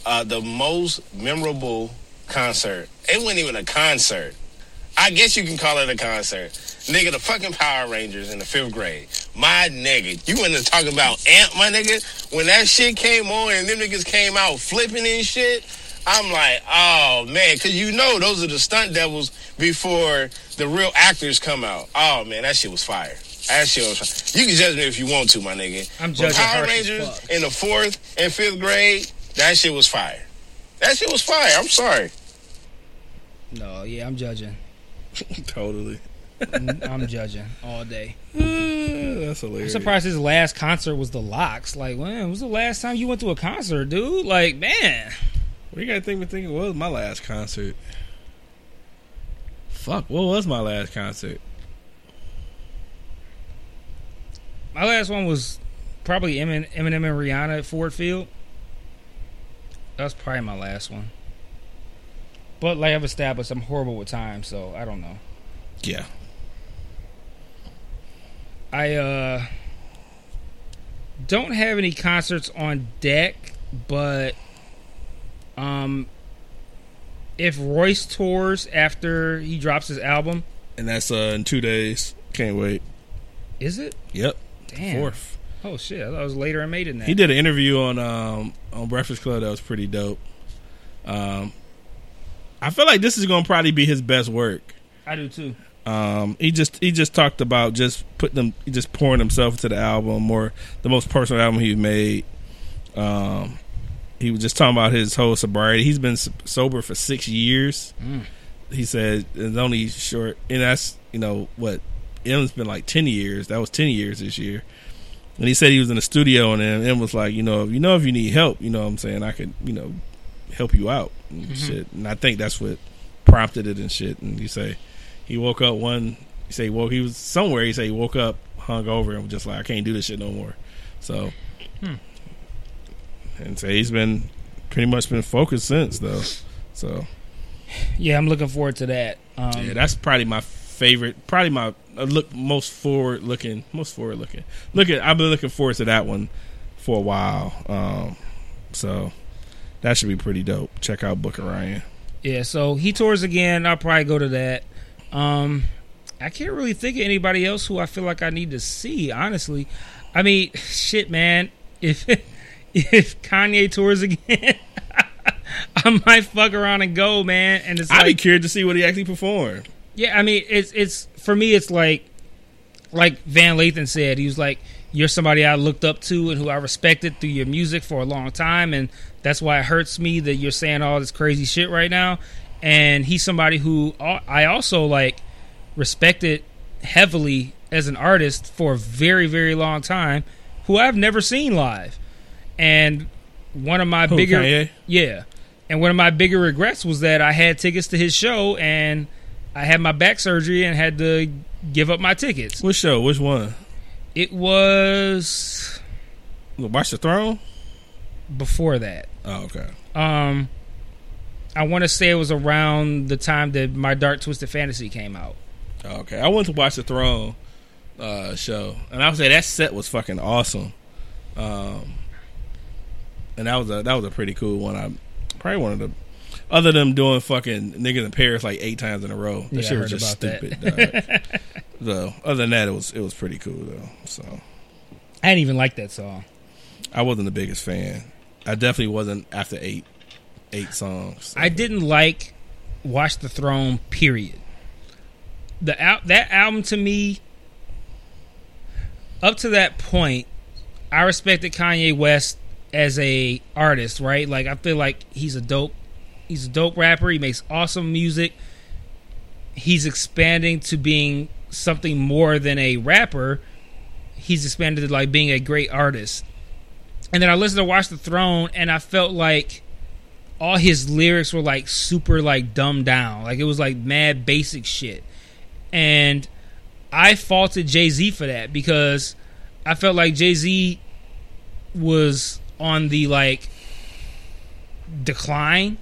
[SPEAKER 3] uh, the most memorable concert. It wasn't even a concert. I guess you can call it a concert. Nigga, the fucking Power Rangers in the fifth grade. My nigga, you want to talk about Amp, my nigga? When that shit came on and them niggas came out flipping and shit, I'm like, oh man, because you know those are the stunt devils before the real actors come out. Oh man, that shit was fire. That shit was fire. You can judge me if you want to, my nigga.
[SPEAKER 1] I'm
[SPEAKER 3] But
[SPEAKER 1] judging
[SPEAKER 3] Power Rangers in the fourth and fifth grade, that shit was fire. That shit was fire. I'm sorry.
[SPEAKER 1] No, yeah, I'm judging.
[SPEAKER 2] totally.
[SPEAKER 1] I'm judging all day.
[SPEAKER 2] Uh, that's
[SPEAKER 1] I'm
[SPEAKER 2] hilarious.
[SPEAKER 1] surprised his last concert was the LOX. Like, when when was the last time you went to a concert, dude? Like, man.
[SPEAKER 2] What you gotta think me thinking what was my last concert? Fuck, what was my last concert?
[SPEAKER 1] My last one was probably Eminem and Rihanna at Ford Field. That was probably my last one. But like I've established, I'm horrible with time, so I don't know.
[SPEAKER 2] Yeah.
[SPEAKER 1] I uh don't have any concerts on deck, but um if Royce tours after he drops his album,
[SPEAKER 2] And that's uh in two days. Can't wait.
[SPEAKER 1] is it?
[SPEAKER 2] Yep.
[SPEAKER 1] Damn.
[SPEAKER 2] Fourth.
[SPEAKER 1] Oh shit, I thought it was later I made it that.
[SPEAKER 2] He did an interview on um on Breakfast Club that was pretty dope. Um I feel like this is gonna probably be his best work.
[SPEAKER 1] I do too.
[SPEAKER 2] Um, he just he just talked about just putting them, just pouring himself into the album, or the most personal album he made. Um, he was just talking about his whole sobriety. He's been sober for six years.
[SPEAKER 1] Mm.
[SPEAKER 2] He said it's only short, and that's you know what. M's been like ten years. That was ten years this year. And he said he was in the studio, and M was like, you know, you know, if you need help, you know, what I'm saying I could, you know, help you out and shit. And I think that's what prompted it and shit. And you say he woke up one. He say well. He was somewhere. He say he woke up, hung over, and was just like, I can't do this shit no more. So, and say he's been pretty much been focused since though. So
[SPEAKER 1] Yeah, I'm looking forward to that. Um,
[SPEAKER 2] yeah, that's probably my favorite. Probably my uh, look most forward looking. Most forward looking. Look at. I've been looking forward to that one for a while. Um, so that should be pretty dope. Check out Book of Ryan.
[SPEAKER 1] Yeah, so he tours again. I'll probably go to that. Um, I can't really think of anybody else who I feel like I need to see. Honestly, I mean, shit, man. If if Kanye tours again, I might fuck around and go, man. And it's
[SPEAKER 2] I'd be curious to see what he actually performed.
[SPEAKER 1] yeah, I mean, it's it's for me, it's like like Van Lathan said. He was like, "You're somebody I looked up to and who I respected through your music for a long time, and that's why it hurts me that you're saying all this crazy shit right now." And he's somebody who I also like respected heavily as an artist for a very very long time, who I've never seen live. And one of my
[SPEAKER 2] Who,
[SPEAKER 1] bigger
[SPEAKER 2] Kanye?
[SPEAKER 1] yeah. And one of my bigger regrets was that I had tickets to his show and I had my back surgery and had to give up my tickets.
[SPEAKER 2] Which show? Which one?
[SPEAKER 1] It was
[SPEAKER 2] Watch the Throne.
[SPEAKER 1] before that.
[SPEAKER 2] Oh, okay.
[SPEAKER 1] Um I want to say it was around the time that my Dark Twisted Fantasy came out.
[SPEAKER 2] Oh, okay. I went to watch the Throne uh, show, and I would say that set was fucking awesome. Um, and that was a that was a pretty cool one. I probably one of the other than doing fucking niggas in Paris like eight times in a row. That
[SPEAKER 1] Yeah,
[SPEAKER 2] shit was just stupid. so other than that, it was it was pretty cool though. So
[SPEAKER 1] I didn't even like that song.
[SPEAKER 2] I wasn't the biggest fan. I definitely wasn't after eight eight songs.
[SPEAKER 1] I didn't like Watch the Throne. Period. The al- that album to me, up to that point, I respected Kanye West as a artist. Right, like I feel like he's a dope, he's a dope rapper. He makes awesome music. He's expanding to being something more than a rapper. He's expanded to like being a great artist. And then I listened to Watch the Throne, and I felt like all his lyrics were like super like dumbed down. Like it was like mad basic shit. And I faulted Jay Z for that because I felt like Jay Z was on the like decline.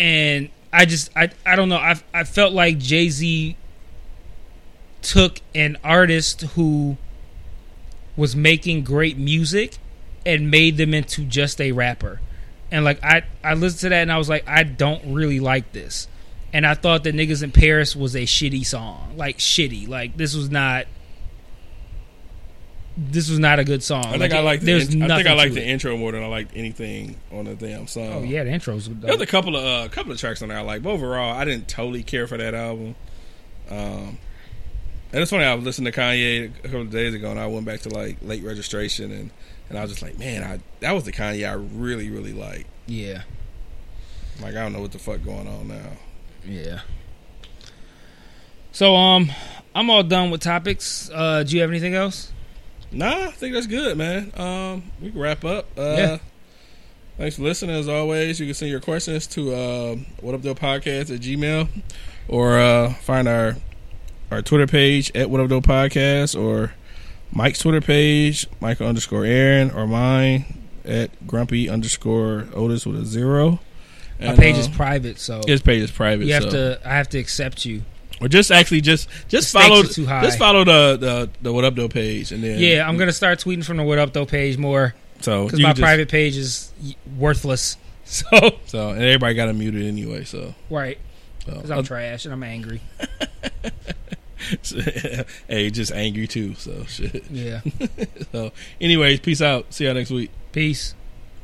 [SPEAKER 1] And I just I I don't know. I I felt like Jay Z took an artist who was making great music and made them into just a rapper and like I I listened to that and I was like I don't really like this, and I thought that niggas in Paris was a shitty song, like shitty, like this was not. This was not a good song.
[SPEAKER 2] I think I like the int- I think I like the
[SPEAKER 1] it.
[SPEAKER 2] intro more than I liked anything on the damn song.
[SPEAKER 1] Oh yeah, the intros. were
[SPEAKER 2] There's a couple of uh, couple of tracks on there I like, but overall, I didn't totally care for that album. Um, and it's funny, I was listening to Kanye a couple of days ago, and I went back to like late registration, and and I was just like, man, I that was the Kanye I really really like.
[SPEAKER 1] Yeah,
[SPEAKER 2] Like I don't know what the fuck going on now.
[SPEAKER 1] yeah. So um, I'm all done with topics. Uh, do you have anything else?
[SPEAKER 2] Nah, I think that's good, man. Um, we can wrap up. Uh,
[SPEAKER 1] Yeah.
[SPEAKER 2] Thanks for listening. As always, you can send your questions to uh, what up though podcast at gmail, or uh, find our our Twitter page at what up though podcast, or Mike's Twitter page, Michael underscore Aaron, or mine at grumpy underscore Otis with a zero.
[SPEAKER 1] My
[SPEAKER 2] And,
[SPEAKER 1] page
[SPEAKER 2] uh,
[SPEAKER 1] is private, so
[SPEAKER 2] his page is private.
[SPEAKER 1] you have
[SPEAKER 2] so.
[SPEAKER 1] to. I have to accept you.
[SPEAKER 2] Or just actually just just
[SPEAKER 1] The
[SPEAKER 2] follow
[SPEAKER 1] are too high.
[SPEAKER 2] just follow the, the the what up though page, and then
[SPEAKER 1] Yeah, I'm gonna start tweeting from the What Up Though page more
[SPEAKER 2] so
[SPEAKER 1] because my
[SPEAKER 2] just-
[SPEAKER 1] private page is worthless. So
[SPEAKER 2] So and everybody got it muted anyway. So,
[SPEAKER 1] right,
[SPEAKER 2] so.
[SPEAKER 1] because I'm uh, trash and I'm angry.
[SPEAKER 2] hey, just angry too. So shit.
[SPEAKER 1] Yeah.
[SPEAKER 2] So, anyways, peace out. See y'all next week.
[SPEAKER 1] Peace.